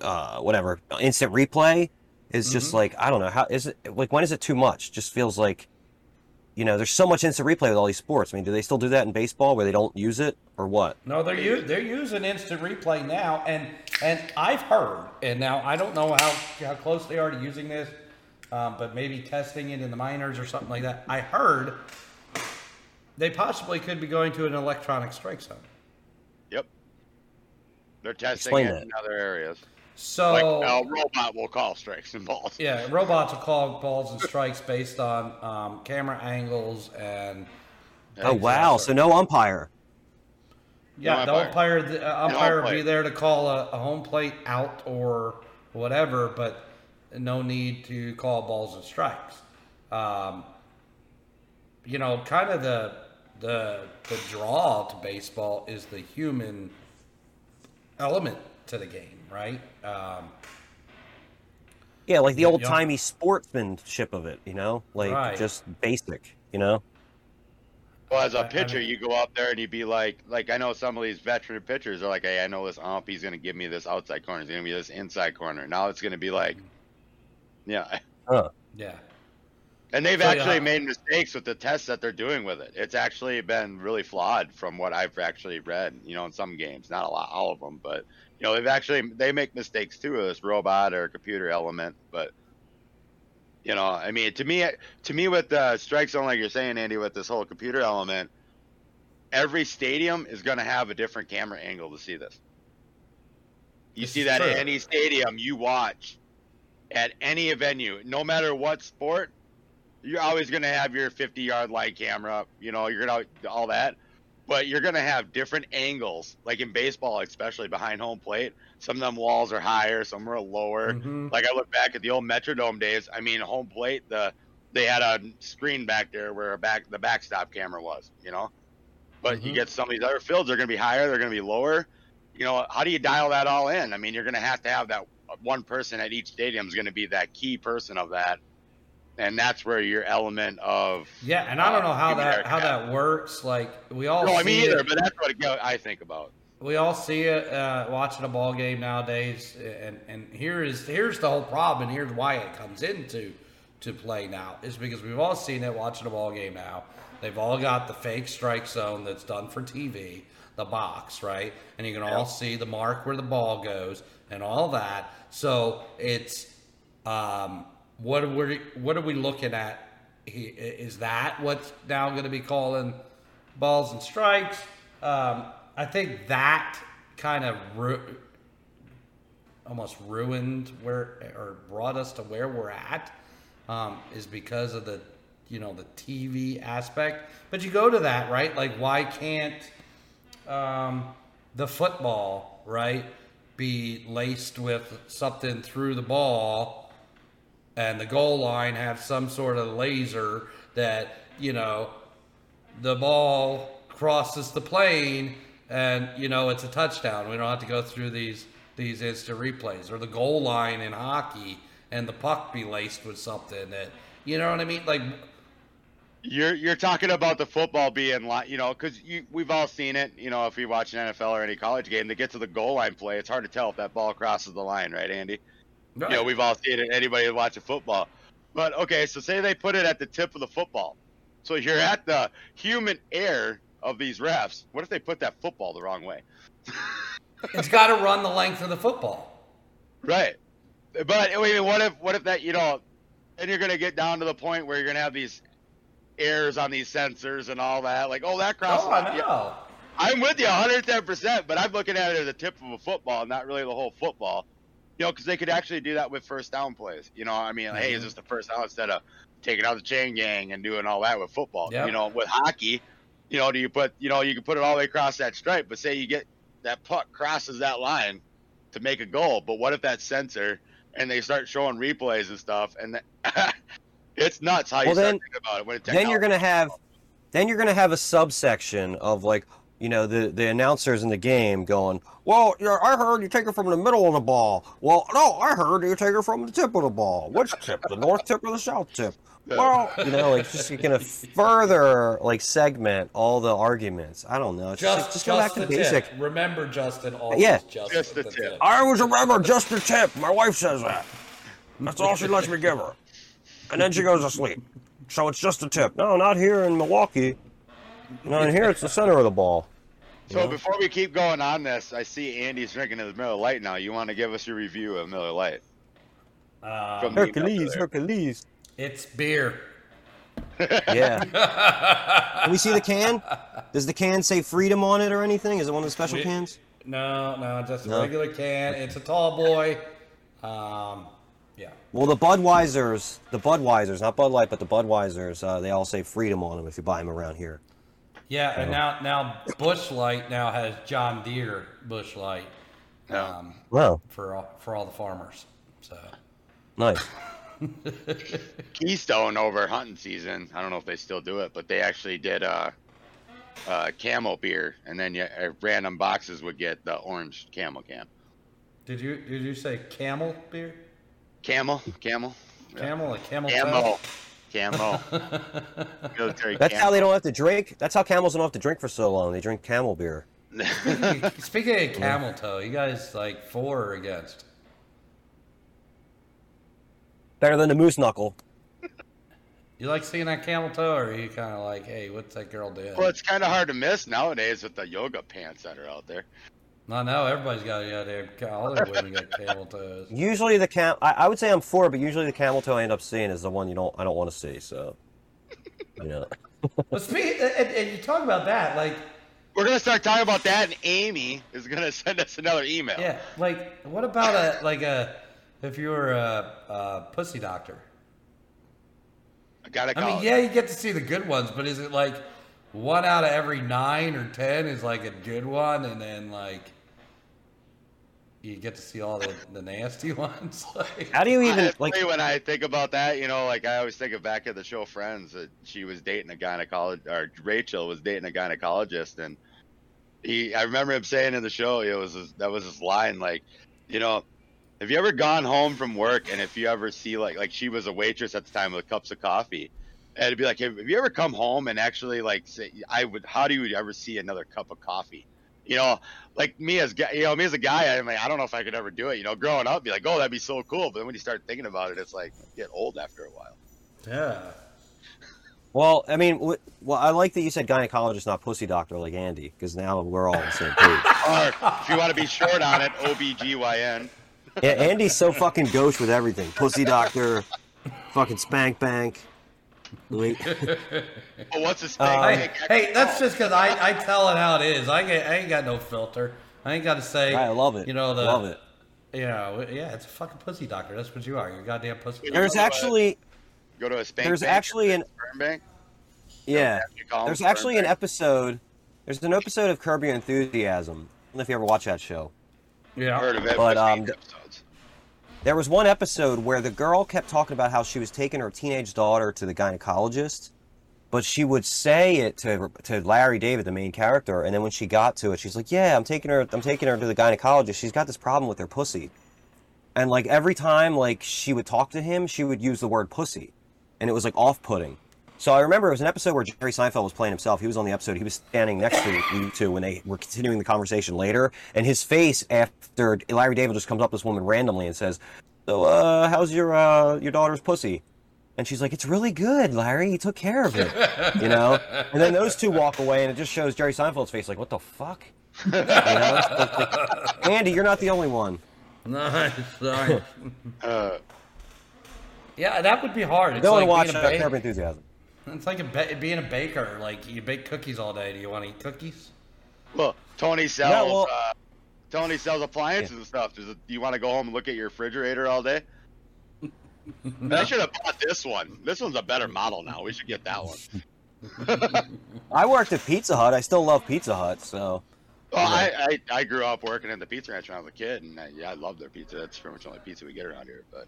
uh, whatever, instant replay is just like I don't know how is it like when is it too much? Just feels like you know, there's so much instant replay with all these sports. I mean, do they still do that in baseball where they don't use it or what? no they're u- they're using instant replay now and and i've heard and now i don't know how how close they are to using this um, but maybe testing it in the minors or something like that i heard they possibly could be going to an electronic strike zone yep they're testing Explain it that. in other areas so like a robot will call strikes and balls Yeah, robots will call balls and strikes based on um, camera angles and. Oh wow! So no umpire. Yeah, No the umpire. umpire, the uh, No will be there to call a, a home plate out or whatever, but no need to call balls and strikes. Um, you know, kind of the the the draw to baseball is the human element to the game, right? Um, Yeah, like the old timey sportsmanship of it. You know, like Right. just basic. You know. Well, as a pitcher, mean- you go out there and you be like, like I know some of these veteran pitchers are like, hey, I know this ump, he's gonna give me this outside corner, he's gonna be this inside corner. Now it's gonna be like, yeah, yeah. and they've So, actually yeah. made mistakes with the tests that they're doing with it. It's actually been really flawed from what I've actually read. You know, in some games, not a lot, all of them, but you know, they've actually they make mistakes too with this robot or computer element, but. You know, I mean, to me, to me, with the strike zone, like you're saying, Andy, with this whole computer element, every stadium is going to have a different camera angle to see this. You This see that true. at any stadium you watch, at any venue, no matter what sport, you're always going to have your 50 yard light camera. You know, you're going to all that, but you're going to have different angles. Like in baseball, especially behind home plate, some of them walls are higher, some are lower. Mhm. Like I look back at the old Metrodome days. I mean, home plate, the they had a screen back there where a back the backstop camera was. You know, but you Mhm. get some of these other fields, they're going to be higher, they're going to be lower. You know, how do you dial that all in? I mean, you're going to have to have that one person at each stadium is going to be that key person of that, and that's where your element of Yeah, and I don't know how that how that works. Like we all no, I mean either, it, but that's what I think about. we all see it uh, watching a ball game nowadays, and and here is here's the whole problem, and here's why it comes into to play now is because we've all seen it watching a ball game now. They've all got the fake strike zone that's done for TV, the box, right? And you can all see the mark where the ball goes and all that. So it's um, what are we what are we looking at? Is that what's now going to be calling balls and strikes? Um, I think that kind of ru- almost ruined where or brought us to where we're at um, is because of the you know the TV aspect. But you go to that right, like why can't um, the football right be laced with something through the ball and the goal line have some sort of laser that you know the ball crosses the plane and you know it's a touchdown. We don't have to go through these these instant replays or the goal line in hockey and the puck be laced with something that you know what I mean. Like You're you're talking about the football being like you know because we've all seen it you know if you watch an NFL or any college game to get to the goal line play it's hard to tell if that ball crosses the line right Andy you know we've all seen it anybody watching football but okay so say they put it at the tip of the football so you're at the human air of these refs what if they put that football the wrong way it's got to run the length of the football. Right. But I mean, what if what if that you know, and you're gonna get down to the point where you're gonna have these errors on these sensors and all that. Like, oh, that crosses. Oh, I yeah, know. I'm with you 110. percent But I'm looking at it as the tip of a football, not really the whole football. You know, because they could actually do that with first down plays. You know, I mean, like, hey, is mhm. this the first down instead of taking out the chain gang and doing all that with football? Yep. You know, with hockey, you know, do you put, you know, you can put it all the way across that stripe, but say you get that puck crosses that line to make a goal, but what if that sensor and they start showing replays and stuff, and that, it's nuts how you Well, start thinking about it. When it then you're gonna have then you're gonna have a subsection of like you know the the announcers in the game going well you know, i heard you take it from the middle of the ball. Well no i heard you take it from the tip of the ball. Which tip? The north tip or the south tip? Well you know like just you're gonna further like segment all the arguments. I don't know. It's just, Just, just go back to the the basic. Tip. Remember, Justin. Always Yeah. just, Just the, the tip. tip. i always remember just the tip. My wife says that. That's all she lets me give her. And then she goes to sleep. So it's just a tip. No not here in milwaukee no in here it's the center of the ball So before we keep going on this, I see Andy's drinking his Miller Lite now. You want to give us your review of Miller Lite? Um, From the email Hercules. Hercules. it's beer. Yeah. Can we see the can? Does the can say freedom on it or anything? Is it one of the special We- cans? No, no, just a No? regular can. It's a tall boy. Um, yeah. Well, the Budweisers, the Budweisers, not Bud Light, but the Budweisers, uh, they all say freedom on them if you buy them around here. Yeah, and now now Busch Light now has John Deere Busch Light um, Wow, for all, for all the farmers. So nice. Keystone over hunting season. I don't know if they still do it, but they actually did uh, uh, camel beer, and then you, uh, random boxes would get the orange camel can. did you did you say camel beer? Camel, camel, Yeah. Camel, like camel. camel, camel. Military That's how they don't have to drink. That's how camels don't have to drink for so long. They drink camel beer. Speaking of camel toe, you guys like for or against? Better than the moose knuckle. You like seeing that camel toe, or are you kind of like, hey, what's that girl doing? well, it's kind of hard to miss nowadays with the yoga pants that are out there. No, no, everybody's got yeah, they all their women got camel toes. Usually the cam, I, I would say I'm for, but usually the camel toe I end up seeing is the one you don't, I don't want to see. So, you know. But speak, and, and you talk about that, like, We're gonna start talking about that, and Amy is gonna send us another email. yeah, like, what about a like a if you were a, a pussy doctor? I gotta I mean, it. yeah, you get to see the good ones, but is it like one out of every nine or ten is like a good one, and then like you get to see all the, the nasty ones? like, How do you even Honestly, like? when I think about that, you know, like I always think of back at the show Friends that she was dating a gynecologist, or Rachel was dating a gynecologist, and he, I remember him saying in the show, it was his, that was his line, like, you know, have you ever gone home from work and if you ever see like like she was a waitress at the time with cups of coffee, and it'd be like, have, have you ever come home and actually like say, I would, how do you ever see another cup of coffee? You know, like me as you know, me as a guy, I'm like, I don't know if I could ever do it. You know, growing up, be like, oh, that'd be so cool. But then when you start thinking about it, it's like get old after a while. Yeah. Well, I mean, well, I like that you said gynecologist, not pussy doctor, like Andy, because now we're all on the same page. Or if you want to be short on it, OBGYN. Yeah, Andy's so fucking gauche with everything. Pussy doctor, fucking spank bank. Wait. Oh, what's his Uh. Hey, hey, that's just because I, I tell it how it is. I, get, I ain't got no filter. I ain't got to say. I love it. You know the. love it. You know, yeah, it's a fucking pussy doctor. That's what you are. You're a goddamn pussy. There's actually, Go to a spank there's bank, actually an sperm bank. yeah. You There's sperm actually an bank. episode. There's an episode of Curb Your Enthusiasm. I don't know if you ever watch that show. Yeah. I Heard of it, But, but, um, episodes. There was one episode where the girl kept talking about how she was taking her teenage daughter to the gynecologist, but she would say it to to Larry David, the main character, and then when she got to it, she's like, "Yeah, I'm taking her. I'm taking her to the gynecologist. She's got this problem with her pussy." And like every time like she would talk to him, she would use the word pussy, and it was like off-putting. So I remember it was an episode where Jerry Seinfeld was playing himself. He was on the episode. He was standing next to you two when they were continuing the conversation later, and his face after Larry David just comes up to this woman randomly and says, "So, uh, how's your uh, your daughter's pussy?" And she's like, "It's really good, Larry. He took care of it." You know. And then those two walk away, and it just shows Jerry Seinfeld's face, like, "What the fuck?" You know? Like, Andy, you're not the only one. Nice, nice. Uh, yeah, that would be hard. It's Go like and watch being a uh, Curb Enthusiasm. It's like a ba- being a baker. Like you bake cookies all day. Do you want to eat cookies? well, Tony sells. Yeah, well- uh, Tony sells appliances and stuff. Does it, do you want to go home and look at your refrigerator all day? I should have bought this one. This one's a better model now. We should get that one. I worked at Pizza Hut. I still love Pizza Hut, so Well, I, I I grew up working in the pizza ranch when I was a kid, and I, yeah, I love their pizza. That's pretty much the only pizza we get around here. But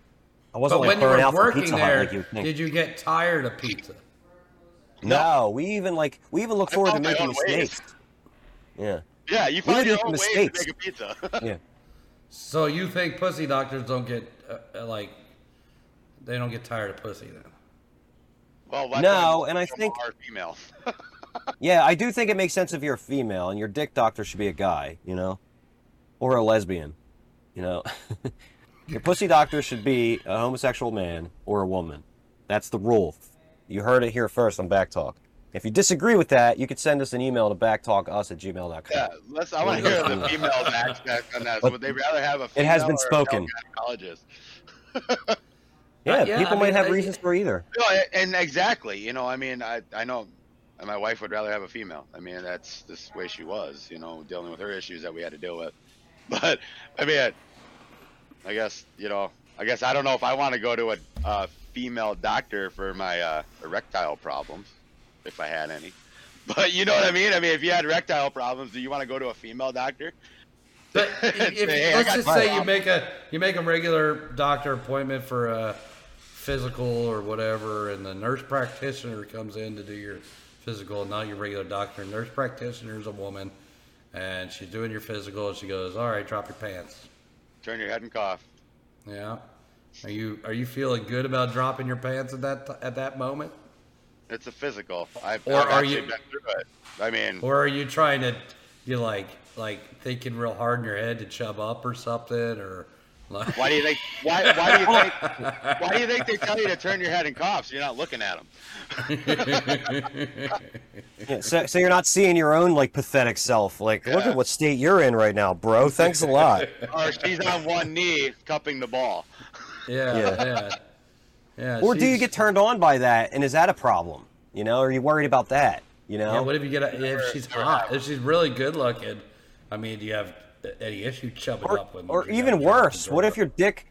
I wasn't but like when you were working Pizza Hut there, like you did you get tired of pizza? No, we even like we even look I forward to making own ways. mistakes. Yeah. yeah, you find your make own mistakes. ways to make a pizza. Yeah. So you think pussy doctors don't get uh, uh, like they don't get tired of pussy then? well, that's No, and I think- are female. Yeah, I do think it makes sense if you're a female and your dick doctor should be a guy, you know? Or a lesbian, you know? your pussy doctor should be a homosexual man or a woman. That's the rule. You heard it here first on BACC Talk. If you disagree with that, you could send us an email to BACCtalkUS at gmail.com. Yeah, let's. I want to hear the female aspect on that. But Would they rather have a it has been or spoken. male gynecologist? Yeah, Yeah, people I might mean, have I- reasons for either. No, and exactly. You know, I mean, I I know my wife would rather have a female. I mean, that's this way she was. You know, dealing with her issues that we had to deal with. But I mean, I guess you know. I guess I don't know if I want to go to a, a female doctor for my uh, erectile problems, if I had any. But you know what I mean. I mean, if you had erectile problems, do you want to go to a female doctor? But if, Say, "Hey, let's just say you make a you make a regular doctor appointment for a physical or whatever, and the nurse practitioner comes in to do your physical, not your regular doctor. Nurse practitioner is a woman, and she's doing your physical, and she goes, "All right, drop your pants." Turn your head and cough. Yeah. Are you are you feeling good about dropping your pants at that at that moment, It's a physical. I've, Or I've are you- been through it. I mean, or are you trying to you like like thinking real hard in your head to chub up or something, or like Why do you think? Why, why do you think? Why do you think they tell you to turn your head and cough so you're not looking at them? Yeah, so, so you're not seeing your own like pathetic self. Like, look at what state you're in right now, bro. Thanks a lot. Or she's on one knee cupping the ball. Yeah, Yeah. yeah, yeah. Or do you get turned on by that, and is that a problem? You know, are you worried about that? You know, Yeah, what if you get a, if she's hot? If she's really good looking, I mean, do you have any issue chubbing or, up with? or even worse, what if your dick?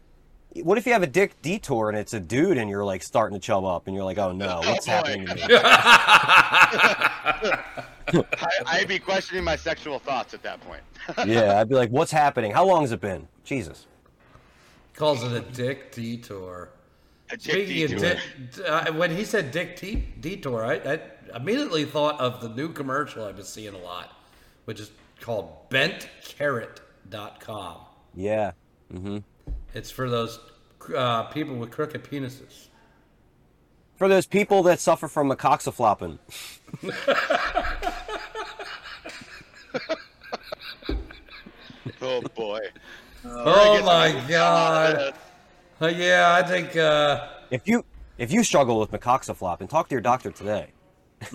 What if you have a dick detour and it's a dude and you're like starting to chub up and you're like, oh no, oh, what's boy. happening to me? I, I'd be questioning my sexual thoughts at that point. yeah, I'd be like, what's happening? How long has it been? Jesus. Calls it a dick detour? A dick Speaking of detour. dick, uh, when he said dick te- detour, I, I immediately thought of the new commercial I've been seeing a lot, which is called BentCarrot.com. Yeah. Mm-hmm. It's for those uh, people with crooked penises. For those people that suffer from a coxaflopping. Oh boy. Oh Get my god! Uh, yeah, I think. Uh, If you If you struggle with macoxaflop, and talk to your doctor today.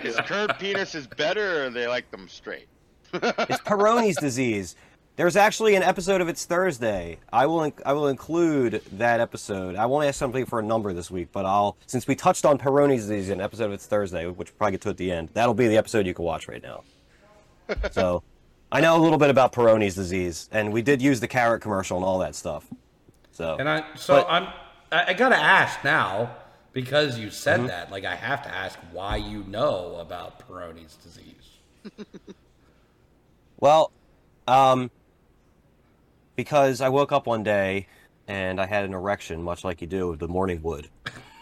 His curved penis is better, or they like them straight? It's Peyronie's disease. There's actually an episode of It's Thursday. I will inc- I will include that episode. I won't ask somebody for a number this week, but I'll since we touched on Peyronie's disease in an episode of It's Thursday, which we'll probably get to at the end. That'll be the episode you can watch right now. so, I know a little bit about Peyronie's disease, and we did use the carrot commercial and all that stuff. So, And I so But- I'm I, I gotta ask now because you said Mm-hmm. that. Like I have to ask why you know about Peyronie's disease. Well, um, because I woke up one day and I had an erection, much like you do with the morning wood,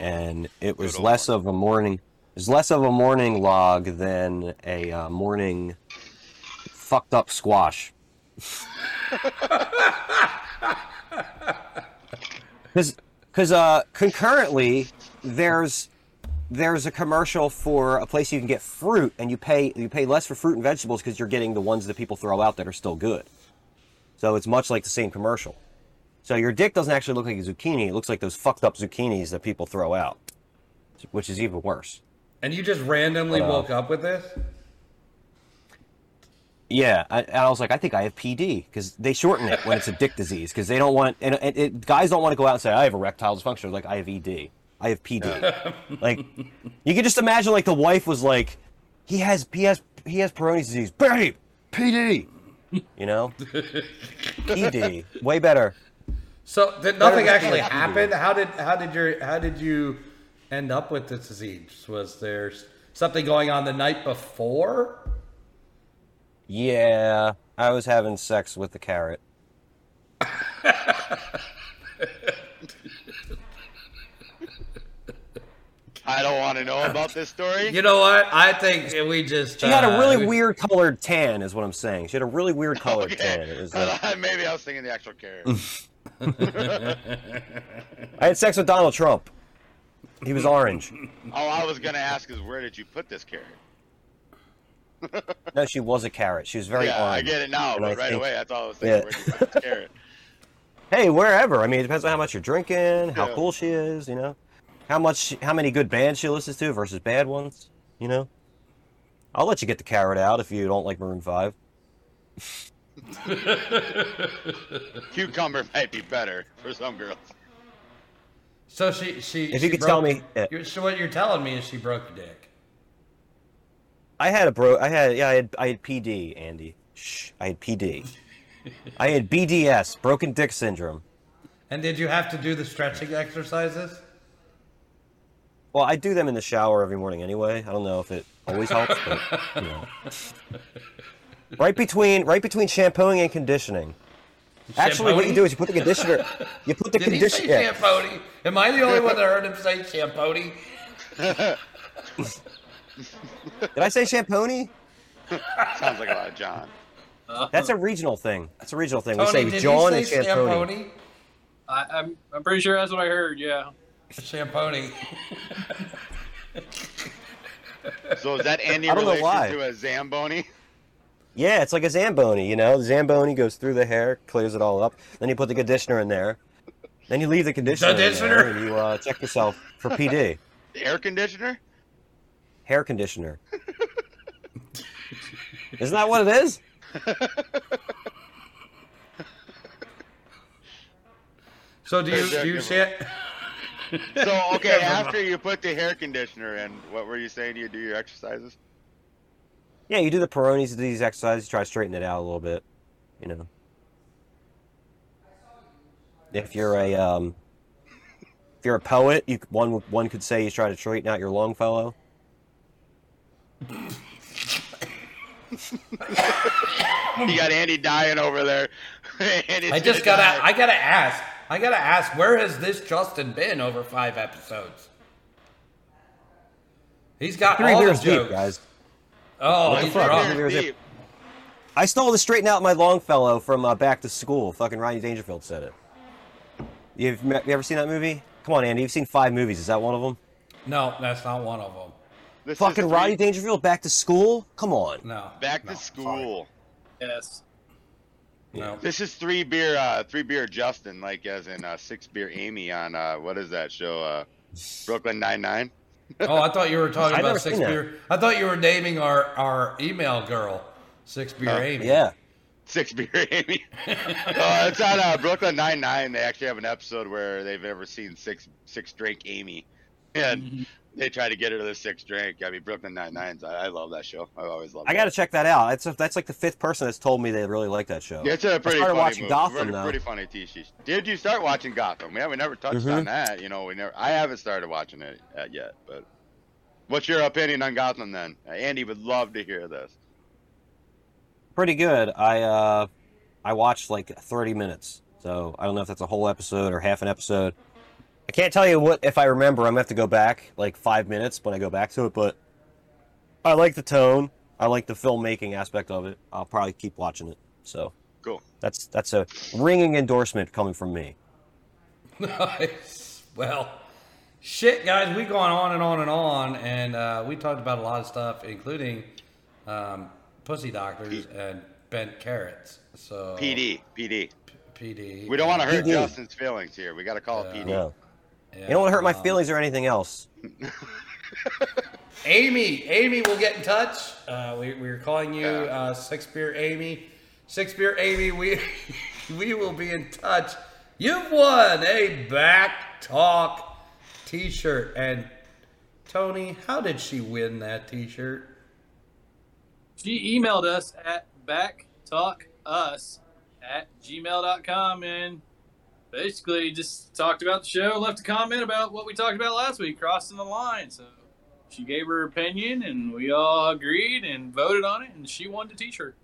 and it was Good old less of a morning. It was less of a morning log than a uh, morning fucked up squash. Because, because uh, concurrently, there's there's a commercial for a place you can get fruit and you pay you pay less for fruit and vegetables because you're getting the ones that people throw out that are still good so it's much like the same commercial so your dick doesn't actually look like a zucchini it looks like those fucked up zucchinis that people throw out which is even worse And you just randomly Uh, woke up with this? Yeah I, and i was like i think i have pd because they shorten it when it's a dick disease because they don't want and, and it, guys don't want to go out and say i have erectile dysfunction. Like i have ed i have pd like you can just imagine like the wife was like he has he has he has Peyronie's disease. Babe pd you know? Pd way better. So did nothing actually happened? How did how did your how did you end up with this disease? Was there something going on the night before? Yeah i was having sex with the carrot I don't want to know about this story. You know what? I think we just she had a uh, really we- weird colored tan is what i'm saying she had a really weird colored Okay. tan it was like, Maybe I was thinking the actual carrot. i had sex with donald trump he was orange All I was gonna ask is where did you put this carrot? No she was a carrot she was very yeah, orange I get it now, but right think- away that's all I was thinking. Yeah. Where did you put this carrot? Hey, wherever. I mean, it depends on how much you're drinking, how Yeah. cool she is, you know, how much, how many good bands she listens to versus bad ones, you know. I'll let you get the carrot out if you don't like Maroon Five. Cucumber might be better for some girls. So she she. If she you could broke- tell me- yeah. So what you're telling me is she broke your dick. I had a bro. I had yeah. I had I had PD, Andy. Shh. I had PD. I had BDS, broken dick syndrome. And did you have to do the stretching exercises? Well, I do them in the shower every morning anyway. I don't know if it always helps, but you know. Right between right between shampooing and conditioning. Actually, what you do is you put the conditioner. You put the Did he say conditioner. shampooing? Am I the only one that heard him say shampooing? Did I say shampooing? Sounds like a lot of John. That's a regional thing. That's a regional thing. Tony, we say did John he and say shampooing. shampooing? I, I'm I'm pretty sure that's what I heard. Yeah. Shampooing. So is that any I don't know relation why. to a Zamboni? Yeah, it's like a Zamboni, you know? The Zamboni goes through the hair, clears it all up. Then you put the conditioner in there. Then you leave the conditioner, in Conditioner? there and you uh, check yourself for PD. The air conditioner? Hair conditioner. Isn't that what it is? So do you do you sha- So okay, after you put the hair conditioner in, what were you saying? Do you do your exercises? Yeah, you do the Peyronie's disease exercise, you try to straighten it out a little bit, you know. If you're a um, if you're a poet, you one one could say you try to straighten out your Longfellow. You got Andy dying over there. Andy's I just gotta die. I gotta ask. I gotta ask, where has this Justin been over five episodes? He's got Three all beers the jokes. deep, guys. Oh, What he's drunk. Beers Deep. deep. I stole to straighten out my Longfellow from uh, Back to School. Fucking Rodney Dangerfield said it. You've you ever seen that movie? Come on, Andy. You've seen five movies. Is that one of them? No, that's not one of them. This Fucking Roddy Rodney Dangerfield, Back to School. Come on. No. Back no, to sorry. school. Yes. No. This is three beer, uh, three beer Justin, like as in uh, six beer Amy on uh, what is that show? Uh, Brooklyn Nine Nine. Oh, I thought you were talking about six seen that. beer. I thought you were naming our our email girl, six beer Oh, Amy. Yeah. Six beer Amy. uh, it's on uh, Brooklyn Nine Nine. They actually have an episode where they've ever seen six six drink Amy, and they try to get her to the sixth drink. I mean, Brooklyn Nine Nines. I, I love that show. I always love. It. I got to check that out. It's that's like the fifth person that's told me they really like that show. Yeah, it's a pretty started funny watching movie. Gotham, pretty, though. pretty funny TV. Did you start watching Gotham? Yeah, we never touched Mhm. on that. You know, we never. I haven't started watching it uh, yet. But what's your opinion on Gotham then? Andy would love to hear this. Pretty good. I uh, I watched like 30 minutes, so I don't know if that's a whole episode or half an episode. I can't tell you what if I remember. I'm gonna have to go back like five minutes when I go back to it, but I like the tone. I like the filmmaking aspect of it. I'll probably keep watching it. So Cool. that's that's a ringing endorsement coming from me. Nice. Well, shit, guys, we gone on and on and on, and uh, we talked about a lot of stuff, including um, pussy doctors and bent carrots. So PD, PD. PD. We don't want to hurt PD. Justin's feelings here. We got to call it PD. No, Yeah, you don't want to hurt my um, feelings or anything else. Amy, Amy will get in touch. Uh, we, we're calling you Yeah. uh, Six Beer Amy. Six Beer Amy, we we will be in touch. You've won a BACC Talk T-shirt, and Tony, how did she win that T-shirt? She emailed us at BACCtalkUS at gmail.com and basically just talked about the show, left a comment about what we talked about last week, crossing the line. So she gave her opinion and we all agreed and voted on it and she won the t-shirt.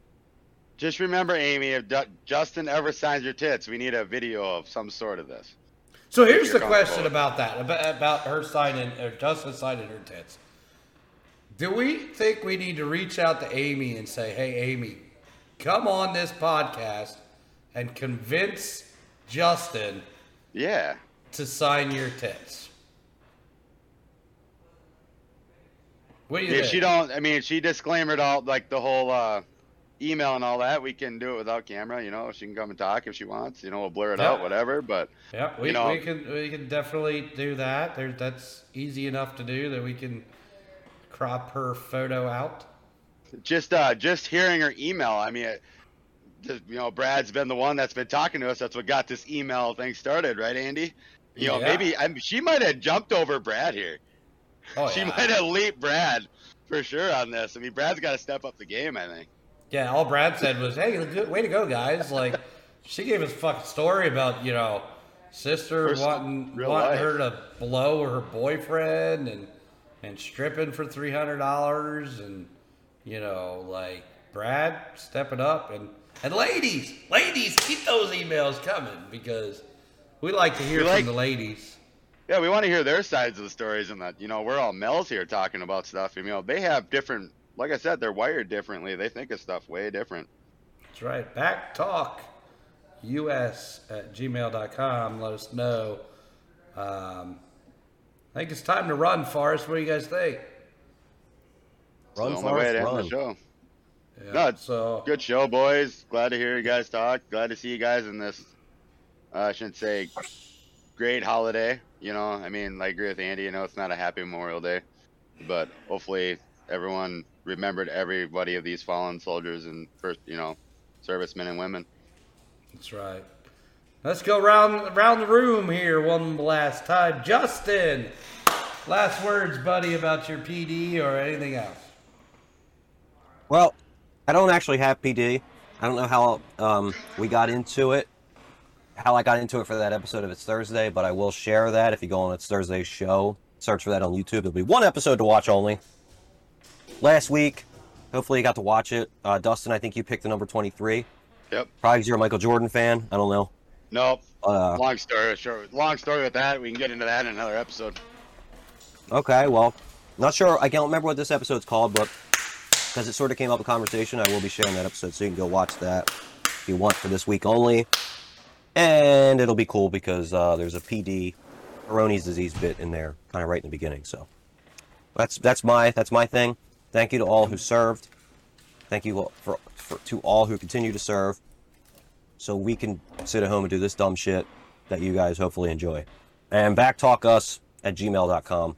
Just remember, Amy, if Du- Justin ever signs your tits, we need a video of some sort of this. So here's the question about that, about, about her signing, or Justin signing her tits. Do we think we need to reach out to Amy and say, hey, Amy, come on this podcast and convince Justin Yeah. to sign your tits? What do you If think? she don't, I mean, if she disclaimed all like the whole uh, email and all that, we can do it without camera. You know, she can come and talk if she wants. You know, we'll blur it Yeah. out, whatever. But Yeah, we, you know- we can we can definitely do that. There, that's easy enough to do that we can crop her photo out. just uh, just hearing her email, I mean, it, you know, Brad's been the one that's been talking to us. That's what got this email thing started, right, Andy? You know, Yeah. maybe I she might have jumped over Brad here. Oh, she yeah. might have leaped Brad for sure on this. I mean, Brad's got to step up the game. I think. Yeah, all Brad said was, "Hey, way to go, guys!" Like, she gave us a fucking story about you know, sister First- wanting wanting life. her to blow her boyfriend and and stripping for three hundred dollars, and you know, like Brad stepping up and and ladies, ladies, keep those emails coming because we like to hear We like- from the ladies. Yeah, we want to hear their sides of the stories, and that you know we're all males here talking about stuff. You know, they have different. Like I said, they're wired differently. They think of stuff way different. That's right. Back talk us at gmail.com. Let us know. Um, I think it's time to run, Forrest. What do you guys think? Run, It's the only way Forrest, end the run. show. Yeah, No, so Good show, boys. Glad to hear you guys talk. Glad to see you guys in this. Uh, I shouldn't say great holiday. You know, I mean, I agree with Andy. You know, it's not a happy Memorial Day, but hopefully everyone remembered everybody of these fallen soldiers and first, you know, servicemen and women. that's right. Let's go round around the room here one last time. Justin, last words, buddy, about your PD or anything else. Well, I don't actually have PD. I don't know how um, we got into it, how I got into it for that episode of It's Thursday, but I will share that if you go on It's Thursday's show. Search for that on YouTube. There'll be one episode to watch only. Last week, hopefully you got to watch it. Uh, Dustin, I think you picked the number 23. Yep. Probably 'cause you're a Michael Jordan fan. I don't know. Nope. Uh, Long story short. Long story with that. We can get into that in another episode. Okay, well, not sure. I can't remember what this episode's called, but because it sort of came up in conversation, I will be sharing that episode, so you can go watch that if you want for this week only. And it'll be cool because uh, there's a PD, Peyronie's disease bit in there, kind of right in the beginning. So that's that's my that's my thing. Thank you to all who served. Thank you for, for to all who continue to serve. so we can sit at home and do this dumb shit that you guys hopefully enjoy. And BACCtalkUS at gmail.com.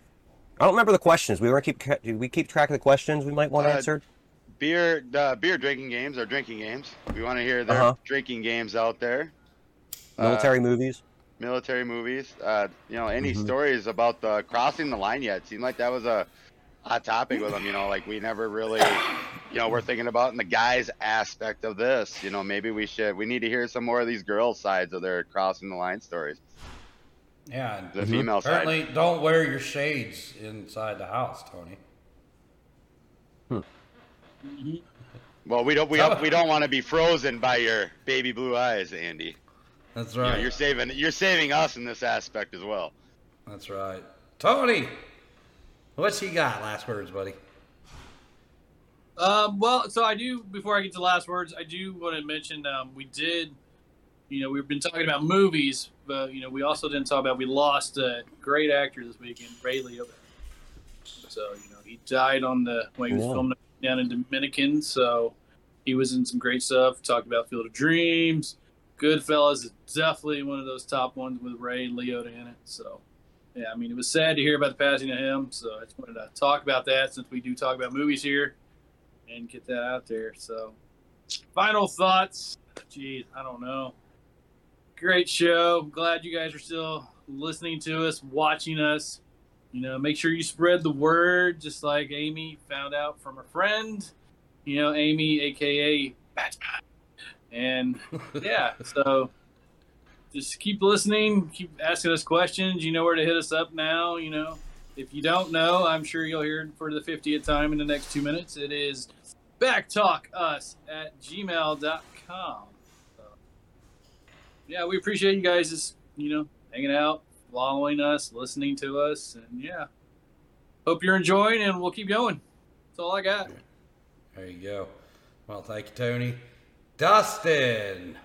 I don't remember the questions. We want to keep do we keep track of the questions we might want Uh, answered. Beer, uh, beer drinking games or drinking games. We want to hear their Uh-huh. drinking games out there. Uh, Military movies. military movies. Uh, you know, any Mhm. stories about the crossing the line yet? Seemed like that was a hot topic with them. You know, like we never really, you know, we're thinking about in the guys aspect of this. You know, maybe we should. We need to hear some more of these girls' sides of their crossing the line stories. Yeah. and The female side. Apparently, don't wear your shades inside the house, Tony. Well, we don't. We don't, we don't want to be frozen by your baby blue eyes, Andy. That's You know, right. you're saving. You're saving us in this aspect as well. That's right. Tony, what's he got? Last words, buddy. Um, well, so I do. Before I get to last words, I do want to mention um, we did. You know, we've been talking about movies, but you know, we also didn't talk about we lost a great actor this weekend, Ray Liotta. So you know, he died on the when he was Yeah. filming down in Dominican. So he was in some great stuff. Talked about Field of Dreams, Goodfellas is definitely one of those top ones with Ray Liotta in it. So. Yeah, I mean, it was sad to hear about the passing of him, so I just wanted to talk about that since we do talk about movies here and get that out there. So, final thoughts. Jeez, I don't know. Great show. Glad you guys are still listening to us, watching us. You know, make sure you spread the word, just like Amy found out from a friend. You know, Amy, aka Batman. And yeah, so just keep listening, keep asking us questions. You know where to hit us up now. You know, if you don't know, I'm sure you'll hear it for the 50th time in the next two minutes. It is BACCtalkUS at gmail.com. Yeah, we appreciate you guys just, you know, hanging out, following us, listening to us. And yeah, hope you're enjoying and we'll keep going. That's all I got. There you go. Well, thank you, Tony. Dustin.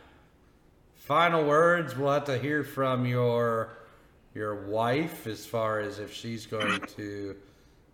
Final words. We'll have to hear from your your wife as far as if she's going to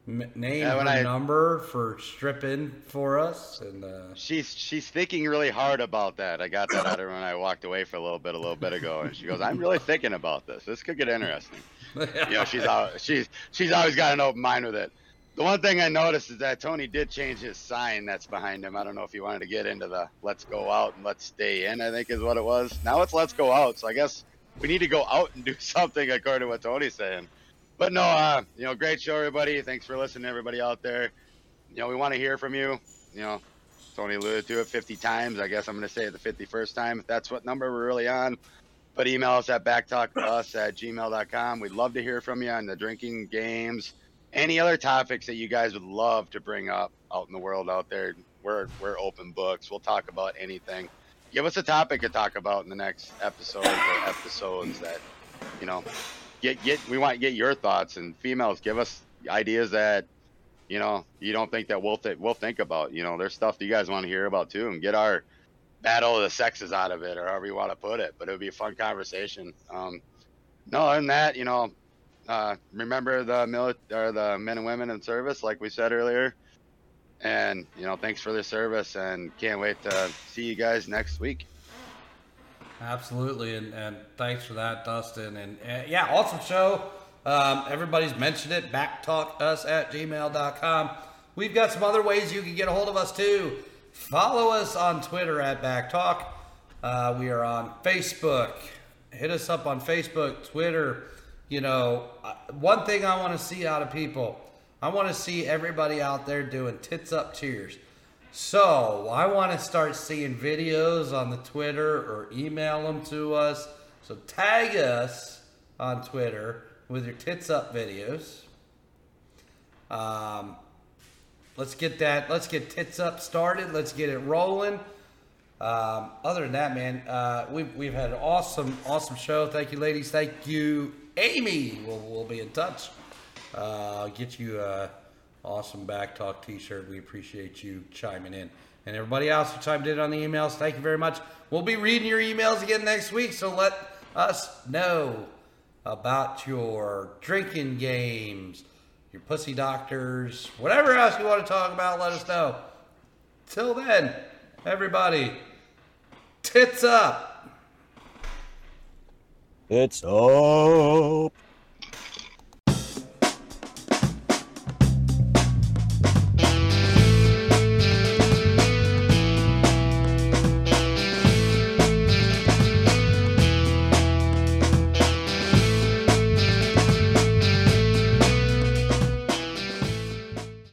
m- name Yeah, her I- number for stripping for us. And uh, She's she's thinking really hard about that. I got that out of her when I walked away for a little bit a little bit ago, and she goes, "I'm really thinking about this. This could get interesting." You know, she's she's she's always got an open mind with it. The one thing I noticed is that Tony did change his sign that's behind him. I don't know if he wanted to get into the "Let's go out and let's stay in." I think is what it was. Now it's "Let's go out." So I guess we need to go out and do something according to what Tony's saying. But no, uh, you know, great show, everybody. Thanks for listening, everybody out there. You know, we want to hear from you. You know, Tony alluded to it 50 times. I guess I'm going to say it the 51st time if that's what number we're really on. But email us at BACCtalkUS at gmail.com. We'd love to hear from you on the drinking games, any other topics that you guys would love to bring up out in the world out there. We're, we're open books. We'll talk about anything. Give us a topic to talk about in the next episode or episodes that, you know, get, get, we want to get your thoughts and females give us ideas that you know, you don't think that we'll th- we'll think about. You know, there's stuff that you guys want to hear about too, and get our battle of the sexes out of it, or however you want to put it. But it would be a fun conversation. Um, no, other than that, you know, uh, remember the mili- or the men and women in service, like we said earlier. And you know, thanks for the service, and can't wait to see you guys next week. Absolutely, and, and thanks for that, Dustin. And uh, yeah, awesome show. Um, everybody's mentioned it. BACCtalkUS at gmail.com. We've got some other ways you can get a hold of us too. Follow us on Twitter at BACCtalk. Uh, we are on Facebook. Hit us up on Facebook, Twitter. You know, uh, one thing I want to see out of people, I want to see everybody out there doing tits up cheers. So I want to start seeing videos on the Twitter or email them to us. So tag us on Twitter with your tits up videos. Um, let's get that. Let's get tits up started. Let's get it rolling. Um, other than that, man, uh, we've we've had an awesome, awesome show. Thank you, ladies. Thank you, Amy. We'll we'll be in touch. Uh, I'll get you a awesome BACC Talk T-shirt. We appreciate you chiming in, and everybody else who chimed in on the emails. Thank you very much. We'll be reading your emails again next week, so let us know about your drinking games, your pussy doctors, whatever else you want to talk about. Let us know. Till then, everybody, tits up. It's up.